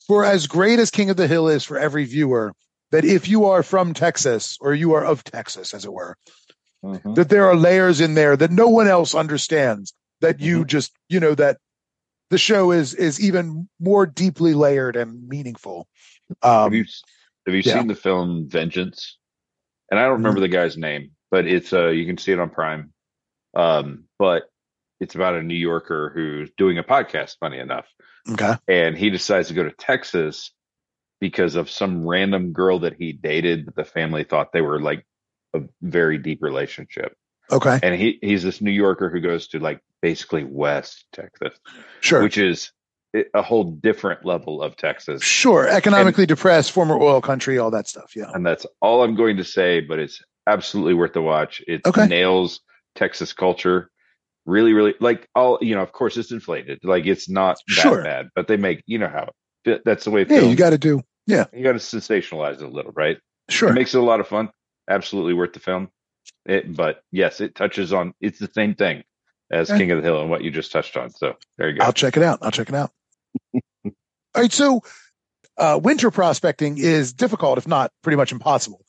For as great as King of the Hill is for every viewer, that if you are from Texas or you are of Texas, as it were, Mm-hmm. that there are layers in there that no one else understands. That Mm-hmm. you just you know that the show is is even more deeply layered and meaningful. Um, have you have you yeah. seen the film Vengeance? And I don't remember the guy's name, but it's uh you can see it on Prime. Um, but it's about a New Yorker who's doing a podcast, funny enough. Okay. And he decides to go to Texas because of some random girl that he dated that the family thought they were like a very deep relationship. Okay. And he he's this New Yorker who goes to like basically West Texas. Sure. Which is a whole different level of Texas. Sure. Economically depressed, former oil country, all that stuff. Yeah. And that's all I'm going to say, but it's absolutely worth the watch. It Okay. nails Texas culture. Really, really like all you know, of course it's inflated. Like it's not that Sure. bad, but they make you know how that's the way Yeah, you got to do. Yeah. you got to sensationalize it a little, right? Sure. It makes it a lot of fun. Absolutely worth the film. It, but yes, it touches on. It's the same thing as Okay. King of the Hill and what you just touched on. So there you go. I'll check it out. I'll check it out. All right. So, uh, winter prospecting is difficult, if not pretty much impossible.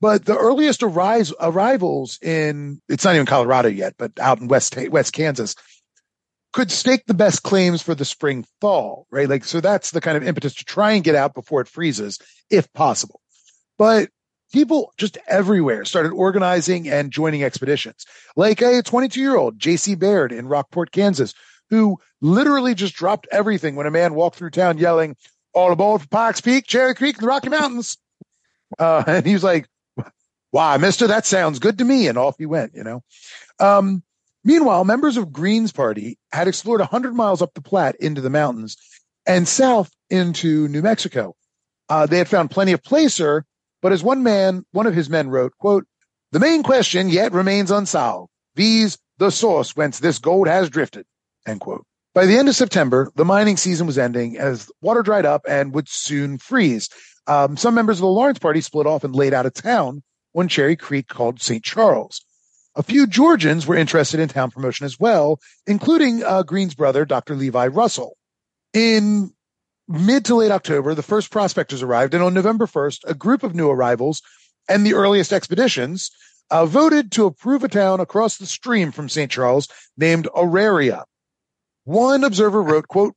But the earliest arise, arrivals in, it's not even Colorado yet, but out in West, West Kansas could stake the best claims for the spring fall, right? Like, so that's the kind of impetus to try and get out before it freezes, if possible. But people just everywhere started organizing and joining expeditions. Like a 22 year old JC Baird in Rockport, Kansas, who literally just dropped everything when a man walked through town yelling, all aboard for Pikes Peak, Cherry Creek, and the Rocky Mountains. Uh, and he was like, why, mister, that sounds good to me. And off he went, you know. Um, meanwhile, members of Green's party had explored 100 miles up the Platte into the mountains and south into New Mexico. Uh, they had found plenty of placer, but as one man, one of his men wrote, quote, the main question yet remains unsolved, viz. the source whence this gold has drifted, end quote. By the end of September, the mining season was ending as water dried up and would soon freeze. Um, some members of the Lawrence party split off and laid out of town when Cherry Creek called St. Charles. A few Georgians were interested in town promotion as well, including uh, Green's brother, Dr. Levi Russell. In mid to late October, the first prospectors arrived, and on November 1st, a group of new arrivals and the earliest expeditions uh, voted to approve a town across the stream from St. Charles named Auraria. One observer wrote, quote,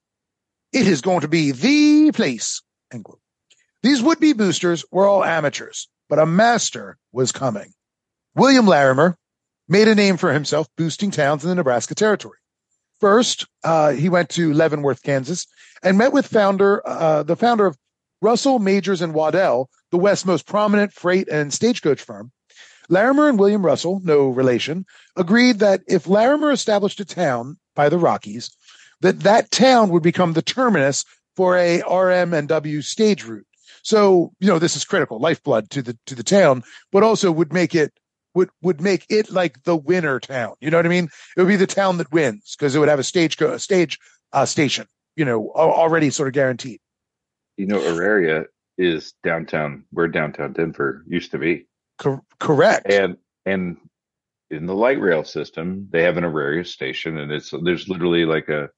it is going to be the place, end quote. These would-be boosters were all amateurs, but a master was coming. William Larimer made a name for himself boosting towns in the Nebraska Territory. First, uh, he went to Leavenworth, Kansas, and met with founder, uh, the founder of Russell, Majors, and Waddell, the West's most prominent freight and stagecoach firm. Larimer and William Russell, no relation, agreed that if Larimer established a town by the Rockies, that that town would become the terminus for a RM and W stage route. So, you know, this is critical, lifeblood to the to the town, but also would make it would would make it like the winner town. You know what I mean? It would be the town that wins because it would have a stage a stage uh, station. You know, al- already sort of guaranteed. You know, Auraria is downtown where downtown Denver used to be. Cor- correct. And and in the light rail system, they have an Auraria station, and it's there's literally like a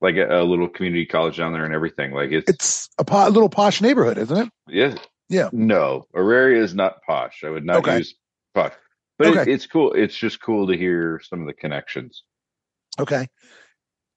like a, a little community college down there and everything. Like it's It's a po- little posh neighborhood, isn't it? yeah, Yeah. no, Auraria is not posh. I would not Okay. use posh, but it, it's cool. It's just cool to hear some of the connections. Okay.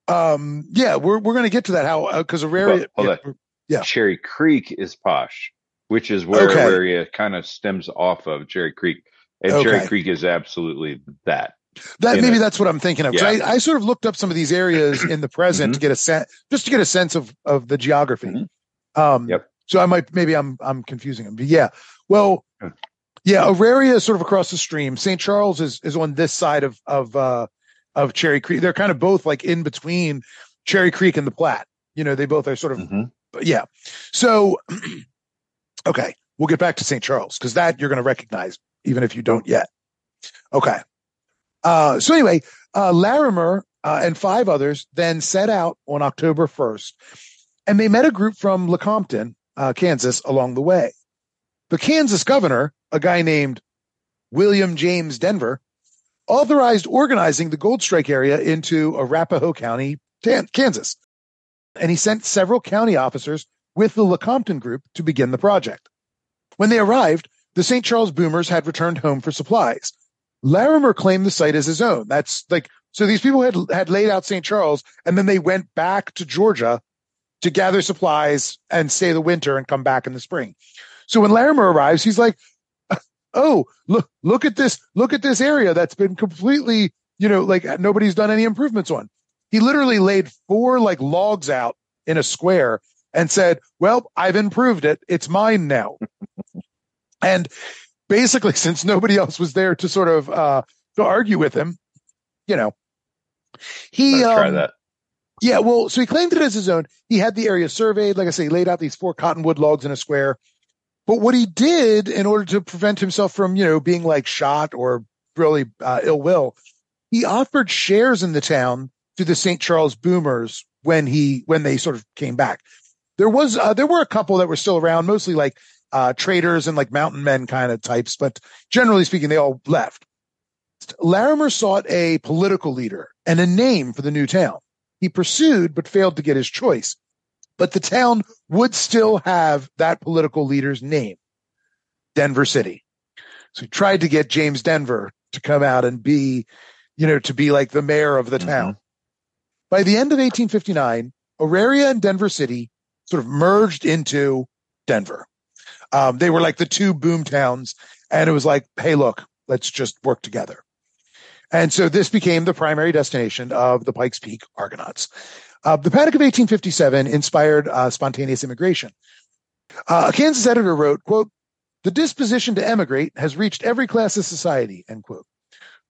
Um. Yeah, we're we're gonna get to that. How because Auraria. Hold yeah, on. yeah. Cherry Creek is posh, which is where Okay. Auraria kind of stems off of Cherry Creek, and Cherry Creek is absolutely that. That maybe it. that's what I'm thinking of. Yeah. I, I sort of looked up some of these areas in the present to get a sense, just to get a sense of of the geography. Um, Yep. So I might maybe I'm I'm confusing them, but yeah. Well, yeah, Auraria is sort of across the stream. St. Charles is is on this side of of uh of Cherry Creek. They're kind of both like in between Cherry Creek and the Platte. You know, they both are sort of yeah. So okay, we'll get back to St. Charles because that you're going to recognize even if you don't yet. Okay. Uh, so anyway, uh, Larimer uh, and five others then set out on October 1st, and they met a group from Lecompton, uh, Kansas, along the way. The Kansas governor, a guy named William James Denver, authorized organizing the Gold Strike area into Arapahoe County, Kansas, and he sent several county officers with the Lecompton group to begin the project. When they arrived, the St. Charles Boomers had returned home for supplies. Larimer claimed the site as his own. That's like so these people had had laid out St. Charles and then they went back to Georgia to gather supplies and stay the winter and come back in the spring. So when Larimer arrives, he's like, "Oh, look look at this look at this area that's been completely, you know, like nobody's done any improvements on." He literally laid four like logs out in a square and said, "Well, I've improved it. It's mine now." and basically since nobody else was there to sort of uh to argue with him you know. He Let's try um, that. yeah well so he claimed it as his own. He had the area surveyed. Like i say he laid out these four cottonwood logs in a square. But what he did in order to prevent himself from you know being like shot or really uh, ill will he offered shares in the town to the st charles boomers when he when they sort of came back. There was uh, there were a couple that were still around mostly like uh, traders and like mountain men kind of types, but generally speaking, they all left. Larimer sought a political leader and a name for the new town. He pursued, but failed to get his choice. But the town would still have that political leader's name, Denver City. So he tried to get James Denver to come out and be, you know, to be like the mayor of the town. By the end of 1859, Auraria and Denver City sort of merged into Denver. Um, they were like the two boom towns, and it was like, hey, look, let's just work together. And so this became the primary destination of the Pikes Peak Argonauts. Uh, the Panic of 1857 inspired uh, spontaneous immigration. Uh, a Kansas editor wrote, quote, the disposition to emigrate has reached every class of society, end quote.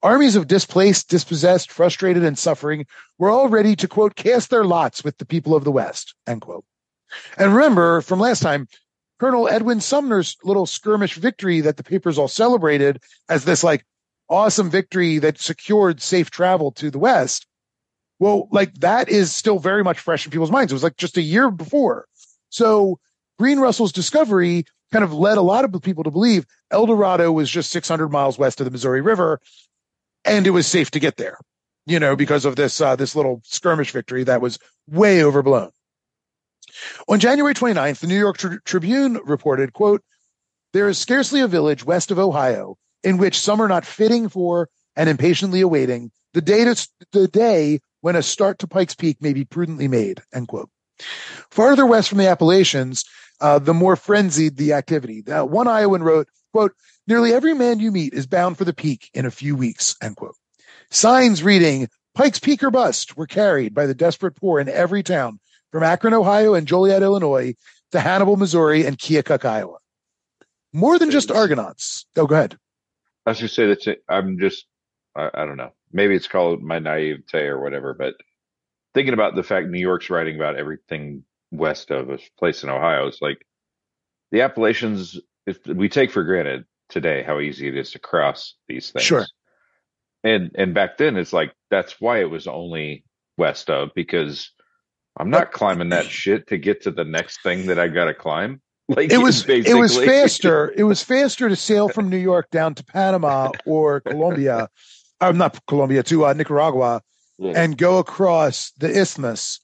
Armies of displaced, dispossessed, frustrated, and suffering were all ready to, quote, cast their lots with the people of the West, end quote. And remember from last time, Colonel Edwin Sumner's little skirmish victory that the papers all celebrated as this like awesome victory that secured safe travel to the West. Well, like that is still very much fresh in people's minds. It was like just a year before. So Green Russell's discovery kind of led a lot of people to believe El Dorado was just 600 miles west of the Missouri River and it was safe to get there, you know, because of this, uh, this little skirmish victory that was way overblown. On January 29th, the New York Tri- Tribune reported, quote, there is scarcely a village west of Ohio in which some are not fitting for and impatiently awaiting the day, to, the day when a start to Pikes Peak may be prudently made, end quote. Farther west from the Appalachians, uh, the more frenzied the activity. One Iowan wrote, quote, nearly every man you meet is bound for the peak in a few weeks, end quote. Signs reading Pikes Peak or bust were carried by the desperate poor in every town from Akron, Ohio and Joliet, Illinois to Hannibal, Missouri and Keokuk, Iowa. More than just Argonauts. Oh, go ahead. I was just say that I'm just, I, I don't know. Maybe it's called my naivete or whatever, but thinking about the fact New York's writing about everything west of a place in Ohio, it's like the Appalachians, if we take for granted today how easy it is to cross these things. Sure. And, and back then it's like, that's why it was only west of because I'm not climbing that shit to get to the next thing that I got to climb. Like it was basically. it was faster. it was faster to sail from New York down to Panama or Colombia. I'm not Colombia to uh, Nicaragua Yeah. and go across the isthmus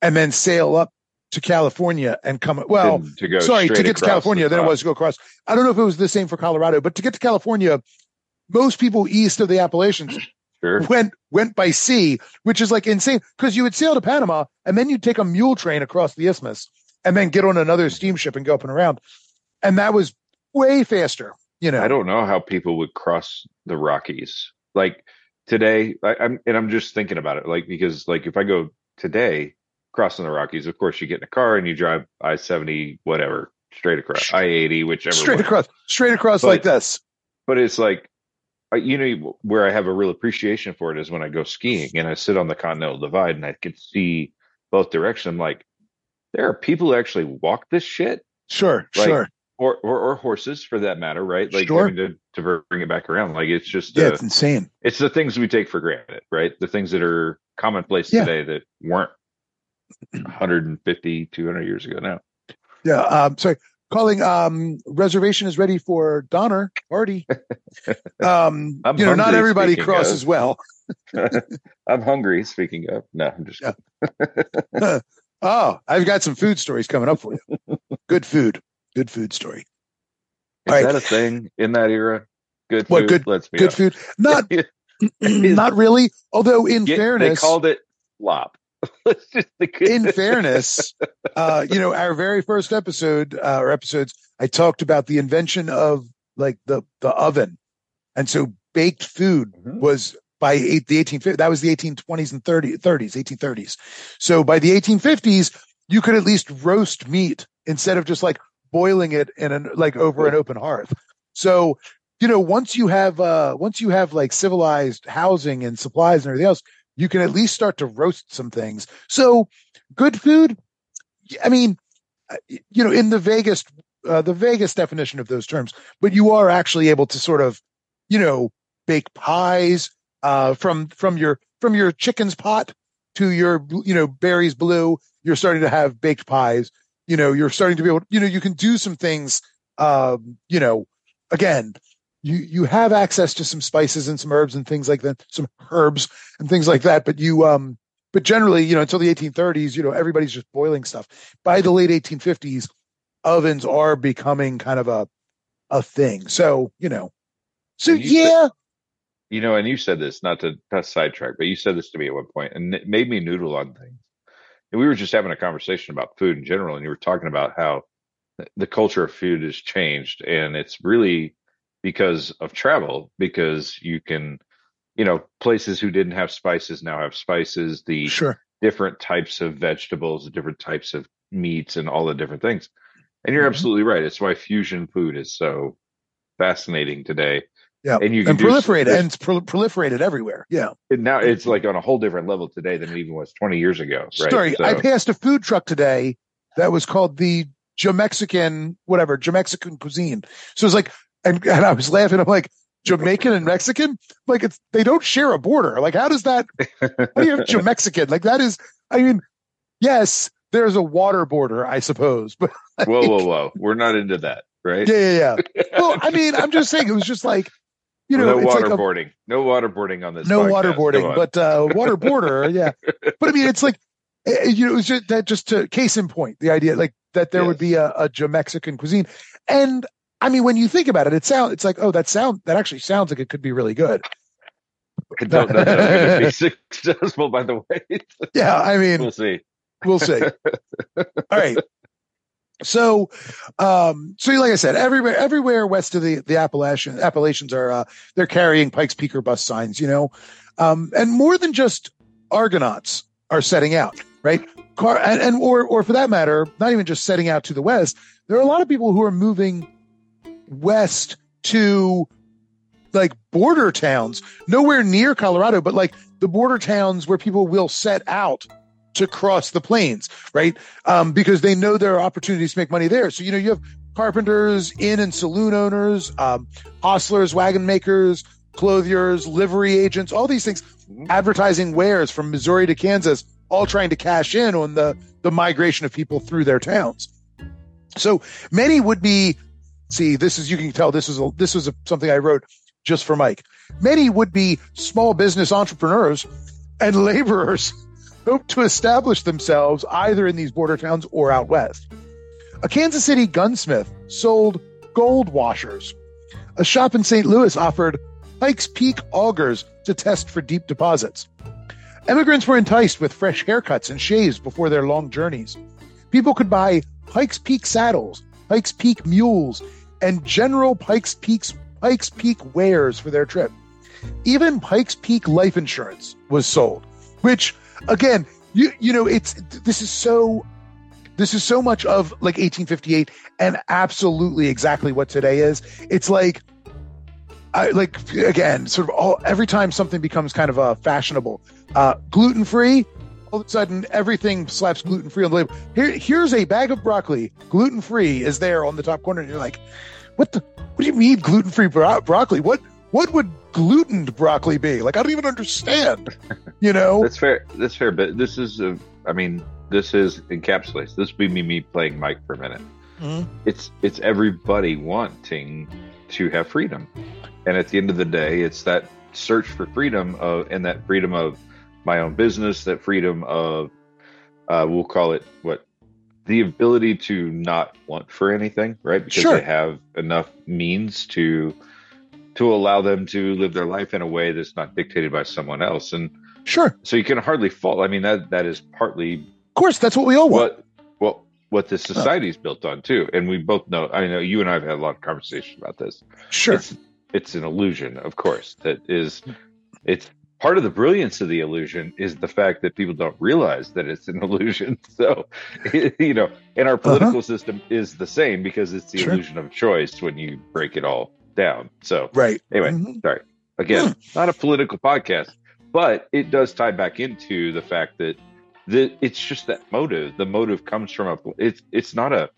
and then sail up to California and come. Well, To- to go sorry, to get to California, the then it top. was to go across. I don't know if it was the same for Colorado, but to get to California, most people east of the Appalachians Sure. went went by sea, which is like insane because you would sail to Panama and then you'd take a mule train across the isthmus and then get on another steamship and go up and around, and that was way faster. You know, I don't know how people would cross the Rockies. Like today, I, I'm and I'm just thinking about it. Like because like if I go today crossing the Rockies, of course you get in a car and you drive I seventy whatever straight across I eighty whichever straight way. across, straight across But- like this. But it's like you know where I have a real appreciation for it is when I go skiing and I sit on the Continental Divide and I can see both directions. I'm like, there are people who actually walk this shit. Sure, Like, sure. Or, or or horses for that matter, right? Like Sure. having to, to bring it back around. Like it's just Yeah, uh, it's insane. it's the things we take for granted, right? The things that are commonplace Yeah. today that weren't 150, 200 years ago now. Yeah. Um, sorry. Calling um reservation is ready for Donner party. Um, you know, not everybody crosses of. well. I'm hungry. Speaking of, no, I'm just Yeah. oh, I've got some food stories coming up for you. Good food. Good food story. Is right. that a thing in that era? Good What food. good Let's be good honest. food? Not not really. Although in Yeah, fairness, they called it flop. Let's just the good- in fairness, uh, you know, our very first episode uh, or episodes, I talked about the invention of like the the oven, and so baked food Mm-hmm. was by eight, the 1850s. That was the 1820s and 30, 30s, 1830s. So by the 1850s, you could at least roast meat instead of just like boiling it in an like over an open hearth. So you know, once you have uh once you have like civilized housing and supplies and everything else, you can at least start to roast some things. So good food, I mean, uh, you know, in the Vegas uh, the Vegas definition of those terms, but you are actually able to sort of, you know, bake pies uh from from your from your chicken's pot to your you know berries blue, you're starting to have baked pies. You know, you're starting to be able, you know, you can do some things um, you know, again, you you have access to some spices and some herbs and things like that, some herbs and things like that. But you um, but generally, you know, until the 1830s, you know, everybody's just boiling stuff. By the late 1850s, ovens are becoming kind of a a thing. So you know, so you said- yeah, You know, and you said this not to, not to sidetrack, but you said this to me at one point, and it made me noodle on things. And we were just having a conversation about food in general, and you were talking about how the culture of food has changed, and it's really because of travel, because you can, you know, places who didn't have spices now have spices. The sure, different types of vegetables, the different types of meats, and all the different things. And you're Mhm. absolutely right. It's why fusion food is so fascinating today. yeah, And you can and proliferated and it's pro- proliferated everywhere. Yeah. And now it's like on a whole different level today than it even was 20 years ago. Right. Story. So- I passed a food truck today that was called the Jamexican, whatever, Jamexican cuisine. So it's like, and, and I was laughing. I'm like, Jamaican and Mexican? Like it's, they don't share a border. Like, how does that, how do you have Jamexican? Like that is, I mean, yes, there's a water border, I suppose, but whoa, whoa, whoa. We're not into that, right? yeah, yeah, yeah. Well, I mean, I'm just saying it was just like, you know, no it's like waterboarding. no waterboarding on this. no podcast. Waterboarding, but uh, water border, yeah. But I mean, it's like eh, you know, it was just that just to case in point, the idea like that there would be a, a Jamexican cuisine, and I mean, when you think about it, it sounds it's like oh, that sound that actually sounds like it could be really good. I don't know that I'm going to be successful, by the way. Yeah, I mean, we'll see. We'll see. All right. So, um, so like I said, everywhere, everywhere west of the, the Appalachian, Appalachians are, uh, they're carrying Pikes Peak or bus signs, you know, um, and more than just Argonauts are setting out, right? Car and, and, or, or for that matter, not even just setting out to the west. There are a lot of people who are moving west to like border towns, nowhere near Colorado, but like the border towns where people will set out to cross the plains, right? Um, because they know there are opportunities to make money there. So, you know, you have carpenters, inn and saloon owners, um, hostlers, wagon makers, clothiers, livery agents, all these things, advertising wares from Missouri to Kansas, all trying to cash in on the, the migration of people through their towns. So many would be, see, this is, you can tell this is, a, this is a, something I wrote just for Mike. Many would be small business entrepreneurs and laborers hoped to establish themselves either in these border towns or out west. A Kansas City gunsmith sold gold washers. A shop in St. Louis offered Pikes Peak augers to test for deep deposits. Emigrants were enticed with fresh haircuts and shaves before their long journeys. People could buy Pikes Peak saddles, Pikes Peak mules, and general Pikes Peak's Pikes Peak wares for their trip. Even Pikes Peak life insurance was sold, which again, you you know, it's this is so this is so much of like 1858 and absolutely exactly what today is. It's like I like again, sort of all every time something becomes kind of uh, fashionable, uh, gluten free. All of a sudden, everything slaps gluten free on the label. Here, here's a bag of broccoli, gluten free is there on the top corner, and you're like, "What the? What do you mean gluten free bro- broccoli? What? What would glutened broccoli be? Like, I don't even understand." You know, That's fair. That's fair. But this is, a, I mean, this is encapsulates. This would be me, me playing Mike for a minute. Mhm. It's it's everybody wanting to have freedom, and at the end of the day, it's that search for freedom of and that freedom of my own business, that freedom of uh, we'll call it what the ability to not want for anything, right? Because Sure. they have enough means to to allow them to live their life in a way that's not dictated by someone else. And sure, so you can hardly fault. I mean, that that is partly of course, that's what we all want. what what what the society is built on too. And we both know. I know you and I have had a lot of conversation about this. Sure. It's, it's an illusion, of course. That is, it's part of the brilliance of the illusion is the fact that people don't realize that it's an illusion. So, you know, and our political system is the same because it's the Uh-huh. Sure. illusion of choice when you break it all down. So, Right. Anyway, Mhm. sorry. Again, not a political podcast, but it does tie back into the fact that the it's just that motive. The motive comes from a. It's it's not a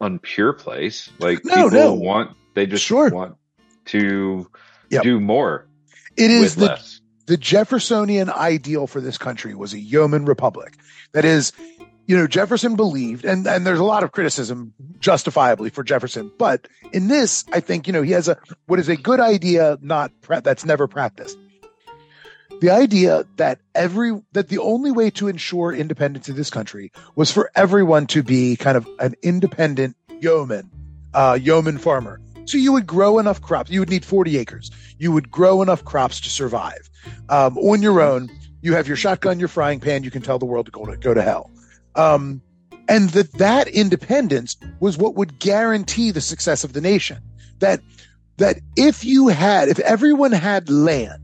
unpure place. Like No, people no. want they just want to Yep. do more. It is the, less. the Jeffersonian ideal for this country was a yeoman republic. That is, you know, Jefferson believed, and, and there's a lot of criticism justifiably for Jefferson, but in this, I think, you know, he has a, what is a good idea, not that's never practiced. The idea that every, that the only way to ensure independence in this country was for everyone to be kind of an independent yeoman, uh, yeoman farmer. So you would grow enough crops. You would need 40 acres. You would grow enough crops to survive. Um, on your own, you have your shotgun, your frying pan. You can tell the world to go to, go to hell. Um, and that that independence was what would guarantee the success of the nation. That, that if you had, if everyone had land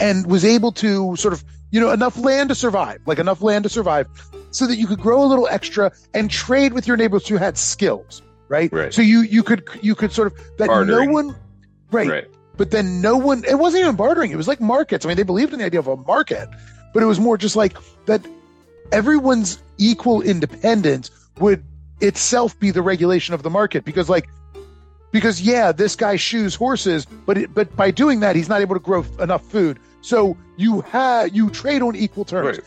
and was able to sort of, you know, enough land to survive, like enough land to survive so that you could grow a little extra and trade with your neighbors who had skills, right? Right. So you, you could, you could sort of, that Bartering. no one, right. Right. But then no one, it wasn't even bartering. It was like markets. I mean, they believed in the idea of a market, but it was more just like that everyone's equal independence would itself be the regulation of the market because like, because yeah, this guy shoes horses, but it, but by doing that, he's not able to grow enough food. So you have, you trade on equal terms.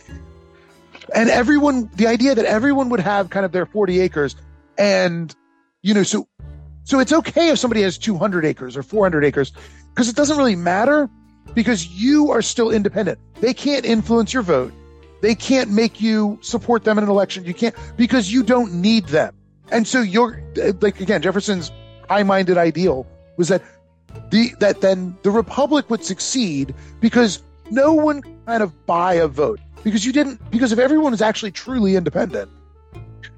And everyone, the idea that everyone would have kind of their 40 acres and, you know, so, so it's okay if somebody has 200 acres or 400 acres because it doesn't really matter because you are still independent. They can't influence your vote. They can't make you support them in an election. You can't because you don't need them. And so you're like again, Jefferson's high-minded ideal was that the that then the republic would succeed because no one kind of buy a vote because you didn't because if everyone is actually truly independent,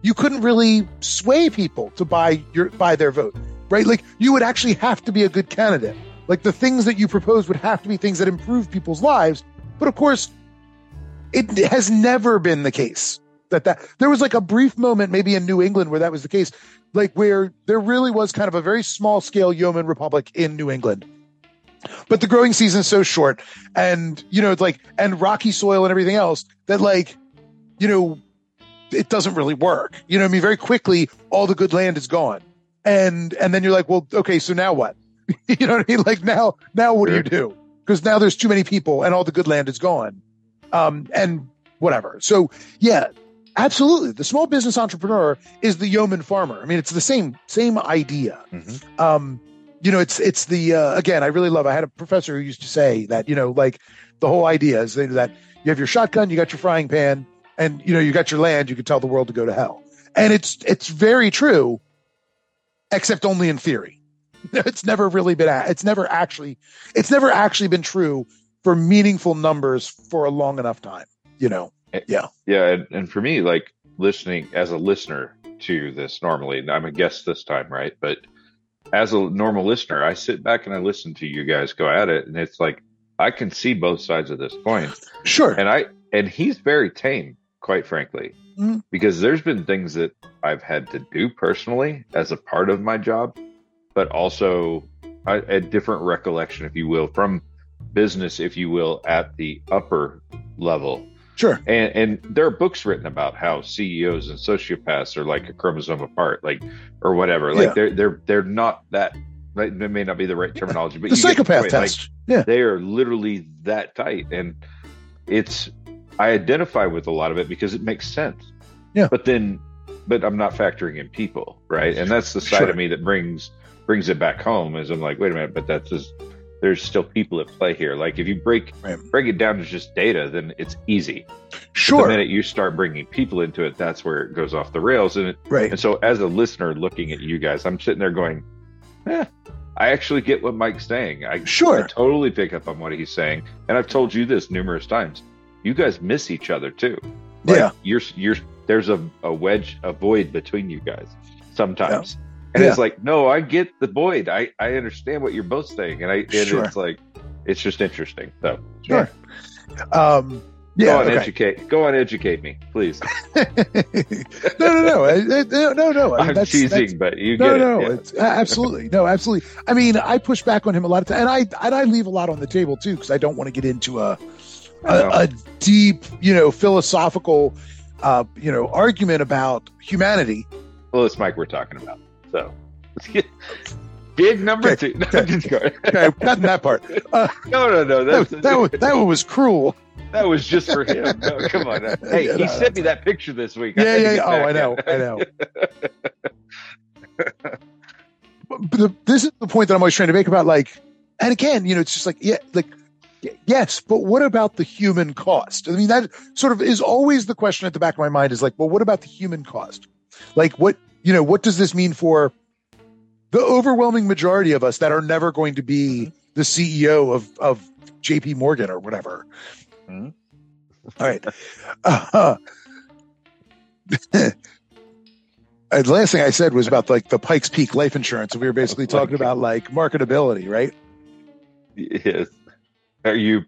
you couldn't really sway people to buy your buy their vote, right? Like you would actually have to be a good candidate. Like the things that you propose would have to be things that improve people's lives. But of course, it has never been the case that that there was like a brief moment maybe in New England where that was the case, like where there really was kind of a very small scale yeoman republic in New England. But the growing season is so short and you know it's like and rocky soil and everything else that like you know it doesn't really work. You know what I mean very quickly all the good land is gone. And and then you're like, well, okay, so now what? you know what I mean? Like now now what do you do? Because now there's too many people and all the good land is gone um, and whatever. So yeah, absolutely. The small business entrepreneur is the yeoman farmer. I mean, it's the same same idea. Um, you know, it's it's the uh, again. I really love. I had a professor who used to say that you know, like the whole idea is that you have your shotgun, you got your frying pan, and you know you got your land. You can tell the world to go to hell, and it's it's very true, except only in theory. It's never really been. It's never actually. It's never actually been true for meaningful numbers for a long enough time. You know. Eh, yeah. Yeah, and, and for me, like listening as a listener to this normally, I'm a guest this time, right? But as a normal listener, I sit back and I listen to you guys go at it, and it's like I can see both sides of this coin. Sure. And I and he's very tame, quite frankly, Mhm. because there's been things that I've had to do personally as a part of my job, but also a, a different recollection, if you will, from business, if you will, at the upper level. Sure. And and there are books written about how CEOs and sociopaths are like a chromosome apart, like or whatever. Like Yeah. they're they're they're not that. Right, it may not be the right terminology, but The psychopath. Like, test. yeah. they are literally that tight, and it's I identify with a lot of it because it makes sense. Yeah. But then, but I'm not factoring in people, right? And that's the side Sure. of me that brings brings it back home. Is I'm like, wait a minute, but that's just there's still people at play here. Like if you break break it down to just data, then it's easy. But Sure. the minute you start bringing people into it, that's where it goes off the rails. And it, Right. And so, as a listener looking at you guys, I'm sitting there going, "Eh, I actually get what Mike's saying. I Sure. I totally pick up on what he's saying, and I've told you this numerous times. You guys miss each other too. Like, Yeah. You're you're there's a, a wedge, a void between you guys sometimes. And Yeah. it's like, no, I get the void. I, I understand what you're both saying. And I and Sure. it's like it's just interesting. So Sure. Um, yeah. go on, okay. educate go on, educate me, please. no, no, no, I- no, no, no. I mean, I'm that's- teasing, that's- but you no, get no, it. yeah. it's, absolutely, no, absolutely. I mean, I push back on him a lot of times, and I and I leave a lot on the table too because I don't want to get into a. a, a deep, you know, philosophical, uh, you know, argument about humanity. Well, it's Mike we're talking about. So big number Okay, two. No, okay. Okay, not in that part. Uh, no, no, no. that, That's, that, was, that one was cruel. that was just for him. No, come on. Hey, Yeah, he no, sent me that picture this week. Yeah, yeah, yeah. Oh, I know, I know. but the, this is the point that I'm always trying to make about like, and again, you know, it's just like, yeah, like, yes, but what about the human cost? I mean, that sort of is always the question at the back of my mind is like, well, what about the human cost? Like, what, you know, what does this mean for the overwhelming majority of us that are never going to be the CEO of, of JP Morgan or whatever? Mhm. All right. Uh, the last thing I said was about like the Pikes Peak life insurance. And we were basically talking about like marketability, right? Yes. Are you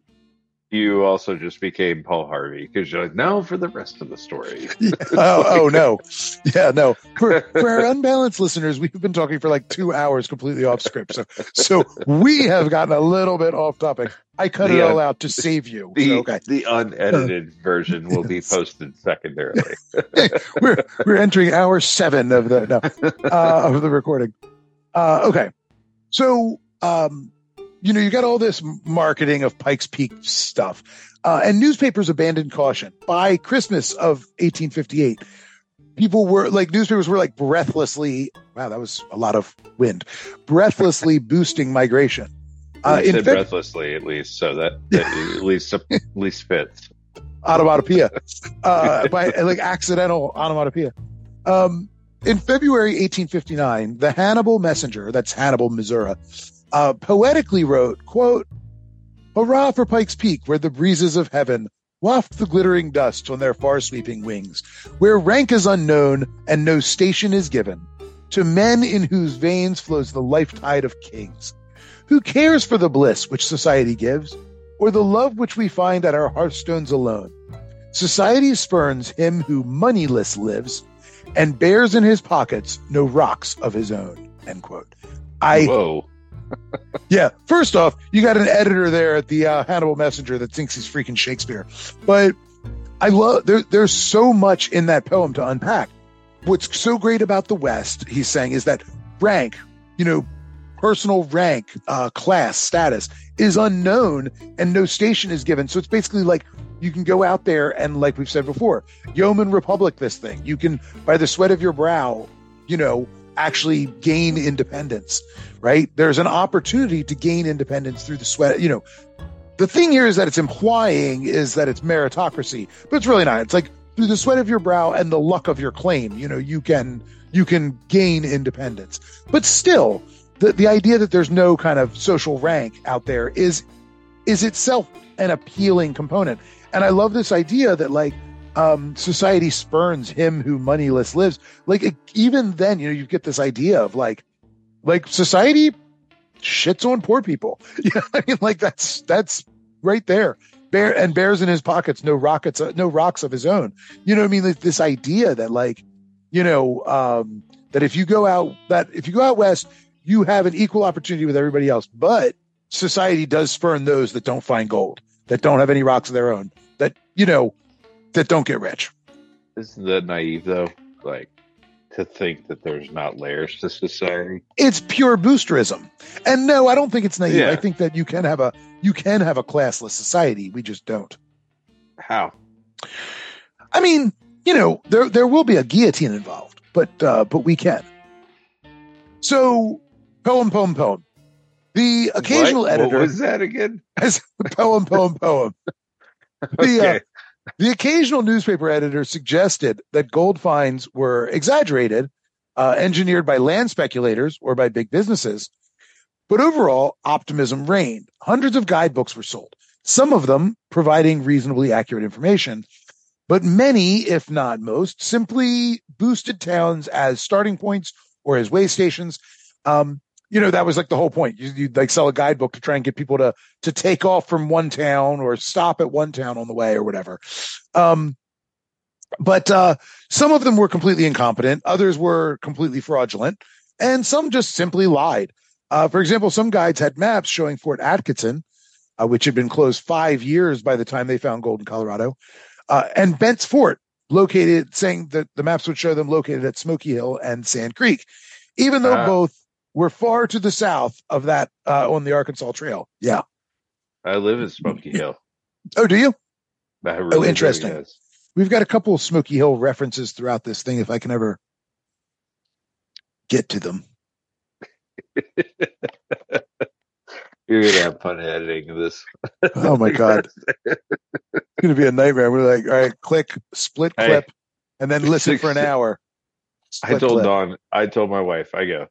you also just became Paul Harvey because you're like, no, for the rest of the story. oh, oh no. Yeah, no. For for our unbalanced listeners, we've been talking for like two hours completely off script. So so we have gotten a little bit off topic. I cut it uh, all out to save you. The, So, okay. the unedited version will be posted secondarily. we're we're entering hour seven of the no, uh, of the recording. Uh, okay, so um, you know you got all this marketing of Pikes Peak stuff, uh, and newspapers abandoned caution by Christmas of 1858. People were like newspapers were like breathlessly. Wow, that was a lot of wind. Breathlessly boosting migration. Uh, said Feb- breathlessly at least, so that, that at least at least fits. onomatopoeia, uh, by like accidental onomatopoeia. Um, in February 1859, the Hannibal Messenger, that's Hannibal, Missouri, uh, poetically wrote, quote, Hurrah for Pikes Peak, where the breezes of heaven waft the glittering dust on their far sweeping wings, where rank is unknown and no station is given, to men in whose veins flows the life tide of kings. Who cares for the bliss which society gives, or the love which we find at our hearthstones alone? Society spurns him who moneyless lives, and bears in his pockets no rocks of his own. End quote. I Whoa. Yeah. First off, you got an editor there at the uh, Hannibal Messenger that thinks he's freaking Shakespeare. But I love there. There's so much in that poem to unpack. What's so great about the West, he's saying, is that rank, you know, personal rank, uh, class, status is unknown, and no station is given. So it's basically like you can go out there and, like we've said before, yeoman republic this thing. You can, by the sweat of your brow, you know, actually gain independence right there's an opportunity to gain independence through the sweat you know the thing here is that it's implying is that it's meritocracy, but it's really not. It's like through the sweat of your brow and the luck of your claim, you know, you can you can gain independence. But still, the the idea that there's no kind of social rank out there is is itself an appealing component. And I love this idea that like um, society spurns him who moneyless lives. Like even then, you know, you get this idea of like like society shits on poor people. Know, I mean, like that's that's right there. Bear and bears in his pockets, no rockets, uh, no rocks of his own. You know, what I mean, like, this idea that like, you know, um, that if you go out that if you go out west, you have an equal opportunity with everybody else. But society does spurn those that don't find gold, that don't have any rocks of their own, that you know, that don't get rich. Isn't that naive though? Like to think that there's not layers to society. It's pure boosterism. And no, I don't think it's naive. Yeah. I think that you can have a you can have a classless society. We just don't. How? I mean, you know, there there will be a guillotine involved, but uh, but we can. So, poem, poem, poem. The occasional What? editor What was that again? as poem, poem, poem. The, uh, Okay. The occasional newspaper editor suggested that gold finds were exaggerated, uh, engineered by land speculators or by big businesses. But overall, optimism reigned. Hundreds of guidebooks were sold, some of them providing reasonably accurate information. But many, if not most, simply boosted towns as starting points or as way stations. Um, you know, that was like the whole point. You, you'd like sell a guidebook to try and get people to to take off from one town or stop at one town on the way or whatever. Um, but uh, some of them were completely incompetent, others were completely fraudulent, and some just simply lied. Uh, for example, some guides had maps showing Fort Atkinson, uh, which had been closed five years by the time they found gold in Colorado, uh, and Bent's Fort, located, saying that the maps would show them located at Smoky Hill and Sand Creek, even though Ah. both were far to the south of that uh, on the Arkansas Trail. Yeah. I live in Smoky Hill. Oh, do you? Really oh, do, interesting. yes. We've got a couple of Smoky Hill references throughout this thing. If I can ever get to them. You're gonna have fun editing this. Oh my god, it's going to be a nightmare. We're like, all right, click, split clip, and then listen for an hour. I told clip. Dawn, I told my wife, I go,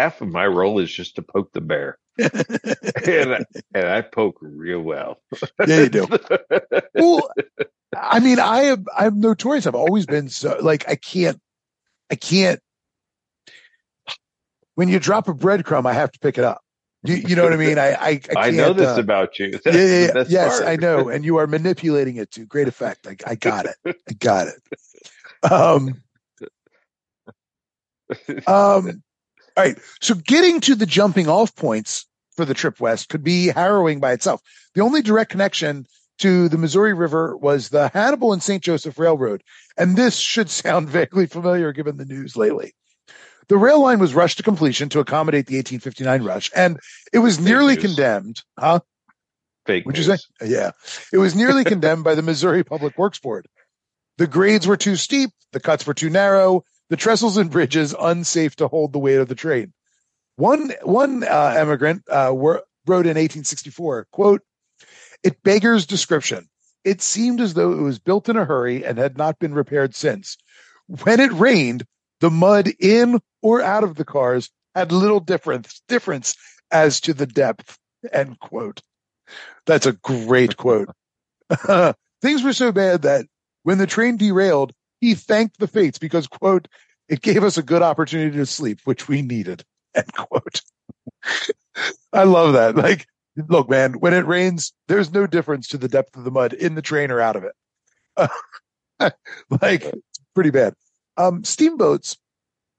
half of my role is just to poke the bear. and, I, and I poke real well. Yeah, you do. well, I mean, I am I'm notorious. I've always been so like I can't, I can't. When you drop a breadcrumb, I have to pick it up. You, you know what I mean? I I, I, I know this uh, about you. That's yeah, yeah, yeah. yes, part. I know, and you are manipulating it to great effect. I, I got it. I got it. Um, um, all right. So getting to the jumping off points for the trip west could be harrowing by itself. The only direct connection to the Missouri River was the Hannibal and St. Joseph Railroad. And this should sound vaguely familiar given the news lately. The rail line was rushed to completion to accommodate the 1859 rush, and it was nearly news. condemned. Huh? Fake Would you say? Yeah. It was nearly condemned by the Missouri Public Works Board. The grades were too steep, the cuts were too narrow, the trestles and bridges unsafe to hold the weight of the train. One one uh, emigrant uh, wrote in 1864, "quote It beggars description. It seemed as though it was built in a hurry and had not been repaired since. When it rained, the mud in or out of the cars had little difference difference as to the depth." End quote. That's a great quote. Things were so bad that when the train derailed, he thanked the fates because, quote, it gave us a good opportunity to sleep, which we needed, end quote. I love that. Like, look, man, when it rains, there's no difference to the depth of the mud in the train or out of it. like, pretty bad. Um, steamboats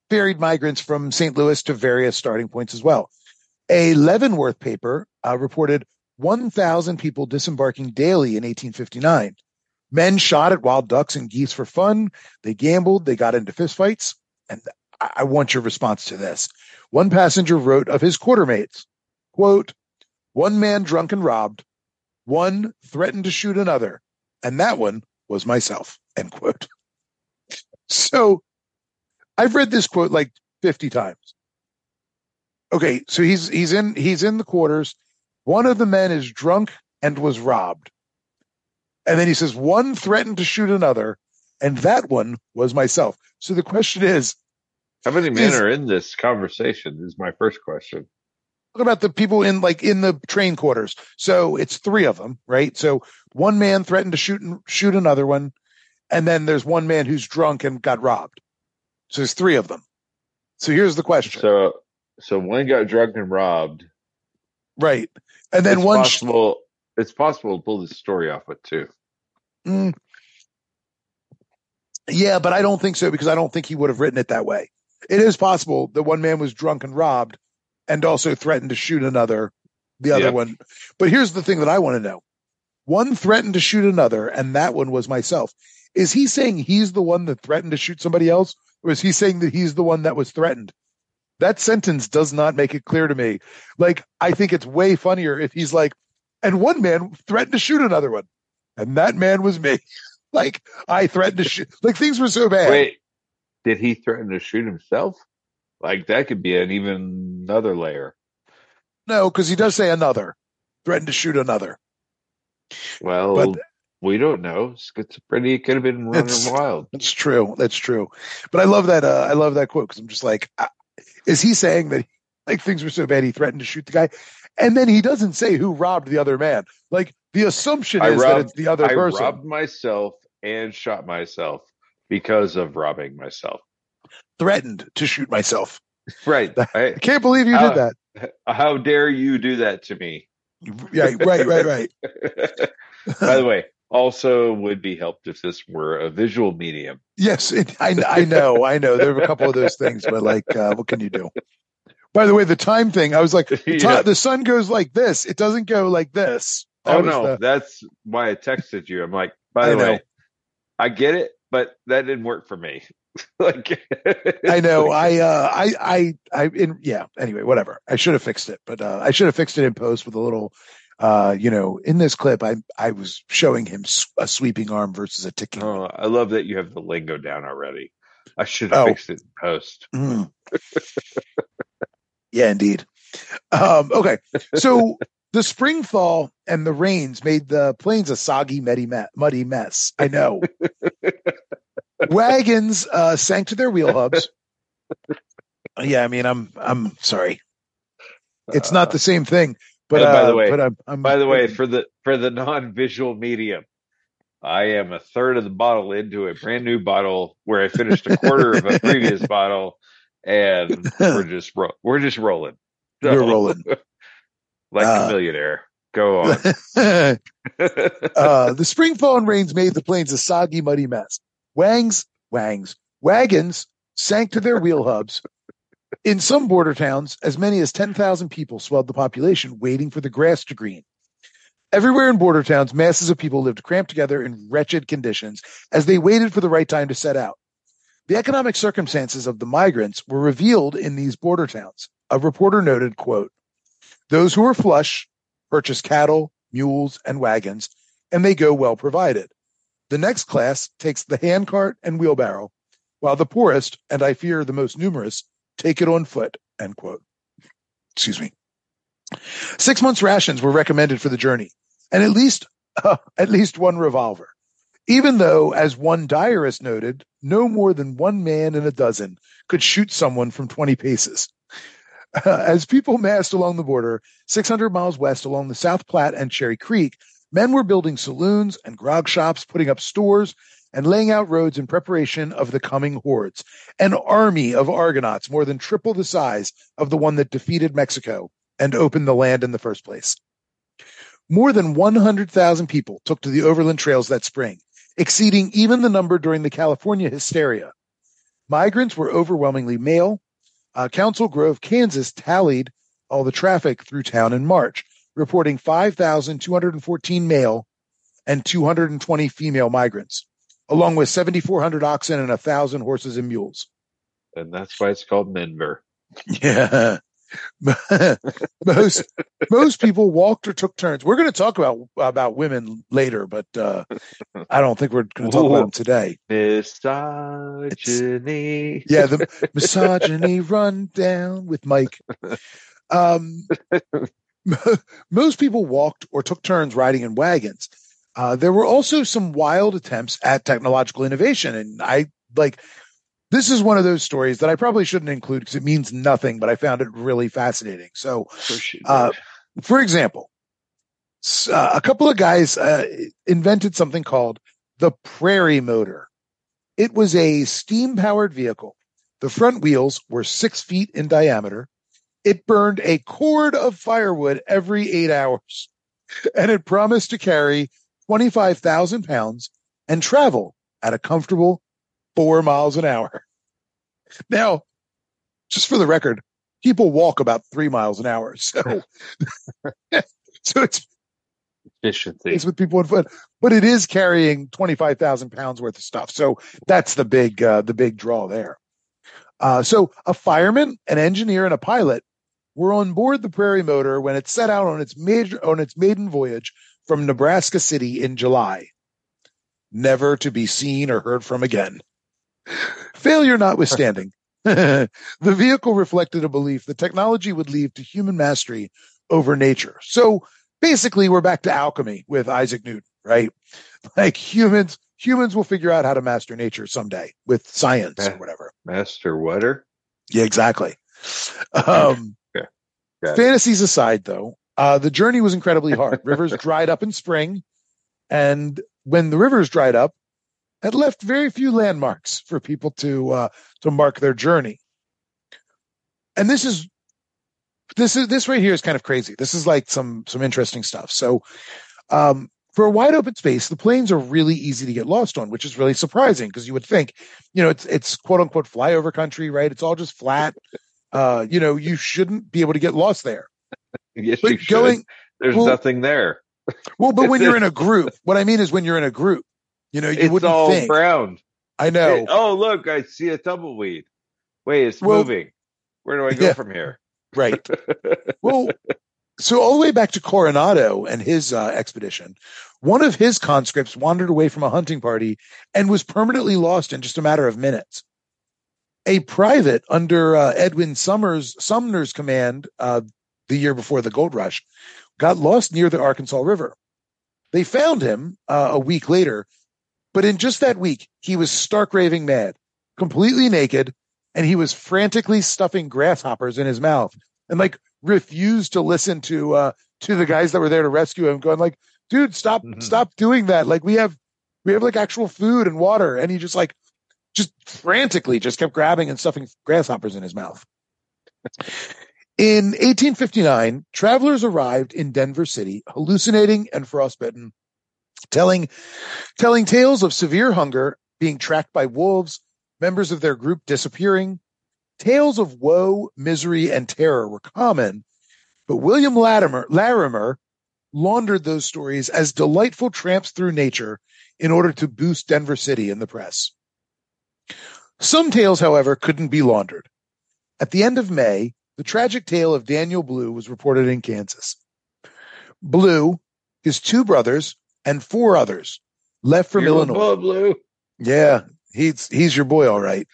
ferried migrants from St. Louis to various starting points as well. A Leavenworth paper uh, reported 1,000 people disembarking daily in 1859. Men shot at wild ducks and geese for fun. They gambled. They got into fistfights. And I, want your response to this. One passenger wrote of his quartermates, quote, one man drunk and robbed, one threatened to shoot another, and that one was myself, end quote. So I've read this quote like 50 times. Okay, so he's he's in he's in the quarters. One of the men is drunk and was robbed. And then he says, one threatened to shoot another, and that one was myself. So the question is, How many men Is- are in this conversation? Is my first question. What about the people in like in the train quarters? So it's three of them, right? So one man threatened to shoot and shoot another one, and then there's one man who's drunk and got robbed. So there's three of them. So here's the question, So, so one got drunk and robbed. right? And then it's one, possible. It's possible to pull this story off with two. Mm. yeah, but I don't think so because I don't think he would have written it that way. It is possible that one man was drunk and robbed, and also threatened to shoot another, the other Yeah. one. But here's the thing that I want to know: one threatened to shoot another, and that one was myself. Is he saying he's the one that threatened to shoot somebody else, or is he saying that he's the one that was threatened? That sentence does not make it clear to me. Like, I think it's way funnier if he's like, and one man threatened to shoot another one, and that man was me. like, I threatened to shoot. Like, things were so bad. Wait, did he threaten to shoot himself? Like that could be an even another layer. No, because he does say another, threatened to shoot another. Well, But- we don't know. Schizophrenia could have been running wild. That's true. That's true. But I love that. Uh, I love that quote because I'm just like, uh, is he saying that like things were so bad he threatened to shoot the guy, and then he doesn't say who robbed the other man. Like the assumption I is that it's the other I person. I robbed myself and shot myself because of robbing myself. threatened to shoot myself. Right. I, I can't believe you How- did that. How dare you do that to me? Yeah, right, right, right. By the way, also would be helped if this were a visual medium. Yes, it, I, I know, I know. There are a couple of those things, but like, uh, what can you do? By the way, the time thing, I was like, the, Yeah. the sun goes like this. It doesn't go like this. That Oh no, the- that's why I texted you. I'm like, by the know. way, I get it, but that didn't work for me. like I know. I, uh, I, I, I, in, yeah. Anyway, whatever. I should have fixed it, but uh, I should have fixed it in post with a little, uh, you know, in this clip, I, I was showing him a sweeping arm versus a ticking. Oh, I love that you have the lingo down already. I should have Oh. fixed it in post. Mm. Yeah, indeed. Um, okay, so the spring fall and the rains made the plains a soggy, muddy, muddy mess. I know. Wagons uh, sank to their wheel hubs. Yeah, I mean, I'm I'm sorry. It's not the same thing. But And by the uh, way, but I'm, I'm by the way, for the for the non-visual medium, I am a third of the bottle into a brand new bottle where I finished a quarter of a previous bottle, and we're just ro- we're just rolling. We're rolling. like Uh, a millionaire. Go on. uh, the spring and rains made the plains a soggy, muddy mess. Wangs, wangs, wagons sank to their wheel hubs. In some border towns, as many as 10,000 people swelled the population waiting for the grass to green. Everywhere in border towns, masses of people lived cramped together in wretched conditions as they waited for the right time to set out. The economic circumstances of the migrants were revealed in these border towns. A reporter noted, quote, those who are flush purchase cattle, mules, and wagons, and they go well provided. The next class takes the handcart and wheelbarrow, while the poorest, and I fear the most numerous, take it on foot. End quote. Excuse me. Six months rations were recommended for the journey, and at least uh, at least one revolver. Even though, as one diarist noted, no more than one man in a dozen could shoot someone from 20 paces. as people massed along the border, 600 miles west along the South Platte and Cherry Creek, men were building saloons and grog shops, putting up stores, and laying out roads in preparation of the coming hordes. An army of Argonauts, more than triple the size of the one that defeated Mexico and opened the land in the first place. More than 100,000 people took to the overland trails that spring, exceeding even the number during the California hysteria. Migrants were overwhelmingly male. Uh, Council Grove, Kansas tallied all the traffic through town in March, reporting 5,214 male and 220 female migrants, along with 7,400 oxen and 1,000 horses and mules. and that's why it's called Menver. Yeah. most most people walked or took turns. We're going to talk about about women later, but uh, I don't think we're going to talk about them today. Misogyny. Yeah, the misogyny rundown with Mike. Um, Most people walked or took turns riding in wagons. Uh, there were also some wild attempts at technological innovation. And I like this is one of those stories that I probably shouldn't include because it means nothing, but I found it really fascinating. So, uh, for example, uh, a couple of guys uh, invented something called the prairie motor. It was a steam powered vehicle. The front wheels were six feet in diameter. It burned a cord of firewood every eight hours, and it promised to carry 25,000 pounds and travel at a comfortable four miles an hour. Now, just for the record, people walk about three miles an hour. So, so it's efficiency. it's with people on foot, but it is carrying 25,000 pounds worth of stuff. So that's the big, uh, the big draw there. Uh, so a fireman, an engineer, and a pilot were on board the Prairie Motor when it set out on its major, on its maiden voyage from Nebraska City in July, never to be seen or heard from again. Failure notwithstanding, the vehicle reflected a belief that technology would lead to human mastery over nature. So basically, we're back to alchemy with Isaac Newton, right? Like humans, humans will figure out how to master nature someday with science or whatever. Master Water. Yeah, exactly. Um, Yeah. Fantasies aside, though, uh, the journey was incredibly hard. Rivers dried up in spring, and when the rivers dried up, it left very few landmarks for people to uh, to mark their journey. And this is this is this right here is kind of crazy. This is like some some interesting stuff. So, um, for a wide open space, the plains are really easy to get lost on, which is really surprising because you would think, you know, it's it's quote unquote flyover country, right? It's all just flat. Uh, you know, you shouldn't be able to get lost there. Yes, But you should. There's well- nothing there. Well, but when you're in a group, what I mean is when you're in a group, you know, you it's wouldn't all think. brown. I know. Hey, oh, look, I see a tumbleweed. Wait, it's Well- moving. Where do I go Yeah. from here? Right. well, so all the way back to Coronado and his uh, expedition, one of his conscripts wandered away from a hunting party and was permanently lost in just a matter of minutes. A private under uh, Edwin Summers Sumner's command uh, the year before the gold rush got lost near the Arkansas River. They found him uh, a week later, but in just that week, he was stark raving mad, completely naked, and he was frantically stuffing grasshoppers in his mouth and like refused to listen to uh to the guys that were there to rescue him going like dude stop stop doing that. Like we have we have like actual food and water. And he just like just frantically just kept grabbing and stuffing grasshoppers in his mouth. In 1859 travelers arrived in denver city hallucinating and frostbitten telling telling tales of severe hunger being tracked by wolves members of their group disappearing tales of woe, misery, and terror were common, but William Latimer, Larimer laundered those stories as delightful tramps through nature in order to boost Denver City in the press. Some tales, however, couldn't be laundered. At the end of May, the tragic tale of Daniel Blue was reported in Kansas. Blue, his two brothers, and four others left from You're Illinois. boy, Blue. Yeah, he's he's your boy, all right.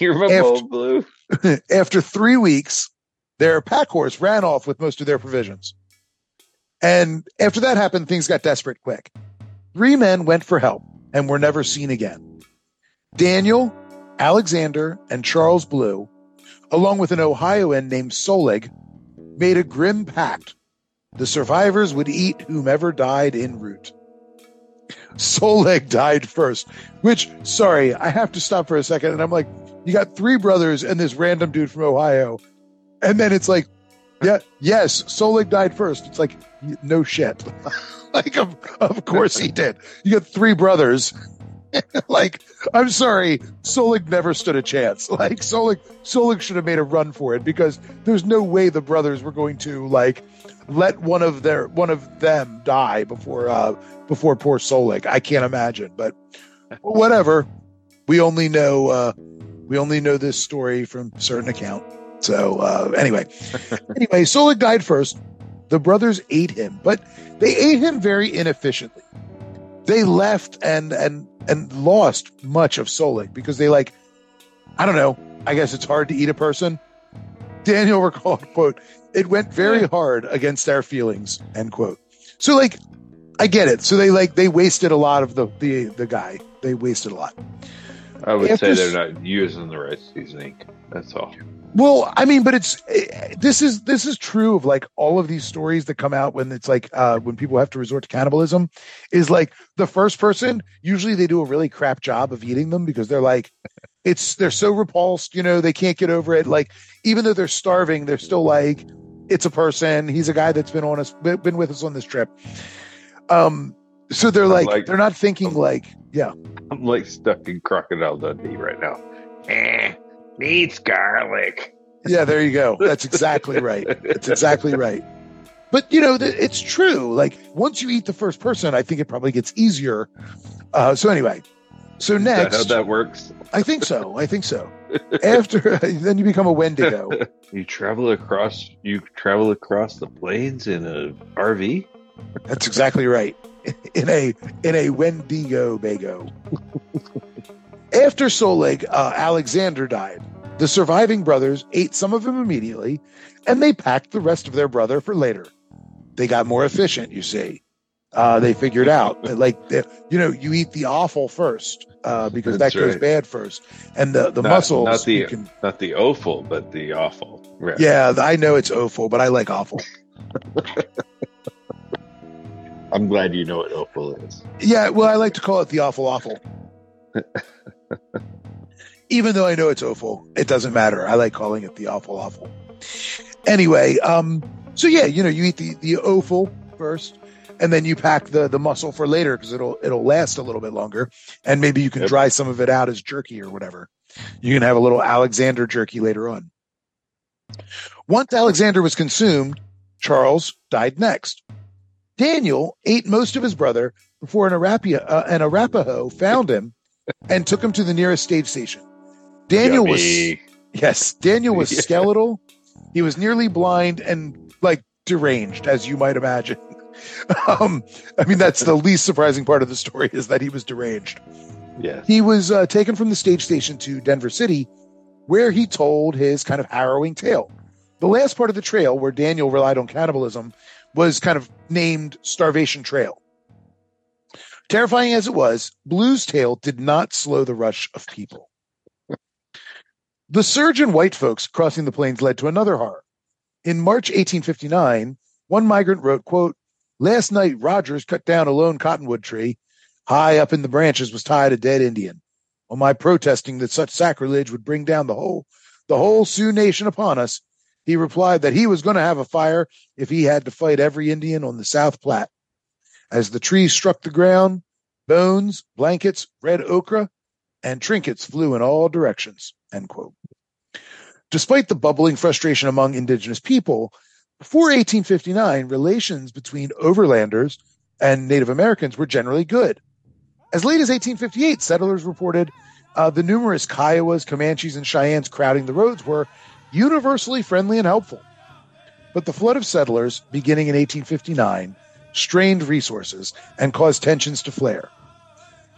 You're my After- boy, Blue. After three weeks, their pack horse ran off with most of their provisions. And after that happened, things got desperate quick. Three men went for help and were never seen again. Daniel, Alexander, and Charles Blue, along with an Ohioan named Solig, made a grim pact. The survivors would eat whomever died en route. Soleg died first, which, sorry, I have to stop for a second. And I'm like, you got three brothers and this random dude from Ohio. And then it's like, yeah, yes, Solig died first. It's like, no shit. like, of, of course he did. You got three brothers. like, I'm sorry, Solig never stood a chance. Like, Solig, Solig should have made a run for it because there's no way the brothers were going to like let one of their one of them die before uh before poor Solik. I can't imagine, but whatever. We only know uh we only know this story from a certain account. So uh anyway, anyway, Solik died first. The brothers ate him, but they ate him very inefficiently. They left and and and lost much of Solik because they like I don't know. I guess it's hard to eat a person. Daniel recalled, quote, it went very hard against our feelings, end quote. So like I get it. So they like they wasted a lot of the the the guy. They wasted a lot. I would After say they're not using the right seasoning. That's all. Well, I mean, but it's eh, this is this is true of like all of these stories that come out when it's like uh when people have to resort to cannibalism is like the first person usually they do a really crap job of eating them because they're like it's they're so repulsed, you know, they can't get over it. Like even though they're starving, they're still like it's a person. He's a guy that's been on us been with us on this trip. Um so they're like, like- they're not thinking like yeah. I'm like stuck in Crocodile Dundee right now. Eh, needs garlic. Yeah, there you go. That's exactly right. That's exactly right. But you know, th- it's true. Like once you eat the first person, I think it probably gets easier. Uh, so anyway, so Is that next, how that works? I think so. I think so. After then, you become a Wendigo. You travel across you travel across the plains in a RV? That's exactly right. In a in a Wendigo Bago. After Solig, uh, Alexander died. The surviving brothers ate some of him immediately, and they packed the rest of their brother for later. They got more efficient, you see. Uh, they figured out that, like, the, you know, you eat the awful first uh, because That's that goes right. bad first, and the the Not- muscles. not the you can- not the awful, but the awful. Right. yeah, I know it's awful, but I like awful. I'm glad you know what awful is. Yeah, well, I like to call it the awful awful. Even though I know it's awful, it doesn't matter. I like calling it the awful awful. Anyway, um, so yeah, you know, you eat the the awful first, and then you pack the the muscle for later because it'll it'll last a little bit longer, and maybe you can dry some of it out as jerky or whatever. You can have a little Alexander jerky later on. Once Alexander was consumed, Charles died next. Daniel ate most of his brother before an, Arapia, uh, an Arapaho found him and took him to the nearest stage station. Daniel was yes, Daniel was Yeah. skeletal. He was nearly blind and like deranged, as you might imagine. Um, I mean, that's the least surprising part of the story is that he was deranged. Yes. He was uh, taken from the stage station to Denver City, where he told his kind of harrowing tale. The last part of the trail, where Daniel relied on cannibalism, was kind of named Starvation Trail. Terrifying as it was, Blue's Tale did not slow the rush of people. The surge in white folks crossing the plains led to another horror. In March 1859, one migrant wrote, quote, Last night Rogers cut down a lone cottonwood tree. High up in the branches was tied a dead Indian. On my protesting that such sacrilege would bring down the whole the whole Sioux nation upon us, he replied that he was going to have a fire if he had to fight every Indian on the South Platte. As the tree struck the ground, bones, blankets, red ochre, and trinkets flew in all directions. Despite the bubbling frustration among indigenous people, before 1859, relations between overlanders and Native Americans were generally good. As late as 1858, settlers reported uh, the numerous Kiowas, Comanches, and Cheyennes crowding the roads were universally friendly and helpful. But the flood of settlers, beginning in 1859, strained resources and caused tensions to flare.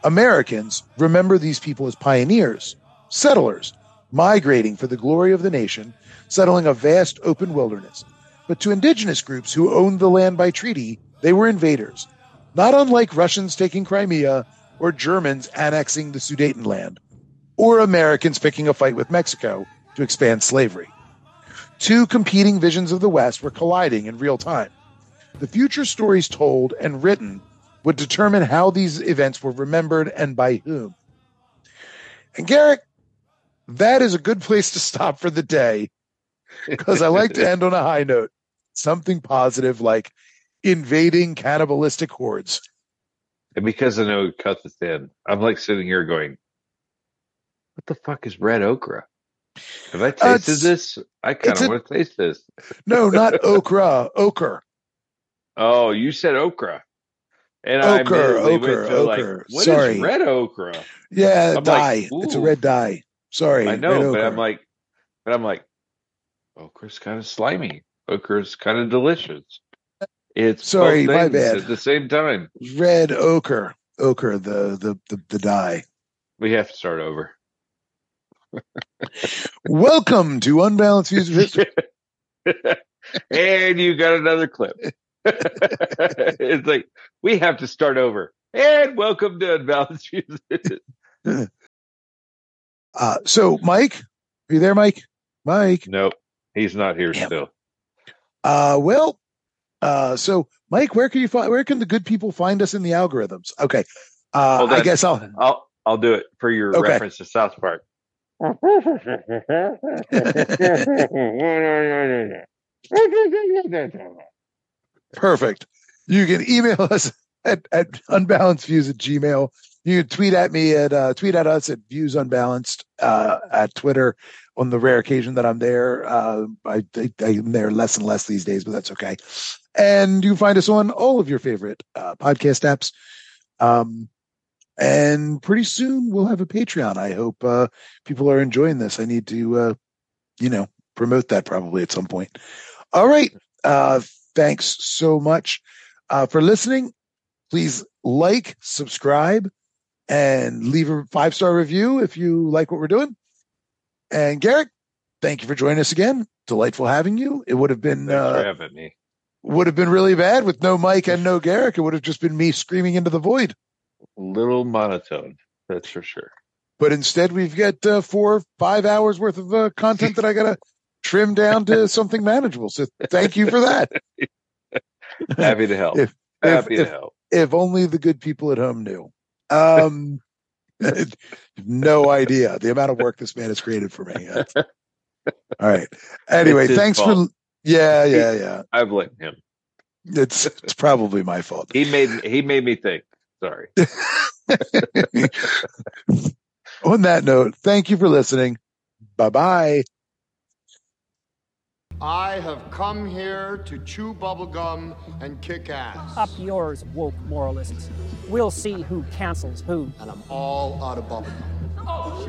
Americans remember these people as pioneers, settlers, migrating for the glory of the nation, settling a vast open wilderness. But to indigenous groups who owned the land by treaty, they were invaders, not unlike Russians taking Crimea or Germans annexing the Sudetenland, or Americans picking a fight with Mexico to expand slavery. Two competing visions of the West were colliding in real time. The future stories told and written would determine how these events were remembered and by whom. And Garrick, that is a good place to stop for the day because I like to end on a high note. Something positive like invading cannibalistic hordes. And because I know it cut this in, I'm like sitting here going, "What the fuck is red okra? Have I uh, tasted it's- this? I kind of want to taste this." No, not okra, ochre. Oh, you said okra, and I Ochre, immediately went ochre, like, ochre. "What is Sorry. red okra?" Yeah, I'm dye. like, it's a red dye. Sorry. I know, but ochre. I'm like, but I'm like, okra's kind of slimy. Okra's kind of delicious. It's Sorry, my bad. At the same time, red ochre. Ochre, the the the, the dye. we have to start over. Welcome to Unbalanced Views of History. and you got another clip. it's like we have to start over. And welcome to Unbalanced Views. Uh, so, Mike, are you there, Mike? Mike. Nope, he's not here still. Uh, well, uh, so Mike, where can you find? Where can the good people find us in the algorithms? Okay, uh, Hold I guess I'll. I'll I'll do it for your Okay. reference to South Park. Perfect. You can email us at, at unbalancedviews at gmail. You can tweet at me at uh, tweet at us at views unbalanced uh, at Twitter on the rare occasion that I'm there. Uh, I, I, I'm there less and less these days, but that's okay. And you find us on all of your favorite uh, podcast apps. Um, and pretty soon we'll have a Patreon. I hope uh, people are enjoying this. I need to, uh, you know, promote that probably at some point. All right. Uh, thanks so much uh, for listening. Please like, subscribe, and leave a five star review if you like what we're doing. And Garrick, thank you for joining us again. Delightful having you. It would have been Thanks uh, having me. would have been really bad with no Mike and no Garrick. It would have just been me screaming into the void. A little monotone, that's for sure. But instead, we've got uh, four, five hours worth of uh, content that I got to trim down to something manageable. So thank you for that. Happy to help. If, Happy if, to if, help. if only the good people at home knew. Um, no idea the amount of work this man has created for me. All right. Anyway, thanks fault. for. Yeah, yeah, yeah. I blame him. It's it's probably my fault. He made he made me think. Sorry. On that note, thank you for listening. Bye bye. I have come here to chew bubblegum and kick ass. Up yours, woke moralists. We'll see who cancels who. And I'm all out of bubblegum. Oh,